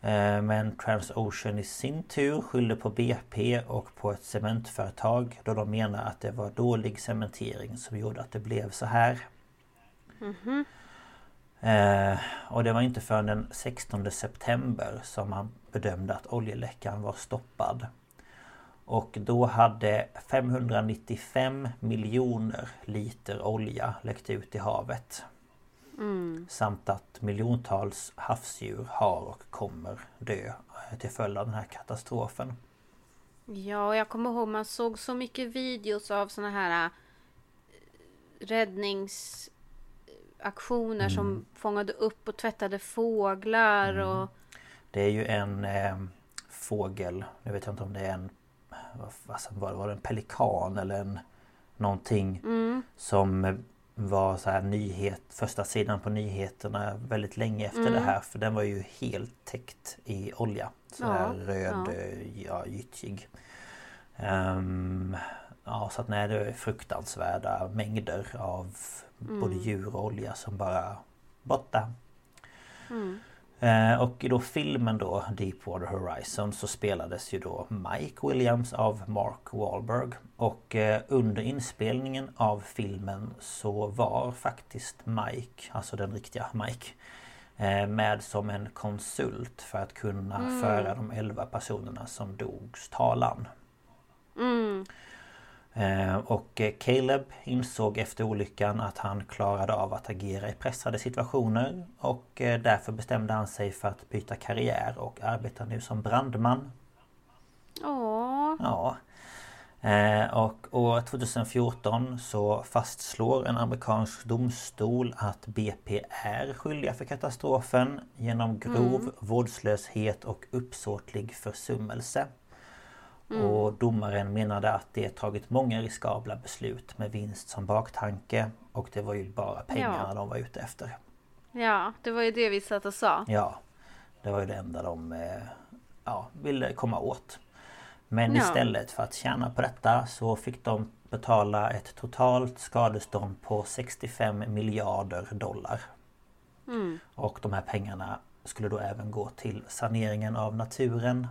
[SPEAKER 2] Eh, Men Transocean i sin tur skyllde på BP och på ett cementföretag då de menar att det var dålig cementering som gjorde att det blev så här. Eh, och det var inte förrän den 16 september som man bedömde att oljeläckan var stoppad. Och då hade 595 miljoner liter olja läckt ut i havet.
[SPEAKER 1] Mm.
[SPEAKER 2] Samt att miljontals havsdjur har och kommer dö eh, till följd av den här katastrofen.
[SPEAKER 1] Ja, och jag kommer ihåg man såg så mycket videos av såna här äh, räddningsaktioner som fångade upp och tvättade fåglar och
[SPEAKER 2] Det är ju en eh, fågel, nu vet jag inte om det är en vad fasen var det, en pelikan eller en någonting
[SPEAKER 1] mm,
[SPEAKER 2] som var så här nyhet, första sidan på nyheterna väldigt länge efter det här. För den var ju helt täckt i olja. Så
[SPEAKER 1] Ja,
[SPEAKER 2] här röd,
[SPEAKER 1] ja.
[SPEAKER 2] eh, ja, gyttjig. Ehm, ja så att nej det är fruktansvärda mängder av både djur och olja som bara borta.
[SPEAKER 1] mm.
[SPEAKER 2] Eh, och i då filmen då Deepwater Horizon så spelades ju då Mike Williams av Mark Wahlberg. Och eh, under inspelningen av filmen så var faktiskt Mike, alltså den riktiga Mike eh, med som en konsult för att kunna föra de 11 personerna som dogs talan.
[SPEAKER 1] Mm.
[SPEAKER 2] Eh, Och eh, Caleb insåg efter olyckan att han klarade av att agera i pressade situationer och eh, därför bestämde han sig för att byta karriär och arbetar nu som brandman.
[SPEAKER 1] Åh,
[SPEAKER 2] Ja. Och år 2014 så fastslår en amerikansk domstol att BP är skyldiga för katastrofen genom grov vårdslöshet och uppsåtlig försummelse. Och domaren menade att det tagit många riskabla beslut med vinst som baktanke och det var ju bara pengarna
[SPEAKER 1] Ja.
[SPEAKER 2] de var ute efter.
[SPEAKER 1] ja, det var ju det vi satt och sa.
[SPEAKER 2] Ja, det var ju det enda de eh, ja, ville komma åt. Men
[SPEAKER 1] Ja.
[SPEAKER 2] istället för att tjäna på detta så fick de betala ett totalt skadestånd på 65 miljarder dollar.
[SPEAKER 1] Mm.
[SPEAKER 2] Och de här pengarna skulle då även gå till saneringen av naturen.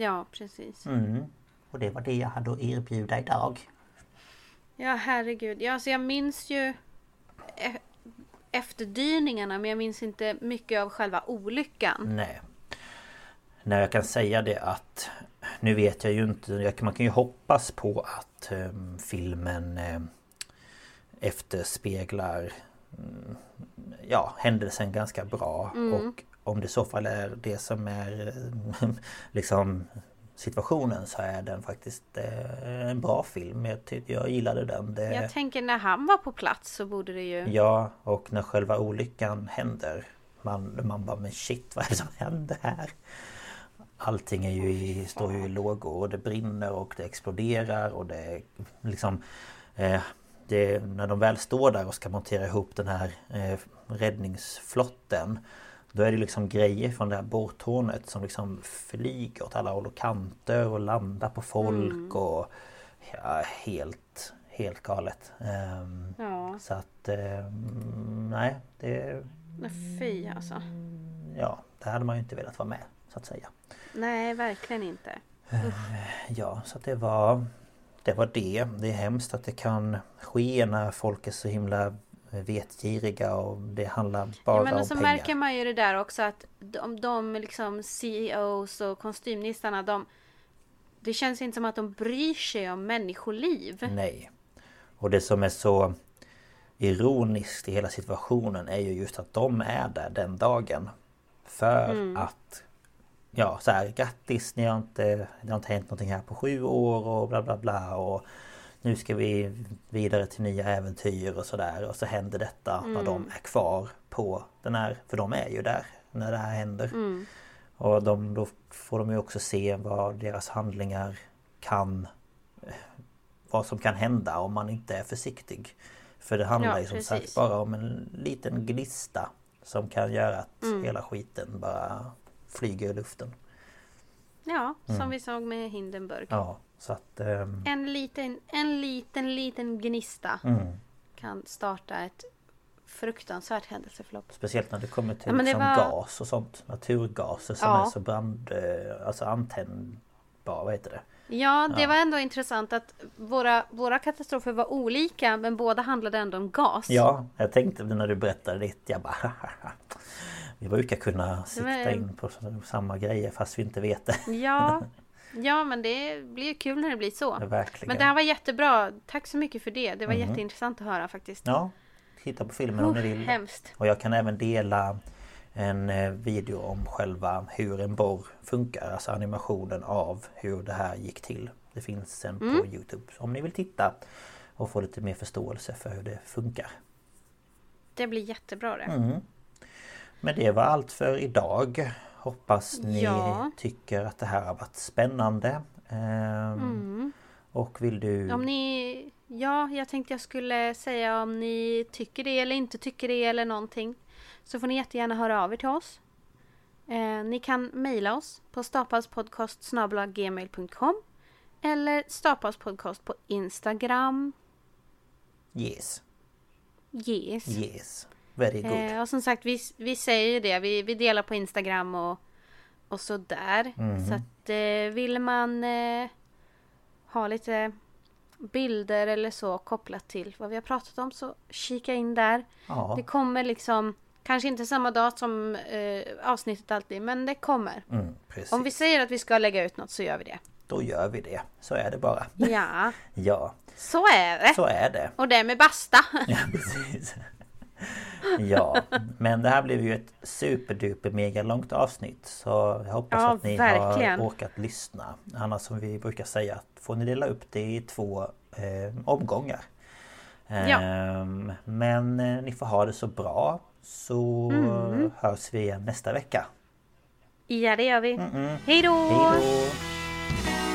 [SPEAKER 1] Ja, precis.
[SPEAKER 2] Mm. Och det var det jag hade att erbjuda idag.
[SPEAKER 1] Ja, herregud. Ja, alltså jag minns ju e- efterdyningarna, men jag minns inte mycket av själva olyckan.
[SPEAKER 2] Nej. När jag kan säga det att Nu vet jag ju inte, man kan ju hoppas på att ehm, filmen eh, efterspeglar mm, Ja, händelsen ganska bra och om det i så fall är det som är liksom situationen så är den faktiskt eh, en bra film. Jag, tyckte jag gillade den. Det,
[SPEAKER 1] Jag tänker när han var på plats så borde det ju...
[SPEAKER 2] Ja, och när själva olyckan händer man, man bara men shit vad är det som händer här? Allting är ju i, står ju i lågor och det brinner och det exploderar och det liksom eh, det, När de väl står där och ska montera ihop den här eh, räddningsflotten Då är det liksom grejer från det här båthornet som liksom flyger åt alla håll och kanter och landar på folk och ja, helt Helt galet. Ehm,
[SPEAKER 1] Ja,
[SPEAKER 2] så att ehm, nej, det,
[SPEAKER 1] fy alltså.
[SPEAKER 2] ja, det hade man ju inte velat vara med så att säga.
[SPEAKER 1] Nej, verkligen inte.
[SPEAKER 2] Ja, så att det var det var det. Det är hemskt att det kan ske när folk är så himla vetgiriga och det handlar bara
[SPEAKER 1] Ja, men
[SPEAKER 2] om
[SPEAKER 1] och så
[SPEAKER 2] pengar.
[SPEAKER 1] märker man ju det där också att de, de liksom CEOs och kostymnissarna de Det känns inte som att de bryr sig om människoliv.
[SPEAKER 2] Nej. Och det som är så ironiskt i hela situationen är ju just att de är där den dagen. För
[SPEAKER 1] Mm.
[SPEAKER 2] att Ja så här grattis ni har inte Det har inte hänt någonting här på sju år och bla bla bla och Nu ska vi vidare till nya äventyr och sådär och så händer detta när de
[SPEAKER 1] Mm.
[SPEAKER 2] är kvar på den här För de är ju där när det här händer.
[SPEAKER 1] Mm.
[SPEAKER 2] Och de, då får de ju också se vad deras handlingar kan Vad som kan hända om man inte är försiktig För det handlar
[SPEAKER 1] Ja,
[SPEAKER 2] ju som
[SPEAKER 1] precis.
[SPEAKER 2] sagt bara om en liten gnista Som kan göra att
[SPEAKER 1] Mm.
[SPEAKER 2] hela skiten bara flyger i luften
[SPEAKER 1] Ja, som vi såg med Hindenburg.
[SPEAKER 2] Mm. Ja, så att... ehm,
[SPEAKER 1] En liten, en liten, liten gnista
[SPEAKER 2] mm.
[SPEAKER 1] kan starta ett fruktansvärt händelseförlopp.
[SPEAKER 2] Speciellt när det kommer till
[SPEAKER 1] Ja, men
[SPEAKER 2] liksom
[SPEAKER 1] var-
[SPEAKER 2] gas och sånt Naturgaser som
[SPEAKER 1] Ja.
[SPEAKER 2] är så brand... eh, Alltså antändbar, vad heter det?
[SPEAKER 1] Ja, det
[SPEAKER 2] Ja.
[SPEAKER 1] var ändå intressant att våra, våra katastrofer var olika men båda handlade ändå om gas.
[SPEAKER 2] Ja, jag tänkte när du berättade ditt, jag bara Vi brukar kunna sikta
[SPEAKER 1] var-
[SPEAKER 2] in på samma grejer fast vi inte vet det.
[SPEAKER 1] Ja, ja men det blir kul när det blir så.
[SPEAKER 2] Ja, Verkligen.
[SPEAKER 1] Men det här var jättebra. Tack så mycket för det. Det var
[SPEAKER 2] Mhm.
[SPEAKER 1] jätteintressant att höra faktiskt.
[SPEAKER 2] Ja, titta på filmen om ni
[SPEAKER 1] Oh,
[SPEAKER 2] vill.
[SPEAKER 1] hemskt.
[SPEAKER 2] Och jag kan även dela en eh, video om själva hur en borr funkar. Alltså animationen av hur det här gick till. Det finns sen på
[SPEAKER 1] Mm.
[SPEAKER 2] Youtube om ni vill titta och få lite mer förståelse för hur det funkar.
[SPEAKER 1] Det blir jättebra det.
[SPEAKER 2] Mm. Men det var allt för idag. Hoppas ni
[SPEAKER 1] Ja.
[SPEAKER 2] tycker att det här har varit spännande. Ehm,
[SPEAKER 1] Mm.
[SPEAKER 2] Och vill du...
[SPEAKER 1] Om ni... Ja, jag tänkte jag skulle säga om ni tycker det eller inte tycker det eller någonting. Så får ni jättegärna höra av er till oss. Eh, ni kan mejla oss på stapelspodcast.gmail.com Eller stapelspodcast på Instagram.
[SPEAKER 2] Yes,
[SPEAKER 1] Yes.
[SPEAKER 2] yes. Very good.
[SPEAKER 1] Eh, och som sagt, vi, vi säger ju det. Vi, vi delar på Instagram och, och så där.
[SPEAKER 2] Mhm.
[SPEAKER 1] Så att eh, vill man eh, ha lite bilder eller så kopplat till vad vi har pratat om så kika in där.
[SPEAKER 2] ja,
[SPEAKER 1] Det kommer liksom Kanske inte samma dag som eh, avsnittet alltid men det kommer.
[SPEAKER 2] mm.
[SPEAKER 1] Om vi säger att vi ska lägga ut något så gör vi det.
[SPEAKER 2] Då gör vi det. Så är det bara.
[SPEAKER 1] Ja,
[SPEAKER 2] Ja,
[SPEAKER 1] så är det.
[SPEAKER 2] så är det.
[SPEAKER 1] Och det med basta.
[SPEAKER 2] Ja, precis. Ja, men det här blev ju ett superduper mega långt avsnitt Så jag hoppas
[SPEAKER 1] Ja,
[SPEAKER 2] att ni
[SPEAKER 1] verkligen.
[SPEAKER 2] har orkat lyssna Annars som vi brukar säga får ni dela upp det i två eh, omgångar
[SPEAKER 1] Ja.
[SPEAKER 2] Ehm, Men eh, ni får ha det så bra Så
[SPEAKER 1] Mm.
[SPEAKER 2] hörs vi igen nästa vecka
[SPEAKER 1] Ja, det gör vi. Hej då!
[SPEAKER 2] Hej då!